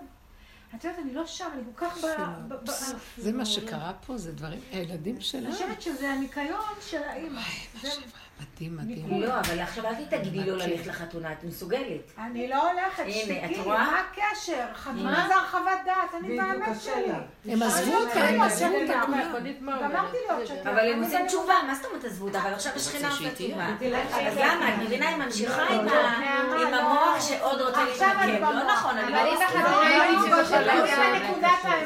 S10: את יודעת, אני לא שם, אני כל כך ב...
S1: זה מה שקרה פה, זה דברים, הילדים שלה.
S10: אני חושבת שזה הניקיון של האימא. זה-
S1: מדהים, מדהים.
S8: לא, אבל עכשיו אל תתגידי לא ללכת לחתונה, את מסוגלת.
S10: אני לא הולכת, שתקי,
S8: רואה?
S10: מה הקשר? חתונה זה הרחבת דעת, אני באמת שלי.
S1: הם עזבו אותה,
S10: לא
S1: הם עזבו אותה כולם.
S10: שתק.
S8: אבל הם עושים תשובה, מה זאת אומרת עזבו אותה? אבל עכשיו השכינה עושה תשובה. אז למה? את מבינה, היא ממשיכה עם
S10: לא.
S8: המוח שעוד רוצה להתמקם. לא. נכון, אני לא מסכימה. לא, לא, לא.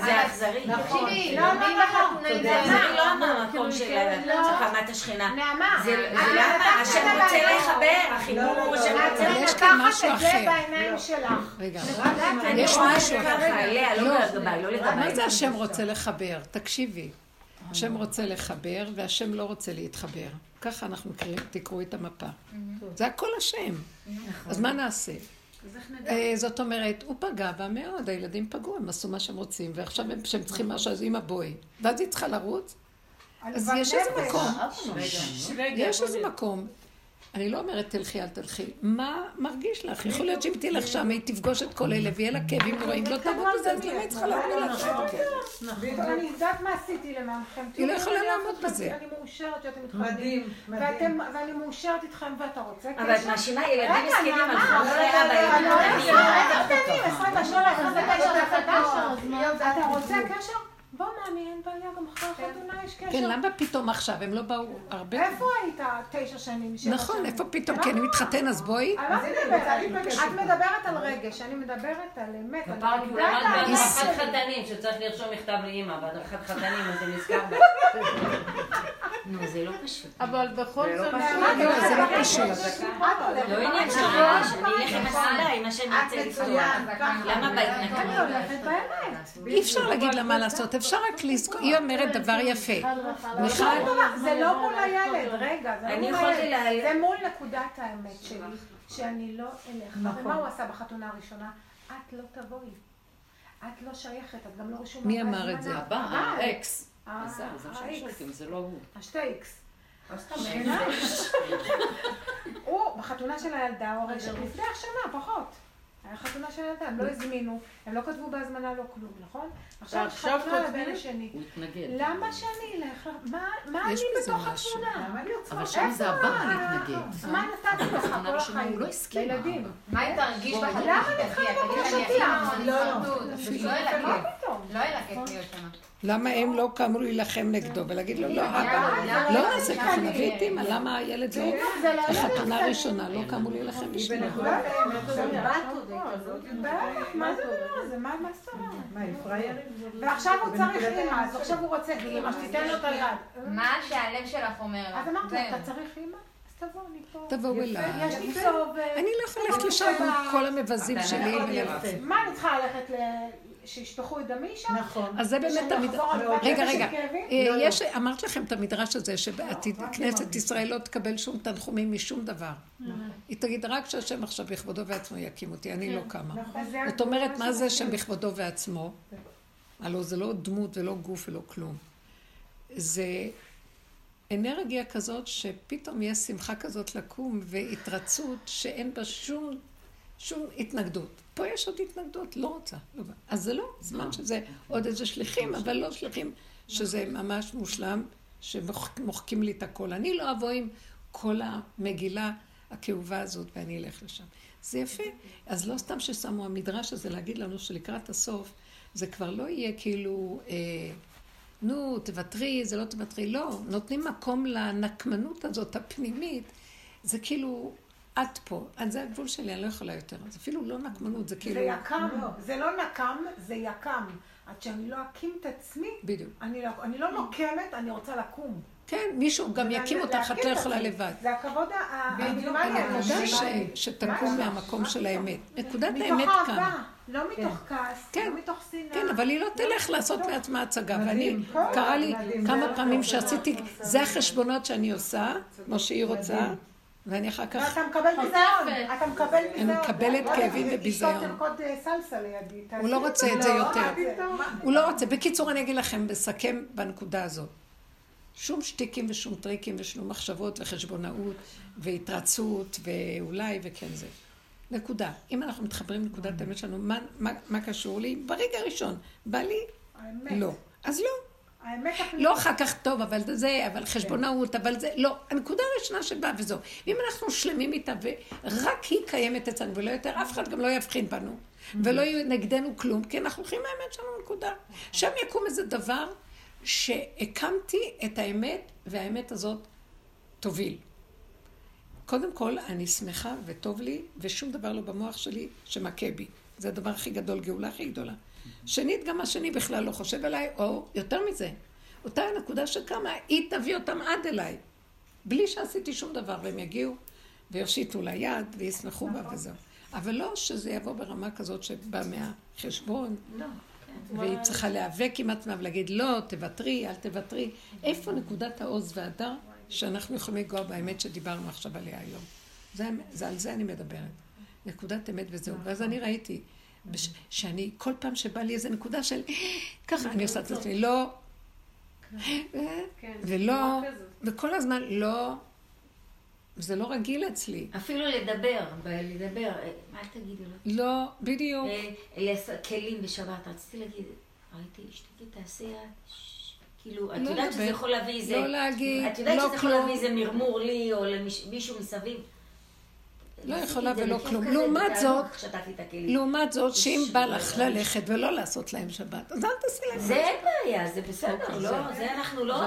S8: זה אכזרי.
S10: תקשיבי,
S8: לא,
S10: לא,
S8: לא,
S10: לא,
S8: לא,
S10: לא.
S8: זה אכזרי לא מהמקום של
S10: לא.
S8: הקמת השכינה.
S10: נעמה,
S8: זה זה למה? השם רוצה לחבר, החיבור
S1: יש כאן משהו
S10: את זה
S1: אחר.
S10: בעיניים שלך.
S1: רגע,
S8: אני
S1: יש משהו אחר.
S8: לא
S1: לא.
S8: לא.
S1: מה זה השם רוצה לחבר? תקשיבי. השם רוצה לחבר, והשם לא רוצה להתחבר. ככה אנחנו קוראים, תקראו את המפה. זה הכל השם. אז מה נעשה? אה, זאת אומרת, הוא פגע בה מאוד, הילדים פגעו, הם עשו מה שהם רוצים, ועכשיו הם- כשהם צריכים משהו, אז אמא בואי. ואז היא צריכה לרוץ, אז יש איזה מקום. יש איזה מקום. אני לא אומרת תלכי, אל תלכי. מה מרגיש לך? יכול להיות שאם תלך שם, היא תפגוש את כל אלה, ויהיה לה כאבים נוראים, לא תעמוד בזה, אז למה היא צריכה להביא לך?
S10: אני יודעת מה עשיתי למענכם.
S1: היא לא יכולה לעמוד בזה.
S10: אני מאושרת שאתם מתחתנים.
S12: מדהים,
S10: ואני מאושרת איתכם ואתה רוצה
S8: אבל את מאשימה ילדים מסכנים הלכו אחרי
S10: רגע,
S8: אבא,
S10: רגע,
S8: ילדים
S10: רגע,
S8: קטנים.
S10: רגע, קטנים, 28, 29,
S11: אתה
S10: אתה
S11: קשר, אז מה?
S10: אתה רוצה קשר? בוא מאמי, אין בעיה, גם אחרי החתונה יש קשר.
S1: כן, למה פתאום עכשיו? הם לא באו הרבה...
S10: איפה היית תשע שנים?
S1: נכון,
S10: שנים?
S1: איפה פתאום? כי אני מתחתן, אז בואי.
S10: על מה את מדברת? את מדברת על רגש, אני מדברת על אמת.
S13: כי הוא למד בהדרכת. חתנים, שצריך לרשום מכתב לאימא, בהדרכת חתנים, אז זה נזכר בה.
S8: נו, זה לא פשוט.
S11: אבל בכל
S8: זה לא
S11: זאת...
S8: פשוט.
S1: לא, זה לא פשוט.
S8: לא עניין של רגש, אני אלך עם הסיבה, אם השם ירצה לפתוח. למה
S10: אני באמת.
S1: אי אפשר להגיד לה מה לעשות, אפשר רק לזכור, היא אומרת דבר יפה. מיכל,
S10: זה לא מול הילד, רגע, זה לא מול זה מול נקודת האמת שלי, שאני לא אלך.
S8: נכון.
S10: ומה הוא עשה בחתונה הראשונה? את לא תבואי. את לא שייכת, את גם לא רשומה.
S1: מי אמר את זה?
S9: הבא,
S10: הבא,
S9: האקס. אז זה לא הוא.
S10: השתי איקס. הוא, בחתונה של הילדה, הוא הרי לפני שנה, פחות. היה חתונה של הילדה, הם לא הזמינו, הם לא כתבו בהזמנה לא כלום, נכון? עכשיו
S11: כותבים?
S10: לבן השני.
S9: הוא התנגד.
S10: למה שאני אלך? מה אני בתוך. התמונה?
S9: אבל? שם זה הבא להתנגד.
S10: מה נתתי לך כל החיים?
S9: הוא לא הסכים.
S10: לילדים.
S3: מה היא תרגיש בחתונה
S10: למה לבוא
S3: אני
S10: לשטיח?
S3: אני
S10: לא, לא.
S3: לא כיף להיות שמה.
S1: למה הם לא קמו להילחם נגדו ולהגיד לו, לא, אבא, לא נעשה ככה, נביא את אימא, למה הילד לא... החתונה הראשונה לא קמו להילחם בשבילו.
S10: ועכשיו הוא צריך אימא, אז עכשיו הוא רוצה אימא, שתיתן לו את היד.
S3: מה שהלב שלך אומר.
S10: אז אמרתי,
S3: זהו.
S10: אתה צריך אימא?
S1: תבואו אליי.
S10: יש לי כתובת.
S1: אני לא יכולה ללכת לשם עם כל המבזים שלי. ול-
S10: מה, אני צריכה ללכת ל... שישפכו את דמי שם? נכון.
S1: אז זה באמת המדרש. רגע, רגע. אה,
S10: לא,
S1: יש, אמרתי לכם את המדרש הזה, שכנסת ישראל לא תקבל שום תנחומים משום דבר. היא תגיד, רק שהשם עכשיו בכבודו ועצמו יקים אותי, אני לא קמה.
S10: נכון.
S1: זאת אומרת, מה זה שם בכבודו ועצמו? הלוא זה לא דמות ולא גוף ולא כלום. זה אנרגיה כזאת שפתאום יש שמחה כזאת לקום והתרצות שאין בה שום, שום התנגדות. פה יש עוד התנגדות, לא רוצה. לא. אז זה לא זמן שזה עוד איזה שליחים, אבל לא שליחים שזה ממש מושלם, שמוחקים לי את הכל. אני לא אבוא עם כל המגילה הכאובה הזאת ואני אלך לשם. זה יפה. אז לא סתם ששמו המדרש הזה להגיד לנו שלקראת הסוף, זה כבר לא יהיה כאילו... אה, נו, תוותרי, זה לא תוותרי. לא, נותנים מקום לנקמנות הזאת, הפנימית. זה כאילו, את פה, אז זה הגבול שלי, אני לא יכולה יותר. זה אפילו לא נקמנות, זה כאילו...
S10: זה יקם, זה לא נקם, זה יקם. עד שאני לא אקים את עצמי,
S1: בדיוק.
S10: אני לא, אני לא נוקמת, אני רוצה לקום.
S1: כן, מישהו גם יקים אותך, את לא יכולה לבד.
S10: זה הכבוד המינימלי
S1: הנקודה שתקום מהמקום של האמת. נקודת האמת
S10: מתוך
S1: כאן.
S10: אהבה, לא מתוך כעס, לא מתוך שנאה.
S1: כן, אבל היא לא תלך לעשות לעצמה הצגה. ואני. קרה לי. כמה
S10: זה
S1: פעמים. שעשיתי, זה החשבונות שאני עושה, כמו שהיא רוצה, ואני אחר כך...
S10: ואתה מקבל ביזיון, אתה מקבל ביזיון.
S1: אני מקבלת
S10: בואי,
S1: כאבים וביזיון.
S10: אה.
S1: הוא לא רוצה את זה
S10: לא,
S1: יותר. הוא לא רוצה. בקיצור, אני אגיד לכם, מסכם בנקודה הזאת. שום שטיקים ושום טריקים ושום מחשבות וחשבונאות והתרצות ואולי וכן זה. נקודה. אם אנחנו מתחברים לנקודת האמת שלנו, מה, מה, מה קשור לי? ברגע הראשון. בא לי?
S10: האמת.
S1: לא. אז לא.
S10: האמת.
S1: לא אחר כך טוב, אבל זה, אבל חשבונאות, אבל זה, לא. הנקודה הראשונה שבאה וזהו. ואם אנחנו שלמים איתה ורק היא קיימת אצלנו ולא יותר, אף אחד גם לא יבחין בנו. ולא יהיו נגדנו כלום, כי אנחנו הולכים לאמת שלנו, נקודה. שם יקום איזה דבר שהקמתי את האמת, והאמת הזאת תוביל. קודם כל, אני שמחה וטוב לי, ושום דבר לא במוח שלי שמכה בי. זה הדבר הכי גדול, גאולה הכי גדולה. שנית, גם השני בכלל לא חושב עליי, או יותר מזה, אותה הנקודה שקמה, היא תביא אותם עד אליי. בלי שעשיתי שום דבר, והם יגיעו ויושיטו לה יד וישמחו בה וזהו. אבל לא שזה יבוא ברמה כזאת שבא מהחשבון,
S6: לא.
S1: והיא צריכה להיאבק עם עצמה ולהגיד, לא, תוותרי, אל תוותרי. איפה נקודת העוז והדר שאנחנו יכולים לגוע באמת שדיברנו עכשיו עליה היום? זה, זה, על זה אני מדברת. נקודת אמת וזהו. ואז אני ראיתי בש, שאני, כל פעם שבא לי איזה נקודה של, ככה אני עושה את עצמי, לא, ולא, וכל הזמן לא, זה לא רגיל אצלי.
S8: אפילו לדבר, לדבר, אה, מה תגידי לו?
S1: לא, בדיוק.
S8: אה, כלים בשבת, רציתי להגיד, ראיתי, אשתי תעשי את, ש- כאילו, את
S1: לא
S8: יודעת שזה יכול להביא איזה...
S1: לא להגיד,
S8: את יודעת
S1: לא
S8: שזה יכול
S1: כלום.
S8: להביא איזה מרמור לי, או למישהו מסביב.
S1: לא יכולה
S8: זה
S1: ולא כלום.
S8: כזה,
S1: לעומת זאת. לעומת זאת, שאם בא
S8: לא
S1: לך. ללכת ולא לעשות להם שבת, אז אל תעשי להם
S8: זה
S1: שבת.
S8: אין בעיה, זה בסדר,
S1: אוקיי,
S8: לא,
S1: זה-
S8: זה אנחנו לא,
S1: זה.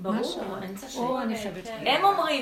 S8: ברור. אין
S1: אני חייבת להגיד.
S8: הם אומרים,